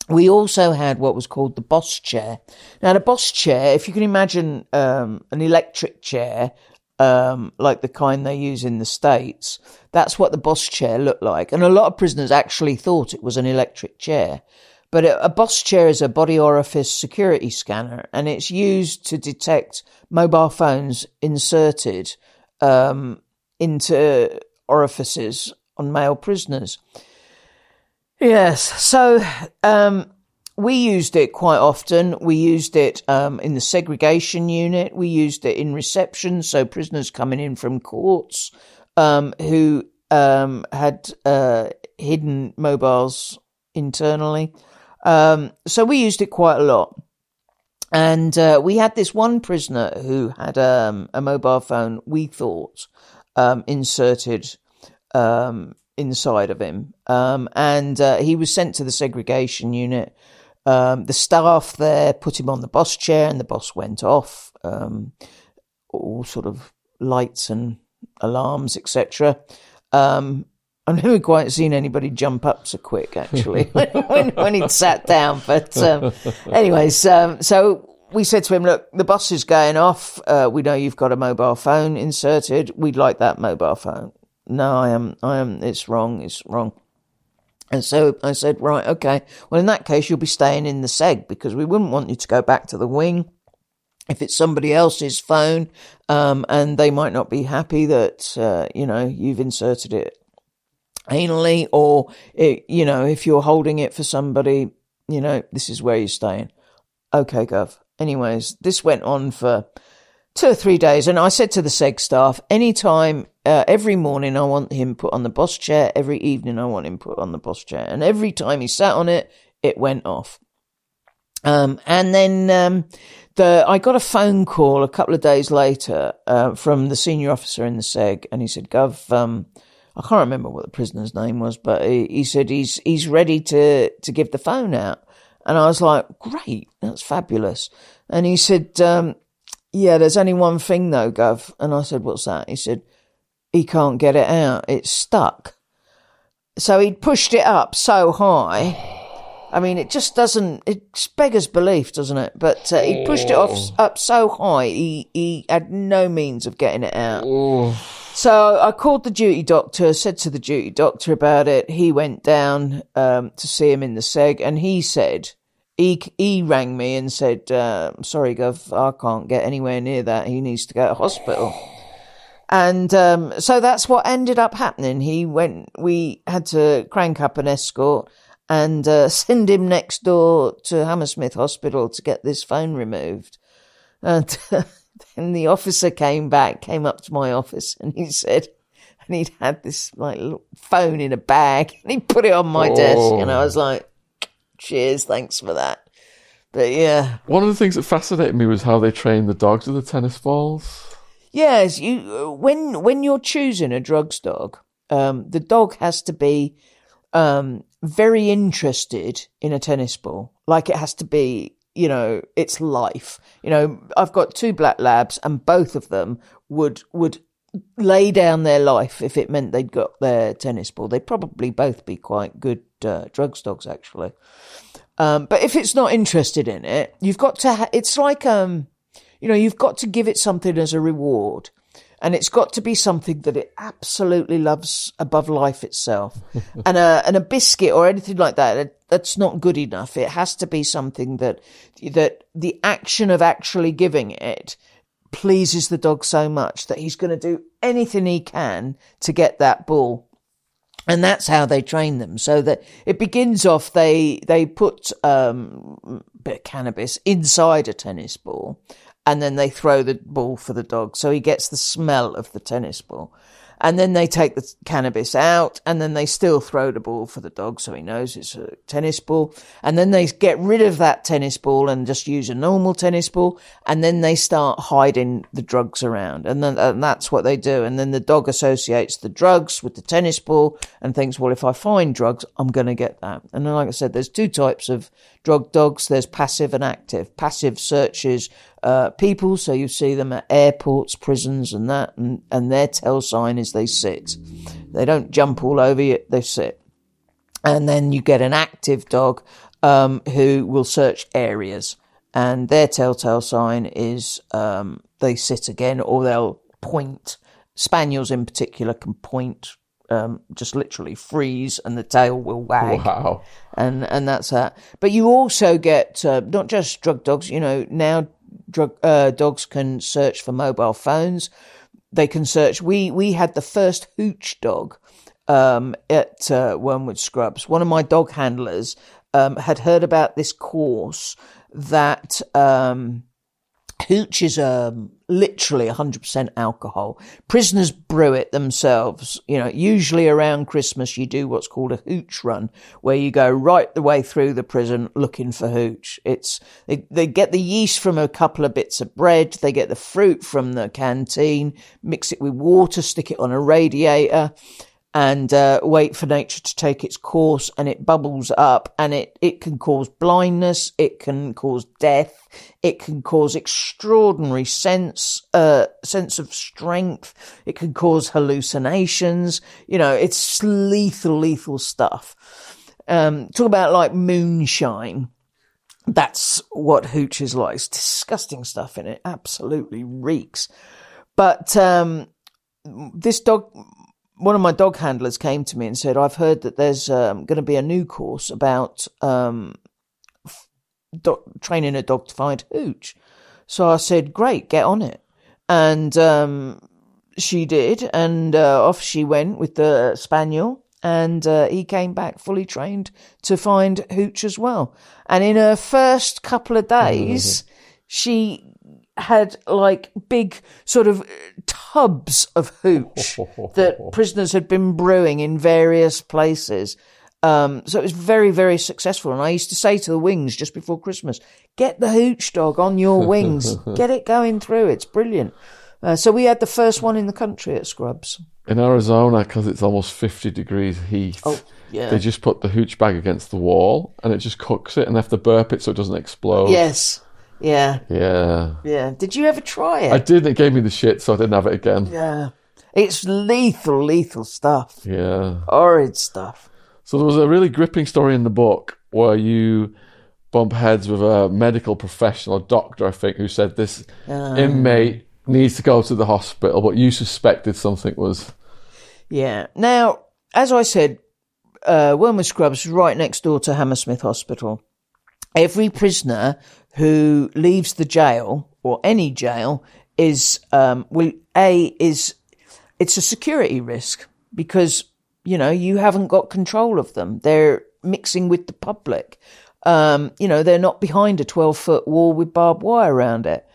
we also had what was called the boss chair. Now, the boss chair, if you can imagine um, an electric chair um, like the kind they use in the States. That's what the boss chair looked like. And a lot of prisoners actually thought it was an electric chair. But a boss chair is a body orifice security scanner and it's used to detect mobile phones inserted um, into orifices on male prisoners. Yes, so um, we used it quite often. We used it um, in the segregation unit. We used it in reception, so prisoners coming in from courts um, who um, had uh, hidden mobiles internally. Um, so we used it quite a lot. And uh, we had this one prisoner who had um, a mobile phone, we thought, um, inserted inside of him. and uh, he was sent to the segregation unit um, the staff there put him on the boss chair, and the boss went off. Um, all sort of lights and alarms, etc. Um, I've never quite seen anybody jump up so quick, actually, when, when, he'd sat down. But, um, anyways, um, so we said to him, look, the boss is going off. Uh, we know you've got a mobile phone inserted. We'd like that mobile phone. No, I am, I am, it's wrong, it's wrong. And so I said, right, okay. Well, in that case, you'll be staying in the seg because we wouldn't want you to go back to the wing if it's somebody else's phone, um, and they might not be happy that, uh, you know, you've inserted it anally or, it, you know, if you're holding it for somebody, you know, this is where you're staying. Okay, Gov. Anyways, this went on for two or three days. And I said to the SEG staff, anytime, uh, every morning I want him put on the boss chair. Every evening I want him put on the boss chair. And every time he sat on it, it went off. Um, and then, um, the, I got a phone call a couple of days later, uh, from the senior officer in the SEG. And he said, Gov, um, I can't remember what the prisoner's name was, but he, he said he's, he's ready to, to give the phone out. And I was like, great, that's fabulous. And he said, um, yeah, there's only one thing though, Gov. And I said, what's that? He said, he can't get it out. It's stuck. So he'd pushed it up so high. I mean, it just doesn't, it beggars belief, doesn't it? But uh, he pushed it off oh. up so high, he, he had no means of getting it out. Oh. So I called the duty doctor, said to the duty doctor about it. He went down um, to see him in the seg, and he said he he rang me and said, uh, "Sorry, Gov, I can't get anywhere near that. He needs to go to hospital." And um, so that's what ended up happening. He went. We had to crank up an escort and uh, send him next door to Hammersmith Hospital to get this phone removed. And then the officer came back, came up to my office, and he said, and he'd had this like phone in a bag, and he put it on my oh. desk, and I was like, cheers, thanks for that. But yeah, one of the things that fascinated me was how they train the dogs with the tennis balls. Yes, you when when you're choosing a drugs dog, um, the dog has to be um, very interested in a tennis ball. Like it has to be, you know, its life. You know, I've got two black labs, and both of them would would lay down their life if it meant they'd got their tennis ball. They'd probably both be quite good uh, drugs dogs, actually. Um, but if it's not interested in it, you've got to. Ha- it's like um, you know, you've got to give it something as a reward. And it's got to be something that it absolutely loves above life itself. and a and a biscuit or anything like that that's not good enough. It has to be something that that the action of actually giving it pleases the dog so much that he's going to do anything he can to get that ball. And that's how they train them. So that it begins off, they, they put, um, bit of cannabis inside a tennis ball and then they throw the ball for the dog. So he gets the smell of the tennis ball. And then they take the cannabis out and then they still throw the ball for the dog so he knows it's a tennis ball. And then they get rid of that tennis ball and just use a normal tennis ball. And then they start hiding the drugs around. And then and that's what they do. And then the dog associates the drugs with the tennis ball and thinks, well, if I find drugs, I'm going to get that. And then, like I said, there's two types of drug dogs. There's passive and active. Passive searches uh, people, so you see them at airports, prisons, and that, and, and their tell sign is they sit. They don't jump all over you, they sit. And then you get an active dog um, who will search areas, and their telltale sign is um, they sit again, or they'll point. Spaniels in particular can point um, just literally freeze and the tail will wag. Wow. And, and that's that. But you also get, uh, not just drug dogs, you know, now drug, uh, dogs can search for mobile phones. They can search. We, we had the first hooch dog, um, at, uh, Wormwood Scrubs. One of my dog handlers, um, had heard about this course that, um, Hooch is um, literally 100% alcohol. Prisoners brew it themselves. You know, usually around Christmas, you do what's called a hooch run, where you go right the way through the prison looking for hooch. It's, they, they get the yeast from a couple of bits of bread. They get the fruit from the canteen, mix it with water, stick it on a radiator and uh, wait for nature to take its course and it bubbles up and it, it can cause blindness it can cause death it can cause extraordinary sense uh, sense of strength it can cause hallucinations you know it's lethal lethal stuff. Um, talk about like moonshine. That's what hooch is like. It's disgusting stuff and it. Absolutely reeks. But um, this dog one of my dog handlers came to me and said, I've heard that there's um, going to be a new course about um, do- training a dog to find hooch. So I said, great, get on it. And um, she did. And uh, off she went with the spaniel. And uh, he came back fully trained to find hooch as well. And in her first couple of days, mm-hmm. she had like big sort of tubs of hooch that prisoners had been brewing in various places. Um, so it was very, very successful. And I used to say to the wings just before Christmas, get the hooch dog on your wings, get it going through. It's brilliant. Uh, so we had the first one in the country at Scrubs. In Arizona, because it's almost 50 degrees heat. Oh, yeah. They just put the hooch bag against the wall and it just cooks it and they have to burp it so it doesn't explode. Yes. Yeah. Yeah. Yeah. Did you ever try it? I did. It gave me the shit, so I didn't have it again. Yeah. It's lethal, lethal stuff. Yeah. Horrid stuff. So there was a really gripping story in the book where you bump heads with a medical professional, a doctor, I think, who said this um, inmate needs to go to the hospital, but you suspected something was. Yeah. Now, as I said, uh, Wormwood Scrubs is right next door to Hammersmith Hospital. Every prisoner who leaves the jail or any jail is um, will a is it's a security risk because you know you haven't got control of them. They're mixing with the public. Um, you know they're not behind a twelve foot wall with barbed wire around it.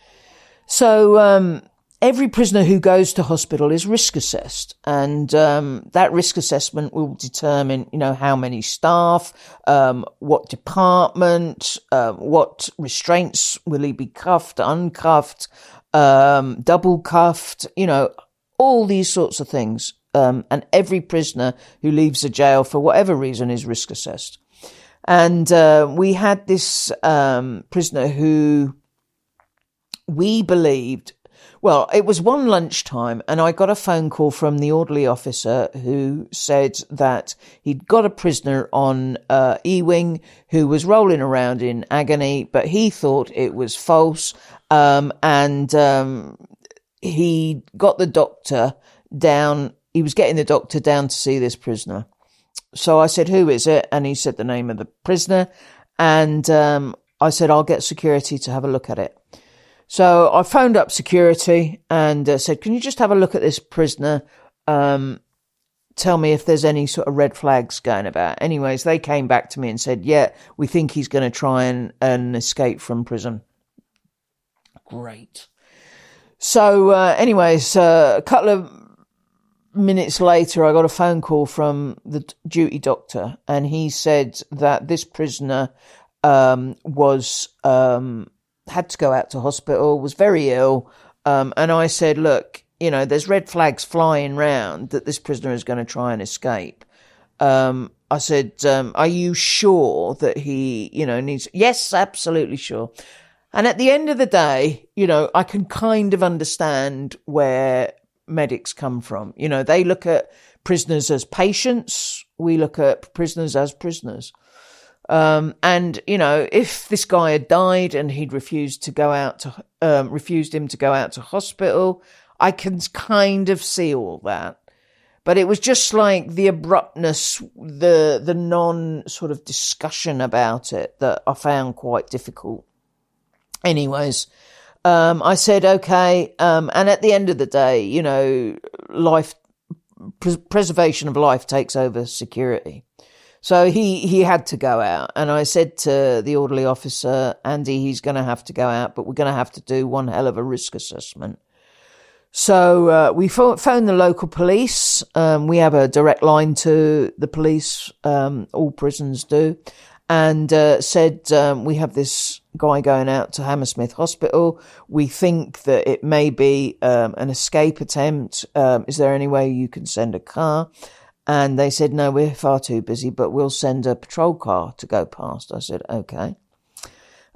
So um, every prisoner who goes to hospital is risk assessed, and um, that risk assessment will determine, you know, how many staff, um, what department, uh, what restraints will he be cuffed, uncuffed, um, double cuffed, you know, all these sorts of things. Um, and every prisoner who leaves a jail for whatever reason is risk assessed. And uh, we had this um, prisoner who we believed well, it was one lunchtime, and I got a phone call from the orderly officer who said that he'd got a prisoner on uh, E Wing who was rolling around in agony, but he thought it was false. Um, and um, he got the doctor down. He was getting the doctor down to see this prisoner. So I said, "Who is it?" And he said the name of the prisoner, and um, I said, "I'll get security to have a look at it." So I phoned up security and uh, said, "Can you just have a look at this prisoner? Um, tell me if there's any sort of red flags going about." Anyways, they came back to me and said, "Yeah, we think he's going to try and, and escape from prison." Great. So, uh, anyways, uh, a couple of minutes later, I got a phone call from the duty doctor, and he said that this prisoner um, was um, had to go out to hospital, was very ill, um, and I said, "Look, you know, there's red flags flying round that this prisoner is going to try and escape." Um, I said, um, "Are you sure that he, you know, needs?" Yes, absolutely sure. And at the end of the day, you know, I can kind of understand where medics come from. You know, they look at prisoners as patients. We look at prisoners as prisoners. Um, and you know, if this guy had died and he'd refused to go out to, um, refused him to go out to hospital, I can kind of see all that. But it was just like the abruptness, the the non sort of discussion about it that I found quite difficult. Anyways, um, I said, okay. Um, and at the end of the day, you know, life, pres- preservation of life takes over security. So he, he had to go out. And I said to the orderly officer, Andy, he's going to have to go out, but we're going to have to do one hell of a risk assessment. So uh, we phoned the local police. Um, we have a direct line to the police. Um, all prisons do and uh, said, um, We have this guy going out to Hammersmith Hospital. We think that it may be um, an escape attempt. Um, is there any way you can send a car? And they said, No, we're far too busy, but we'll send a patrol car to go past. I said, Okay.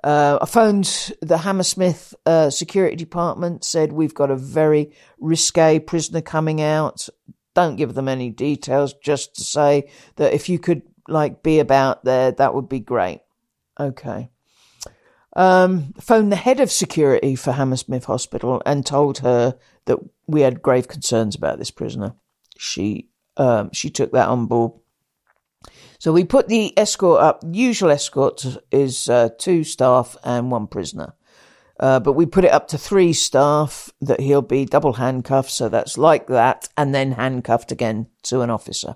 Uh, I phoned the Hammersmith uh, security department, said, We've got a very risque prisoner coming out. Don't give them any details, just to say that if you could like be about there, that would be great. Okay. Um, phoned the head of security for Hammersmith Hospital and told her that we had grave concerns about this prisoner. She um, she took that on board. So we put the escort up. Usual escort is uh, two staff and one prisoner. Uh, but we put it up to three staff that he'll be double handcuffed. So that's like that. And then handcuffed again to an officer.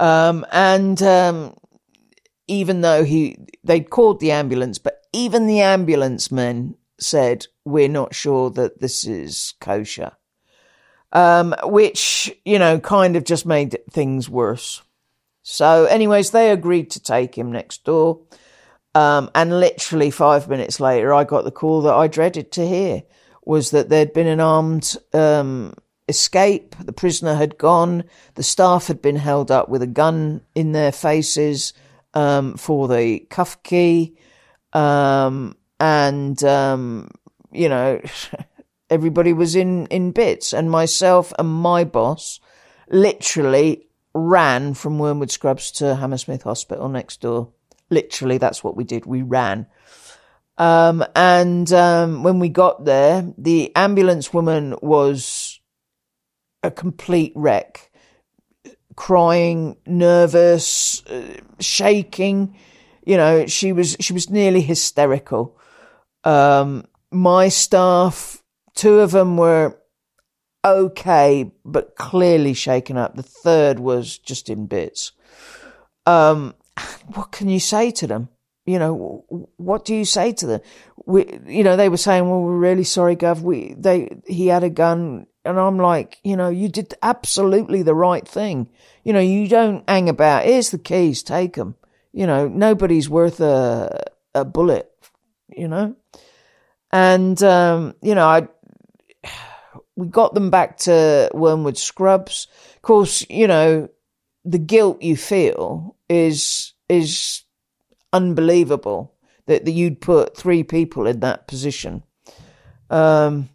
Um, and, um, even though he, they'd called the ambulance, but even the ambulance men said, we're not sure that this is kosher. Um, which, you know, kind of just made things worse. So, anyways, they agreed to take him next door. Um, and literally five minutes later, I got the call that I dreaded to hear was that there'd been an armed um, escape. The prisoner had gone. The staff had been held up with a gun in their faces um, for the cuff key. Um, and, um, you know, everybody was in, in bits. And myself and my boss literally ran from Wormwood Scrubs to Hammersmith Hospital next door. Literally, that's what we did. We ran. Um, and um, when we got there, the ambulance woman was a complete wreck, crying, nervous, uh, shaking. You know, she was she was nearly hysterical. Um, my staff, two of them were okay, but clearly shaken up. The third was just in bits. Um, what can you say to them? You know, what do you say to them? We, you know, they were saying, "Well, we're really sorry, Gov. We, they, he had a gun. And I'm like, you know, you did absolutely the right thing. You know, you don't hang about. Here's the keys, take them. You know, nobody's worth a, a bullet, you know? And, um, you know, I, we got them back to Wormwood Scrubs. Of course, you know, the guilt you feel is, is unbelievable that, that you'd put three people in that position. Um,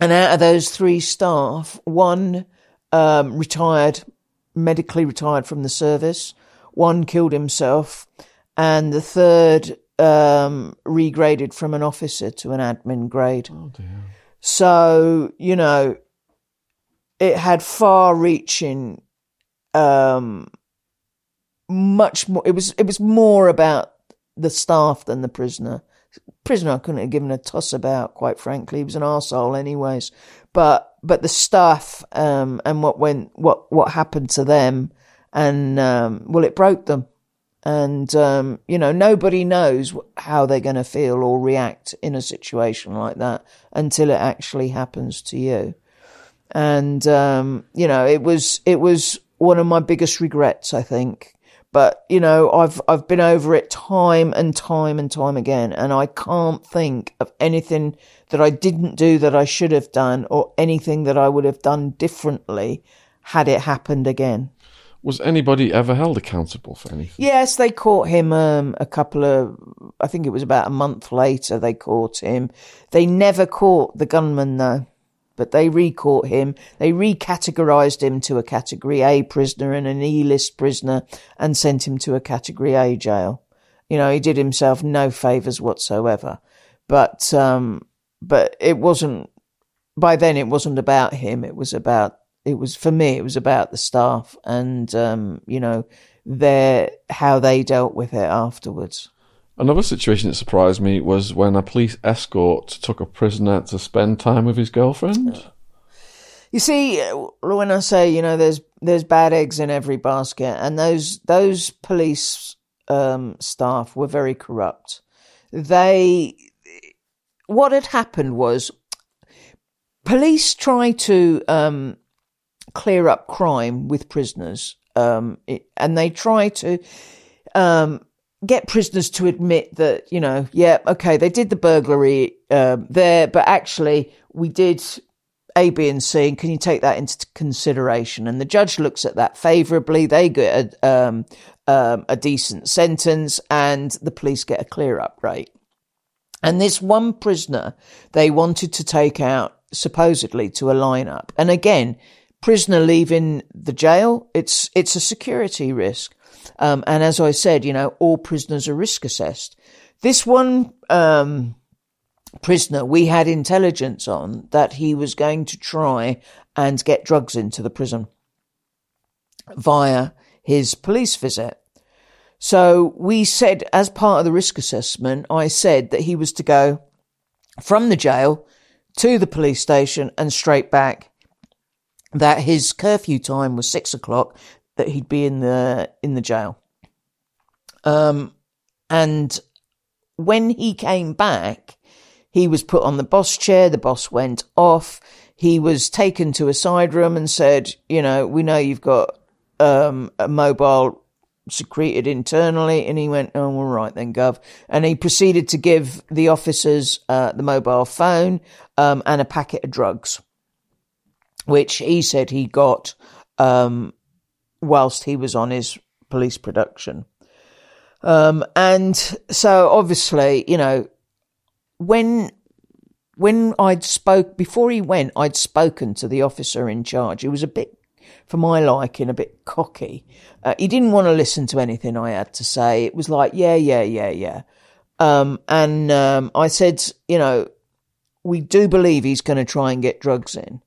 and out of those three staff, one um, retired, medically retired from the service, one killed himself, and the third um, regraded from an officer to an admin grade. Oh dear. So, you know, it had far reaching, um, much more, it was, it was more about the staff than the prisoner. Prisoner I couldn't have given a toss about, quite frankly. He was an arsehole anyways. But, but the staff, um, and what went, what, what happened to them and, um, well, it broke them and, um, you know, nobody knows how they're going to feel or react in a situation like that until it actually happens to you. And, um, you know, it was, it was one of my biggest regrets, I think. But, you know, I've, I've been over it time and time and time again. And I can't think of anything that I didn't do that I should have done or anything that I would have done differently had it happened again. Was anybody ever held accountable for anything? Yes, they caught him um, a couple of, I think it was about a month later they caught him. They never caught the gunman though, but they re-caught him. They recategorized him to a category A prisoner and an E-list prisoner and sent him to a category A jail. You know, he did himself no favors whatsoever. But, um, but it wasn't, by then it wasn't about him. It was about it was for me it was about the staff and um, you know their how they dealt with it afterwards. Another situation that surprised me was when a police escort took a prisoner to spend time with his girlfriend. You see when i say you know there's there's bad eggs in every basket and those those police um, staff were very corrupt. They what had happened was police tried to um, clear up crime with prisoners. Um, it, and they try to, um, get prisoners to admit that, you know, yeah, okay, they did the burglary, uh, there, but actually we did A, B, and C, and can you take that into consideration? And the judge looks at that favorably. They get a, um, um, a decent sentence, and the police get a clear up rate. And this one prisoner they wanted to take out supposedly to a lineup. And again, prisoner leaving the jail, it's it's a security risk. Um, and as I said, you know, all prisoners are risk assessed. This one um, prisoner, we had intelligence on that he was going to try and get drugs into the prison via his police visit. So we said, as part of the risk assessment, I said that he was to go from the jail to the police station and straight back that his curfew time was six o'clock, that he'd be in the in the jail. Um, and when he came back, he was put on the boss chair. The boss went off. He was taken to a side room and said, "You know, we know you've got um, a mobile secreted internally." And he went, "Oh, all right then, Gov." And he proceeded to give the officers uh, the mobile phone um, and a packet of drugs which he said he got um, whilst he was on his police production. Um, and so obviously, you know, when when I'd spoke before he went, I'd spoken to the officer in charge. He was a bit, for my liking, a bit cocky. Uh, he didn't want to listen to anything I had to say. It was like, yeah, yeah, yeah, yeah. Um, and um, I said, you know, we do believe he's going to try and get drugs in.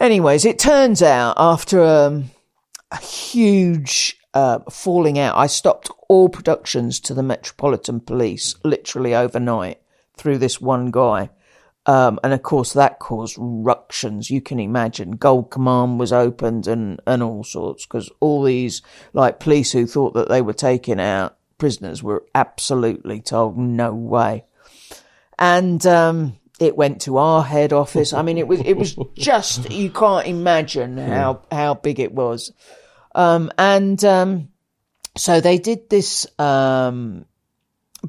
Anyways, it turns out after um, a huge uh, falling out, I stopped all productions to the Metropolitan Police literally overnight through this one guy. Um, and of course, that caused ructions. You can imagine. Gold Command was opened and, and all sorts because all these like police who thought that they were taking out prisoners were absolutely told no way. And um, it went to our head office. I mean, it was it was just you can't imagine how how big it was. Um, and um, so they did this um,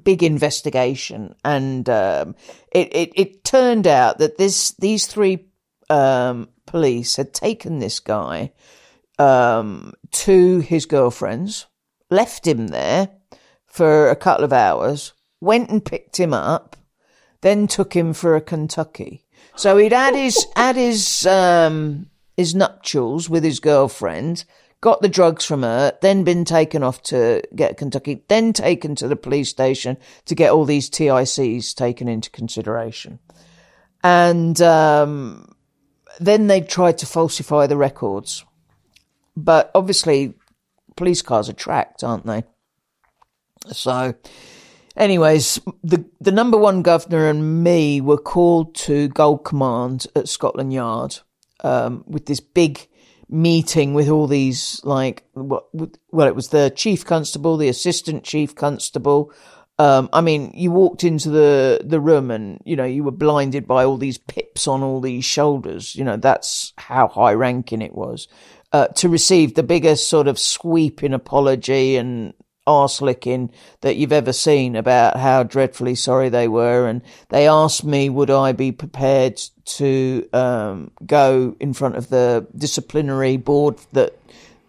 big investigation, and um, it, it, it turned out that this these three um, police had taken this guy um, to his girlfriend's, left him there for a couple of hours, went and picked him up then took him for a Kentucky. So he'd had his had his um his nuptials with his girlfriend, got the drugs from her, then been taken off to get Kentucky, then taken to the police station to get all these TICs taken into consideration. and um, then they tried to falsify the records. But obviously, police cars are tracked, aren't they? So, anyways, the the number one governor and me were called to Gold Command at Scotland Yard um, with this big meeting with all these like well, it was the chief constable, the assistant chief constable. Um, I mean, you walked into the the room and you know you were blinded by all these pips on all these shoulders. You know that's how high ranking it was. Uh, to receive the biggest sort of sweeping apology and arse licking that you've ever seen about how dreadfully sorry they were. And they asked me, would I be prepared to um, go in front of the disciplinary board that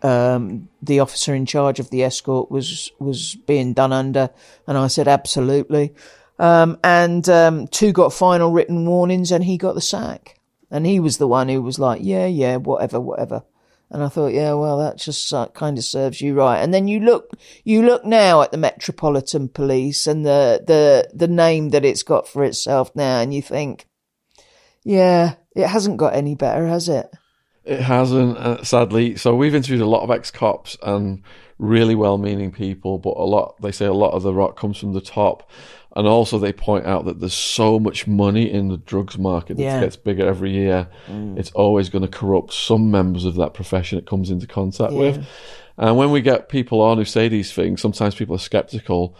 um, the officer in charge of the escort was was being done under, and I said absolutely. Um, and um, two got final written warnings, and he got the sack. And he was the one who was like, "Yeah, yeah, whatever, whatever." And I thought, yeah, well, that just uh, kind of serves you right. And then you look, you look now at the Metropolitan Police and the, the, the name that it's got for itself now, and you think, yeah, it hasn't got any better, has it? It hasn't, uh, sadly. So we've interviewed a lot of ex-cops and really well-meaning people, but a lot, they say a lot of the rot comes from the top. And also, they point out that there's so much money in the drugs market that Yeah. gets bigger every year. Mm. It's always going to corrupt some members of that profession it comes into contact with. And when we get people on who say these things, sometimes people are skeptical.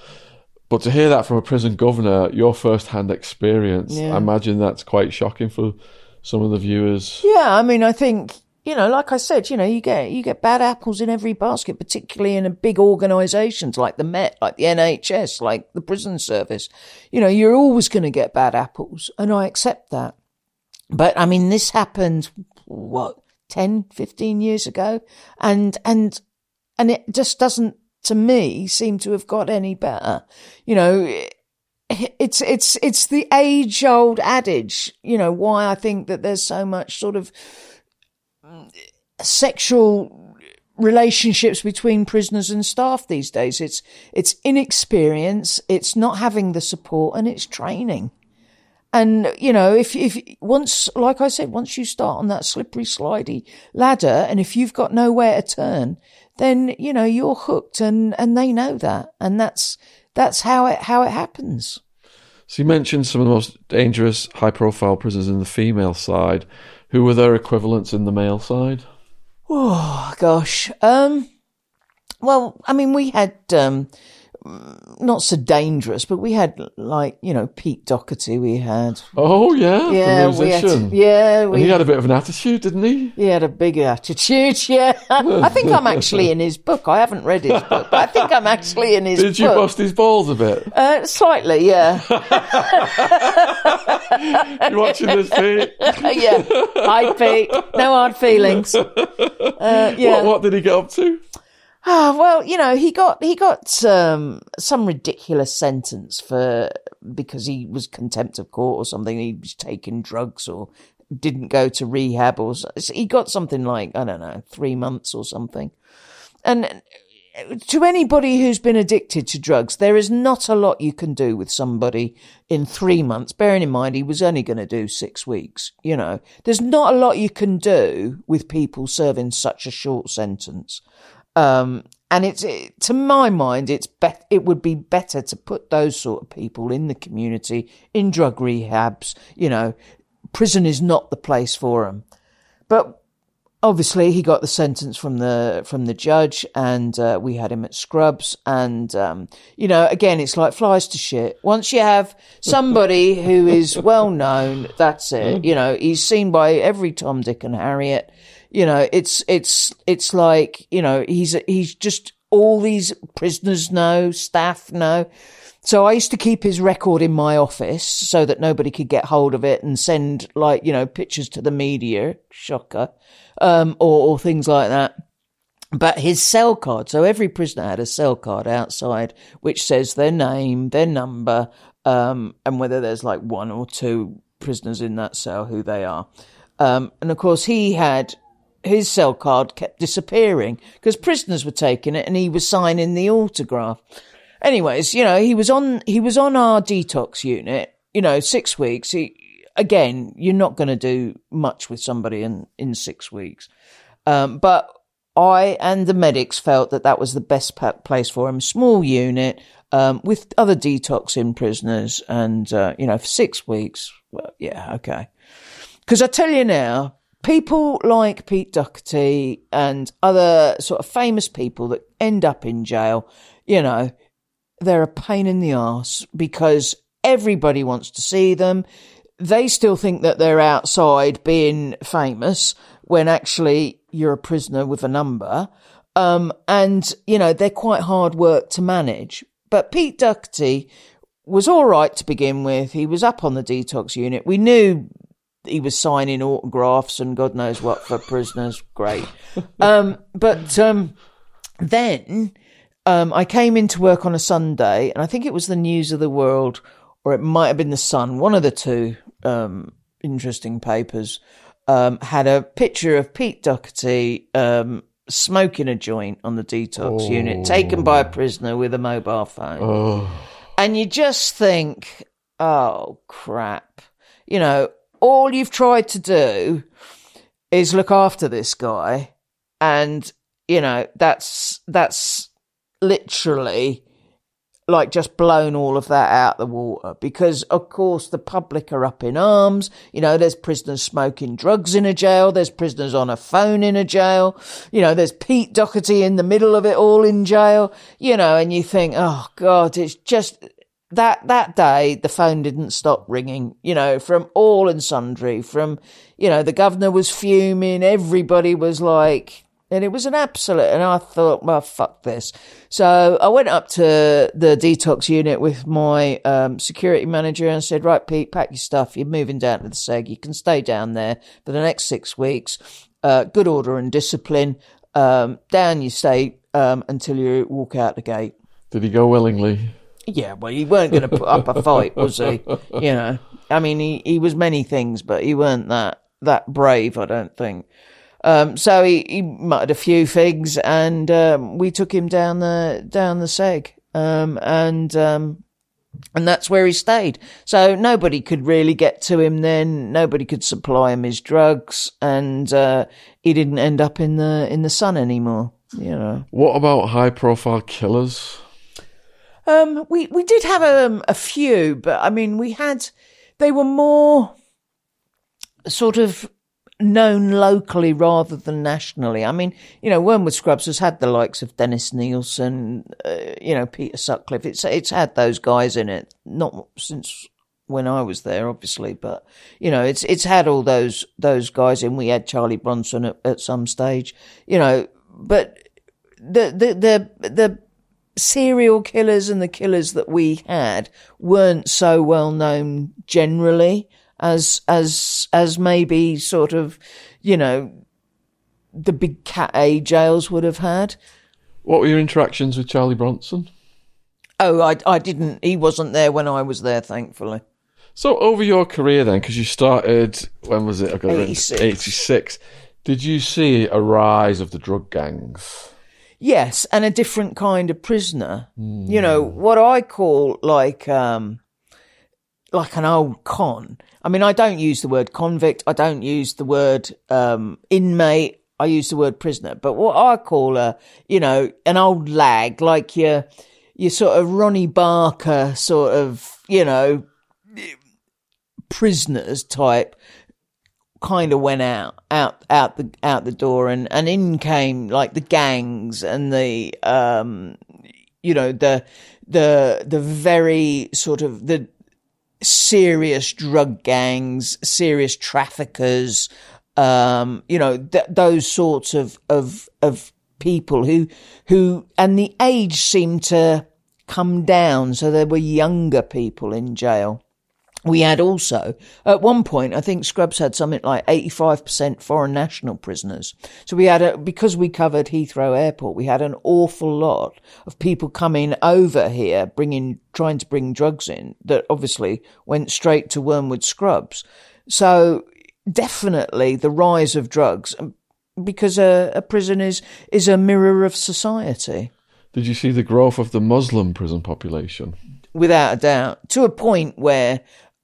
But to hear that from a prison governor, your first-hand experience, Yeah. I imagine that's quite shocking for some of the viewers. Yeah, I mean, I think you know, like I said, you know, you get you get bad apples in every basket, particularly in a big organisations like the Met, like the NHS, like the prison service. You know, you're always going to get bad apples, and I accept that. But I mean, this happened what 10, 15 years ago, and and and it just doesn't, to me, seem to have got any better. You know. It's it's it's the age old adage, you know, why I think that there's so much sort of sexual relationships between prisoners and staff these days. It's it's inexperience, it's not having the support, and it's training. And you know, if if once, like I said, once you start on that slippery, slidey ladder, and if you've got nowhere to turn, then you know you're hooked, and and they know that, and that's that's how it how it happens. So you mentioned some of the most dangerous, high-profile prisoners in the female side. Who were their equivalents in the male side? Oh gosh. Um. Well, I mean, we had um, not so dangerous, but we had like you know Pete Doherty. We had Oh yeah, yeah, the we had yeah, and he had a bit of an attitude, didn't he? he had a big attitude. Yeah, I think I'm actually in his book. I haven't read his book, but I think I'm actually in his Did you book. bust his balls a bit? Uh, slightly, yeah, You watching this, Pete? yeah. Hi, Pete. No hard feelings. Uh, yeah. What, what did he get up to? Ah, well, you know, he got he got um, some ridiculous sentence for because he was contempt of court or something. He was taking drugs or didn't go to rehab or he got something like I don't know three months or something. And to anybody who's been addicted to drugs, there is not a lot you can do with somebody in three months. Bearing in mind he was only going to do six weeks. You know, there's not a lot you can do with people serving such a short sentence. Um, and it's it, to my mind, it's bet it would be better to put those sort of people in the community in drug rehabs. You know, prison is not the place for them. But obviously, he got the sentence from the from the judge, and uh, we had him at Scrubs. And um, you know, again, it's like flies to shit. Once you have somebody who is well known, that's it. You know, he's seen by every Tom, Dick, and Harriet you know it's it's it's like you know he's he's just all these prisoners know staff know. So i used to keep his record in my office so that nobody could get hold of it and send like you know pictures to the media shocker um or, or things like that. But his cell card so every prisoner had a cell card outside which says their name their number um and whether there's like one or two prisoners in that cell who they are. Um and of course he had his cell card kept disappearing because prisoners were taking it and he was signing the autograph. Anyways, you know, he was on he was on our detox unit, you know, six weeks. He again, you're not going to do much with somebody in, in six weeks. Um, but I and the medics felt that that was the best place for him. Small unit um, with other detoxing prisoners, and uh, you know, for six weeks. Well, yeah, okay. Because I tell you now, people like Pete Doherty and other sort of famous people that end up in jail, you know, they're a pain in the ass because everybody wants to see them. They still think that they're outside being famous when actually you're a prisoner with a number. Um, and, you know, they're quite hard work to manage. But Pete Doherty was all right to begin with. He was up on the detox unit. We knew he was signing autographs and God knows what for prisoners. Great. Um, but um, then um, I came into work on a Sunday, and I think it was the News of the World, or it might have been the Sun, one of the two um, interesting papers, um, had a picture of Pete Doherty um, smoking a joint on the detox oh. unit, taken by a prisoner with a mobile phone. Oh. And you just think, oh, crap. You know, all you've tried to do is look after this guy. And you know that's that's literally like just blown all of that out the water. Because of course the public are up in arms. You know there's prisoners smoking drugs in a jail. There's prisoners on a phone in a jail. You know there's Pete Doherty in the middle of it all in jail. You know and you think oh god it's just that that day the phone didn't stop ringing you know from all and sundry from you know the governor was fuming everybody was like and it was an absolute and i thought well fuck this. So i went up to the detox unit with my um, security manager and said right pete pack your stuff. You're moving down to the seg. You can stay down there for the next six weeks. Uh, good order and discipline. Um, down you stay um, until you walk out the gate. Did he go willingly yeah, well, he weren't going to put up a fight, was he? You know, I mean, he, he was many things, but he weren't that that brave, I don't think. Um, so he, he muttered a few things, and um, we took him down the down the seg, um, and um, and that's where he stayed. So nobody could really get to him then. Nobody could supply him his drugs, and uh, he didn't end up in the in the sun anymore. You know. What about high profile killers? Um, we we did have um, a few, but I mean, we had they were more sort of known locally rather than nationally. I mean, you know, Wormwood Scrubs has had the likes of Dennis Nilsen, uh, you know, Peter Sutcliffe. It's it's had those guys in it, not since when I was there, obviously, but you know, it's it's had all those those guys in. We had Charlie Bronson at, at some stage, you know, but the the the the serial killers and the killers that we had weren't so well known generally as as as maybe sort of you know the big cat A jails would have had. What were your interactions with Charlie Bronson? Oh, I I didn't. He wasn't there when I was there, thankfully. So over your career then, because you started when was it? Eighty six. Did you see a rise of the drug gangs? Yes, and a different kind of prisoner. Mm. You know, what I call like um like an old con. I mean, I don't use the word convict, I don't use the word um inmate, I use the word prisoner. But what I call a, you know, an old lag, like your your sort of Ronnie Barker sort of, you know, prisoners type kind of went out, out, out the, out the door and, and in came like the gangs and the, um, you know, the, the, the very sort of the serious drug gangs, serious traffickers, um, you know, th- those sorts of, of, of people who, who, and the age seemed to come down. So there were younger people in jail we had also, at one point, I think Scrubs had something like 85% foreign national prisoners. So we had a, because we covered Heathrow Airport, we had an awful lot of people coming over here, bringing, trying to bring drugs in that obviously went straight to Wormwood Scrubs. So definitely the rise of drugs um, because a, a prison is, is a mirror of society. Did you see the growth of the Muslim prison population? Without a doubt, to a point where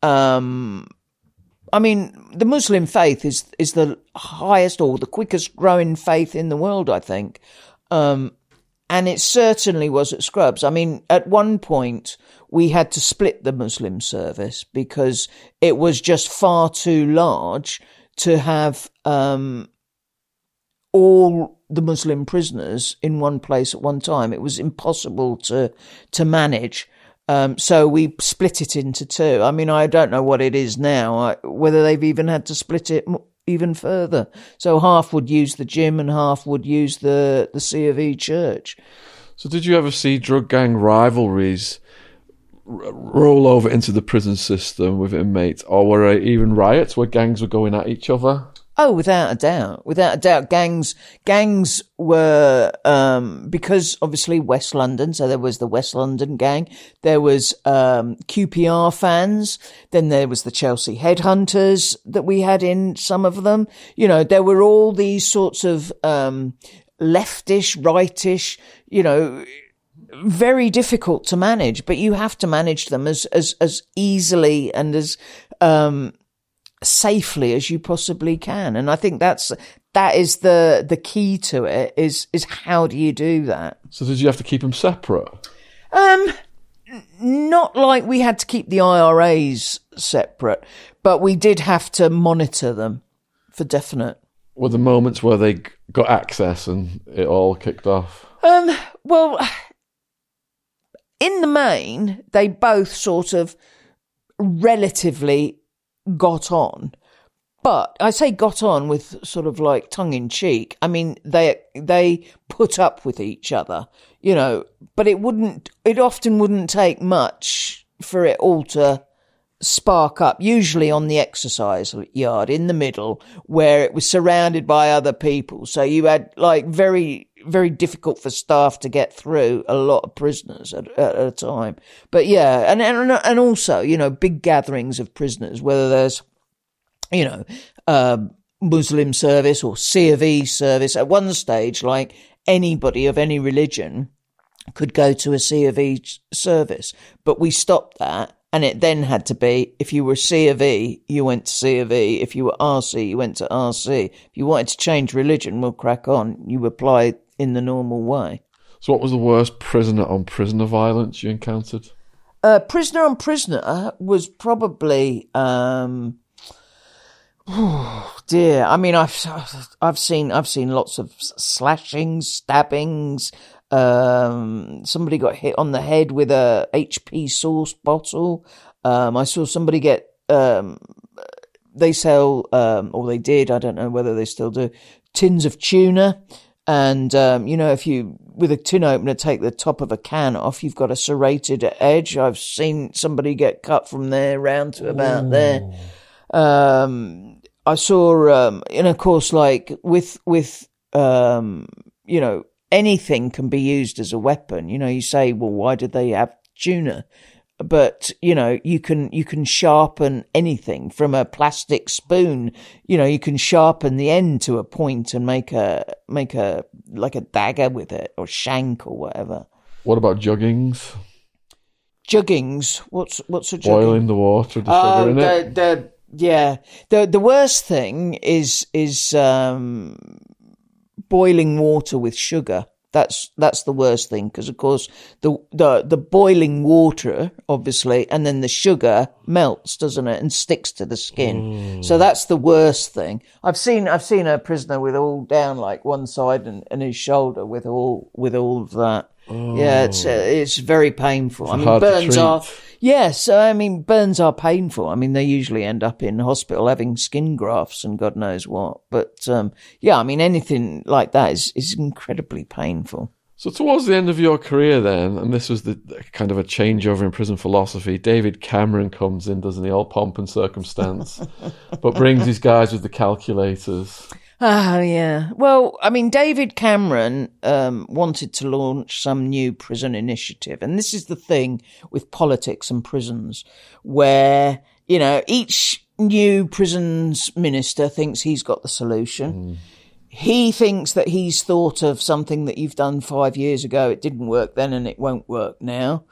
um, I mean, the Muslim faith is is the highest or the quickest growing faith in the world, I think. Um, and it certainly was at Scrubs. I mean, at one point we had to split the Muslim service because it was just far too large to have um, all the Muslim prisoners in one place at one time. It was impossible to to manage. Um, so we split it into two. I mean, I don't know what it is now, I, whether they've even had to split it even further. So half would use the gym and half would use the, the C of E church. So did you ever see drug gang rivalries r- roll over into the prison system with inmates, or were there even riots where gangs were going at each other? Oh, without a doubt, without a doubt, gangs gangs were um, because obviously West London. So there was the West London gang. There was um, QPR fans. Then there was the Chelsea Headhunters that we had in some of them. You know, there were all these sorts of um, leftish, rightish. You know, very difficult to manage, but you have to manage them as as as easily and as um, safely as you possibly can. And I think that's that is the the key to it is is how do you do that? So did you have to keep them separate? Um not like we had to keep the IRAs separate, but we did have to monitor them for definite. Were the moments where they got access and it all kicked off? Um well in the main they both sort of relatively got on. But I say got on with sort of like tongue in cheek. I mean, they they put up with each other, you know. But it wouldn't. It often wouldn't take much for it all to spark up. Usually on the exercise yard in the middle, where it was surrounded by other people. So you had like very very difficult for staff to get through a lot of prisoners at, at a time. But yeah, and, and and also you know big gatherings of prisoners, whether there's you know uh, Muslim service or C of E service. At one stage, like anybody of any religion could go to a C of E service, but we stopped that. And it then had to be if you were C of E, you went to C of E. If you were RC, you went to RC. If you wanted to change religion, we'll crack on. You applied in the normal way. So, what was the worst prisoner on prisoner violence you encountered? Uh, prisoner on prisoner was probably. Um, oh dear, I mean, I've I've seen I've seen lots of slashings, stabbings. Um, somebody got hit on the head with a HP sauce bottle. Um, I saw somebody get. Um, they sell, um, or they did. I don't know whether they still do. Tins of tuna. And, um, you know, if you, with a tin opener, take the top of a can off, you've got a serrated edge. I've seen somebody get cut from there round to about Ooh. there. Um, I saw, um, and of course, like with, with, um, you know, anything can be used as a weapon. You know, you say, well, why did they have tuna? But you know you can you can sharpen anything from a plastic spoon. You know you can sharpen the end to a point and make a make a like a dagger with it or shank or whatever. What about juggings? Juggings? What's what's a jugging? boiling the water the sugar oh, in the, it the, yeah. The the worst thing is is um boiling water with sugar that's that's the worst thing because of course the the the boiling water obviously and then the sugar melts doesn't it and sticks to the skin. Mm. So that's the worst thing. I've seen I've seen a prisoner with all down like one side and, and his shoulder with all with all of that. Oh. Yeah, it's uh, it's very painful. It's I mean burns are Yes, I mean burns are painful. I mean they usually end up in hospital having skin grafts and God knows what. But um, yeah, I mean anything like that is is incredibly painful. So towards the end of your career, then, and this was the, the kind of a changeover in prison philosophy. David Cameron comes in, doesn't he? All pomp and circumstance, but brings his guys with the calculators. Oh, yeah. Well, I mean, David Cameron um, wanted to launch some new prison initiative. And this is the thing with politics and prisons, where, you know, each new prisons minister thinks he's got the solution. Mm. He thinks that he's thought of something that you've done five years ago. It didn't work then and it won't work now.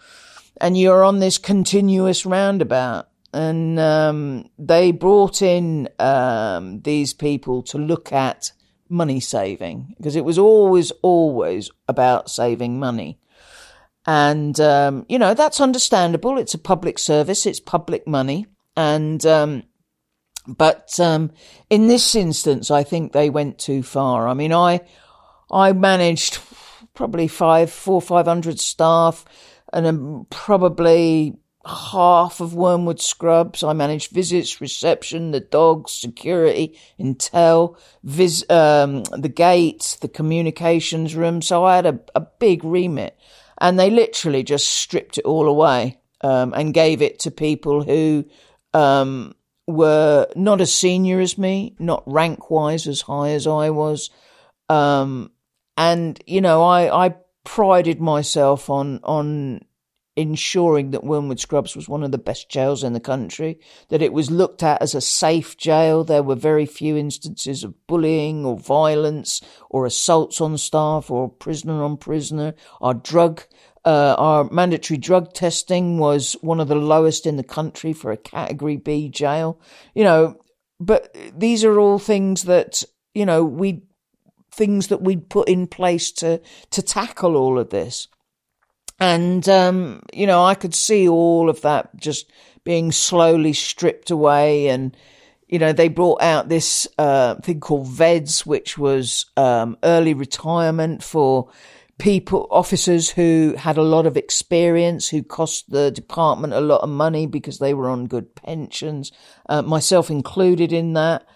And you're on this continuous roundabout and um, they brought in um, these people to look at money saving because it was always, always about saving money. And, um, you know, that's understandable. It's a public service. It's public money. And, um, but, um, in this instance, I think they went too far. I mean, I, I managed probably five, four, five hundred staff and um, probably half of Wormwood Scrubs. I managed visits, reception, the dogs, security, intel, vis- um, the gates, the communications room. So I had a, a big remit and they literally just stripped it all away um, and gave it to people who um, were not as senior as me, not rank wise as high as I was. Um, and you know, I, I prided myself on on ensuring that Wormwood Scrubs was one of the best jails in the country, that it was looked at as a safe jail. There were very few instances of bullying or violence or assaults on staff or prisoner on prisoner. Our drug, uh, our mandatory drug testing was one of the lowest in the country for a category B jail. You know, but these are all things that, you know, we, things that we'd put in place to, to tackle all of this. And, um, you know, I could see all of that just being slowly stripped away. And, you know, they brought out this uh, thing called VEDS, which was um, early retirement for people, officers who had a lot of experience, who cost the department a lot of money because they were on good pensions, uh, myself included in that.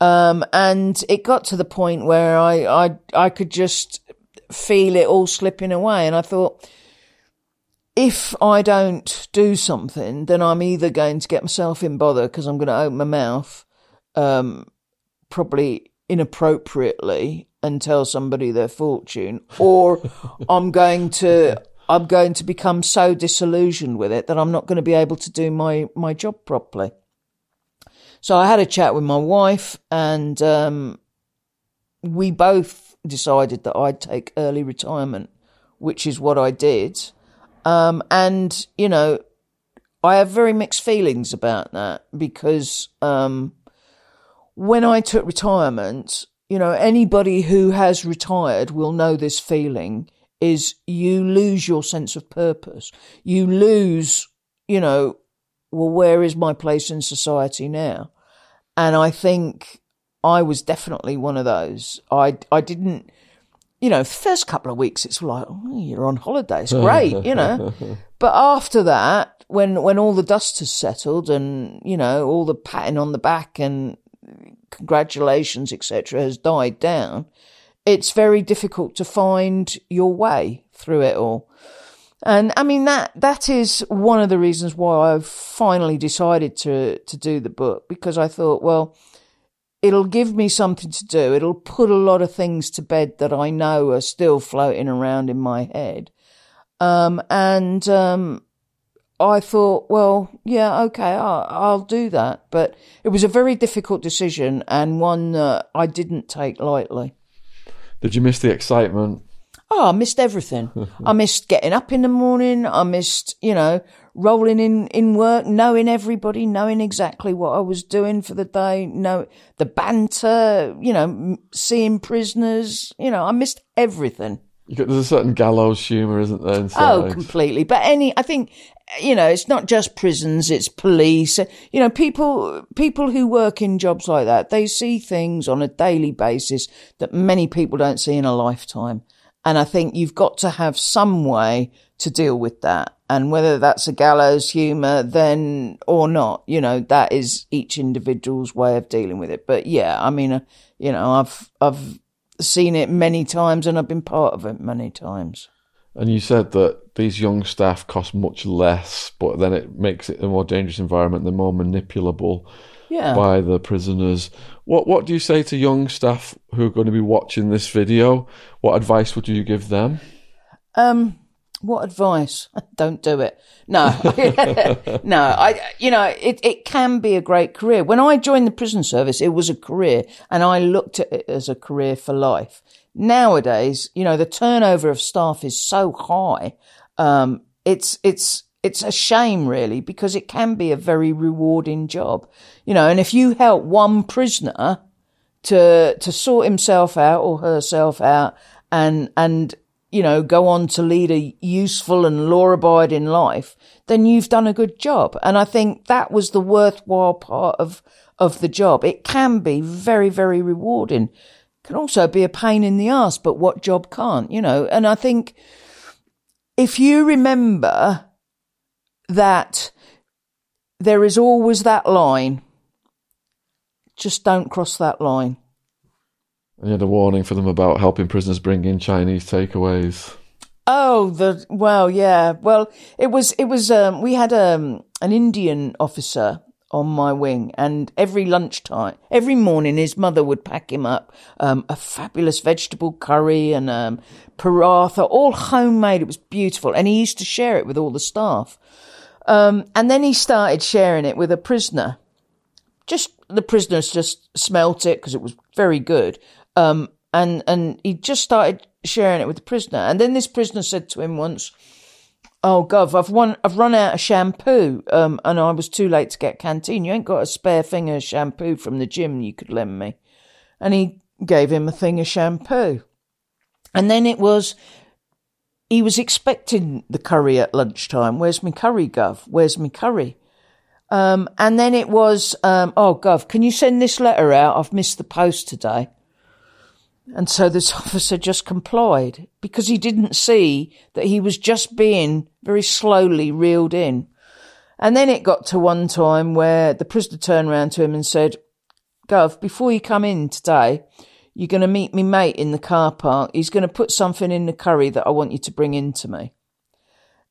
Um, and it got to the point where I, I, I could just feel it all slipping away. And I thought, if I don't do something, then I'm either going to get myself in bother because I'm going to open my mouth, um, probably inappropriately and tell somebody their fortune, or I'm going to I'm going to become so disillusioned with it that I'm not going to be able to do my my job properly. So I had a chat with my wife, and um, we both decided that I'd take early retirement, which is what I did. Um, and, you know, I have very mixed feelings about that because um, when I took retirement, you know, anybody who has retired will know this feeling is you lose your sense of purpose. You lose, you know, well, where is my place in society now? And I think I was definitely one of those. I, I didn't, you know, first couple of weeks, it's like, oh, you're on holiday. It's great, you know. But after that, when, when all the dust has settled and, you know, all the patting on the back and congratulations, etc., has died down, it's very difficult to find your way through it all. And I mean, that, that is one of the reasons why I've finally decided to, to do the book because I thought, well, it'll give me something to do. It'll put a lot of things to bed that I know are still floating around in my head. Um, and, um, I thought, well, yeah, okay, I'll, I'll, do that. But it was a very difficult decision and one that I didn't take lightly. Did you miss the excitement? Oh, I missed everything. I missed getting up in the morning. I missed, you know, rolling in, in work, knowing everybody, knowing exactly what I was doing for the day, know the banter, you know, seeing prisoners, you know, I missed everything. There's a certain gallows humour, isn't there? Inside? Oh, completely. But any, I think, you know, it's not just prisons, it's police. You know, people, people who work in jobs like that, they see things on a daily basis that many people don't see in a lifetime. And I think you've got to have some way to deal with that. And whether that's a gallows humor then or not, you know, that is each individual's way of dealing with it. But yeah, I mean, uh, you know, I've, I've seen it many times and I've been part of it many times. And you said that these young staff cost much less, but then it makes it a more dangerous environment. They're more manipulable yeah. by the prisoners. What What do you say to young staff who are going to be watching this video? What advice would you give them? Um, what advice? Don't do it. No, no. I, you know, it, it can be a great career. When I joined the prison service, it was a career and I looked at it as a career for life. Nowadays, you know, the turnover of staff is so high. Um, it's, it's, it's a shame really because it can be a very rewarding job, you know. And if you help one prisoner to to sort himself out or herself out and and you know go on to lead a useful and law abiding life, then you've done a good job. And I think that was the worthwhile part of of the job. It can be very very rewarding. Can also be a pain in the ass, but what job can't, you know? And I think if you remember that there is always that line, just don't cross that line. And you had a warning for them about helping prisoners bring in Chinese takeaways. Oh, the well, yeah. Well, it was it was um we had um an Indian officer on my wing and every lunchtime, every morning his mother would pack him up um a fabulous vegetable curry and um paratha, all homemade. It was beautiful and he used to share it with all the staff. Um and then he started sharing it with a prisoner. Just the prisoners just smelt it because it was very good. Um and and he just started sharing it with the prisoner. And then this prisoner said to him once, "Oh, Gov, I've won, I've run out of shampoo, um, and I was too late to get canteen. You ain't got a spare thing of shampoo from the gym you could lend me." And he gave him a thing of shampoo. And then it was, he was expecting the curry at lunchtime. Where's my curry, Gov? Where's my curry? Um, and then it was, um, oh, Gov, can you send this letter out? I've missed the post today. And so this officer just complied because he didn't see that he was just being very slowly reeled in. And then it got to one time where the prisoner turned around to him and said, Gov, before you come in today, you're going to meet me mate in the car park. He's going to put something in the curry that I want you to bring in to me.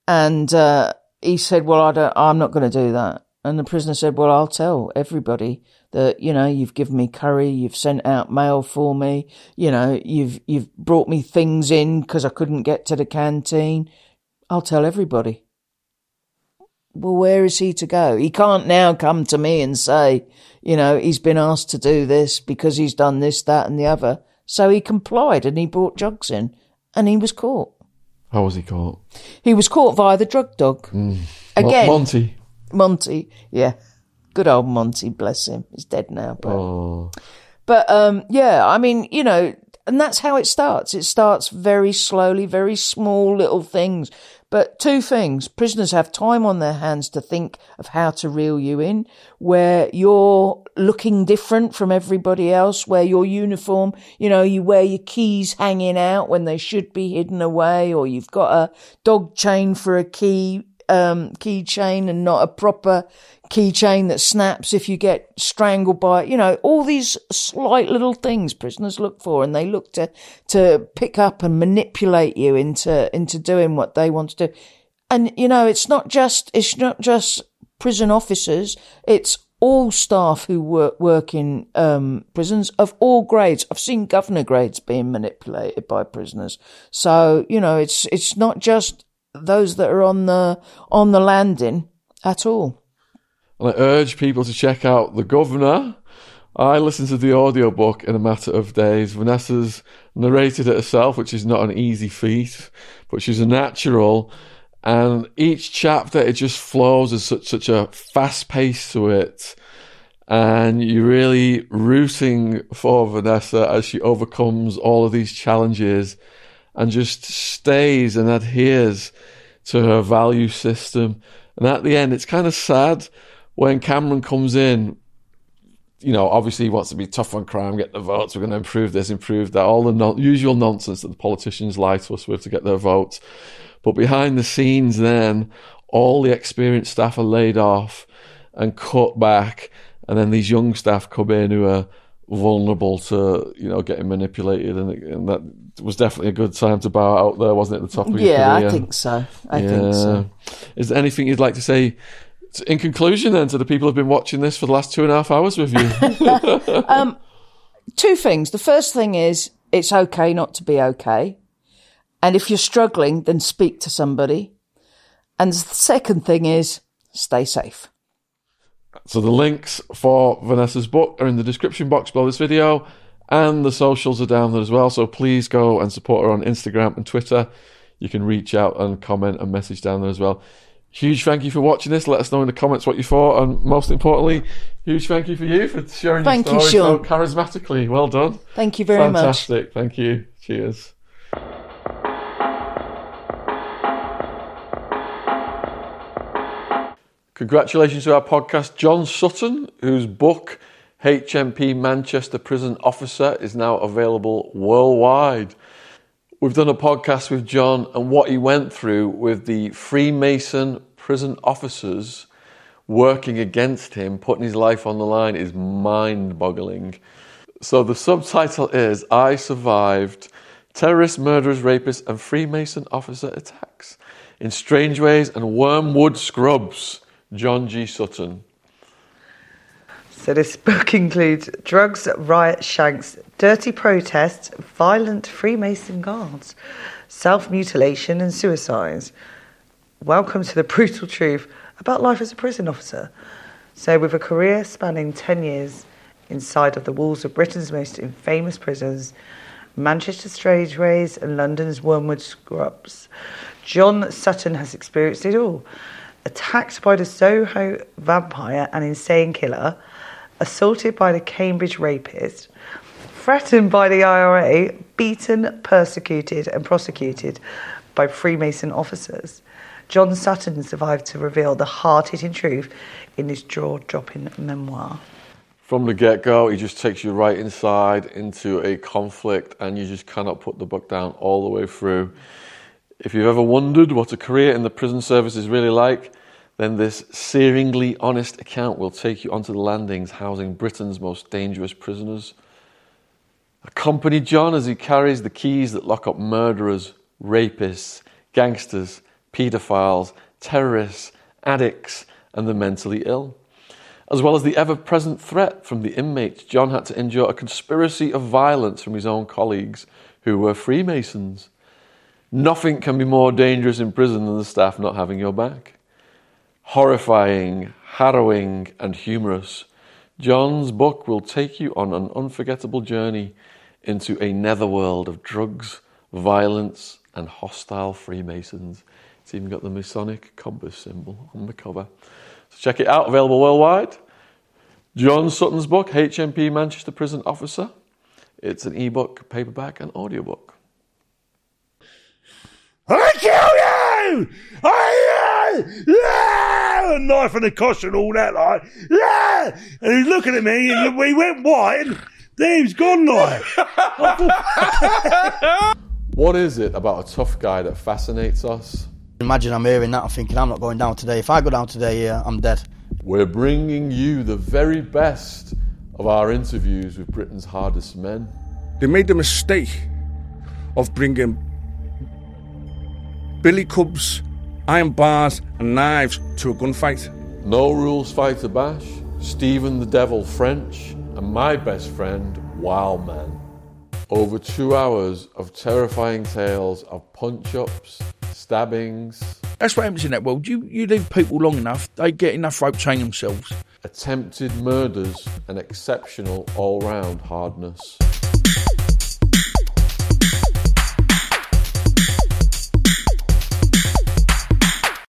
And uh, he said, well, I don't, I'm not going to do that. And the prisoner said, well, I'll tell everybody that, you know, you've given me curry, you've sent out mail for me, you know, you've, you've brought me things in because I couldn't get to the canteen. I'll tell everybody. Well, where is he to go? He can't now come to me and say, you know, he's been asked to do this because he's done this, that, and the other. So he complied and he brought jugs in and he was caught. How was he caught? He was caught via the drug dog. Again, Monty. Monty, yeah. Good old Monty, bless him. He's dead now, but Oh, but um, yeah, I mean, you know, and that's how it starts. It starts very slowly, very small little things. But two things: prisoners have time on their hands to think of how to reel you in, where you're looking different from everybody else, where your uniform, you know, you wear your keys hanging out when they should be hidden away, or you've got a dog chain for a key um, keychain and not a proper keychain that snaps if you get strangled by, you know, all these slight little things prisoners look for and they look to, to pick up and manipulate you into, into doing what they want to do. And, you know, it's not just, it's not just prison officers. It's all staff who work, work in, um, prisons of all grades. I've seen governor grades being manipulated by prisoners. So, you know, it's, it's not just those that are on the, on the landing at all. and I urge people to check out The Governor. I listened to the audiobook in a matter of days. Vanessa's narrated it herself, which is not an easy feat, but she's a natural. And each chapter, it just flows. There's such, such a fast pace to it. And you're really rooting for Vanessa as she overcomes all of these challenges and just stays and adheres to her value system. And at the end, it's kind of sad when Cameron comes in. You know, obviously he wants to be tough on crime, get the votes. We're going to improve this, improve that, all the non- usual nonsense that the politicians lie to us with to get their votes. But behind the scenes, then all the experienced staff are laid off and cut back, and then these young staff come in who are vulnerable to you know getting manipulated, and, and that was definitely a good time to bow out there, wasn't it? At the top of your Yeah? I think so. I think so. Is there anything you'd like to say in conclusion then to the people who've been watching this for the last two and a half hours with you? Um, two things. The first thing is it's okay not to be okay. And if you're struggling, then speak to somebody. And the second thing is stay safe. So the links for Vanessa's book are in the description box below this video, and the socials are down there as well. So please go and support her on Instagram and Twitter. You can reach out and comment and message down there as well. Huge thank you for watching this. Let us know in the comments what you thought, and most importantly, huge thank you for you for sharing Thank you, your story so charismatically. Well done. Thank you very much. Fantastic. Thank you. Cheers. Congratulations to our podcast, John Sutton, whose book, HMP Manchester Prison Officer, is now available worldwide. We've done a podcast with John and what he went through with the Freemason prison officers working against him, putting his life on the line, is mind boggling. So the subtitle is I Survived Terrorist, Murderers, Rapists, and Freemason Officer Attacks in Strangeways and Wormwood Scrubs. John G. Sutton. So this book includes drugs, riot shanks, dirty protests, violent Freemason guards, self-mutilation and suicides. Welcome to the brutal truth about life as a prison officer. So with a career spanning 10 years inside of the walls of Britain's most infamous prisons, Manchester Strangeways and London's Wormwood Scrubs, John Sutton has experienced it all. Attacked by the Soho vampire and insane killer, assaulted by the Cambridge rapist, threatened by the IRA, beaten, persecuted, and prosecuted by Freemason officers. John Sutton survived to reveal the hard hitting truth in his jaw dropping memoir. From the get go, he just takes you right inside into a conflict, and you just cannot put the book down all the way through. If you've ever wondered what a career in the prison service is really like, then this searingly honest account will take you onto the landings housing Britain's most dangerous prisoners. Accompany John as he carries the keys that lock up murderers, rapists, gangsters, paedophiles, terrorists, addicts, and the mentally ill. As well as the ever present threat from the inmates, John had to endure a conspiracy of violence from his own colleagues who were Freemasons. Nothing can be more dangerous in prison than the staff not having your back. Horrifying, harrowing, and humorous, John's book will take you on an unforgettable journey into a netherworld of drugs, violence, and hostile Freemasons. It's even got the Masonic compass symbol on the cover. So check it out, available worldwide. John Sutton's book, HMP Manchester Prison Officer. It's an ebook, paperback, and audiobook. I kill you! I uh, yeah! A knife and a kosh and all that, like yeah! And he's looking at me, and we went white, and then he was gone, like. What is it about a tough guy that fascinates us? Imagine I'm hearing that, I'm thinking I'm not going down today. If I go down today, yeah, I'm dead. We're bringing you the very best of our interviews with Britain's hardest men. They made the mistake of bringing billy clubs, iron bars, and knives to a gunfight. No Rules Fighter Bash, Stephen the Devil French, and my best friend, Wild Man. Over two hours of terrifying tales of punch ups, stabbings, That's what happens in that world. You you leave people long enough, they get enough rope chain themselves. attempted murders, and exceptional all round hardness.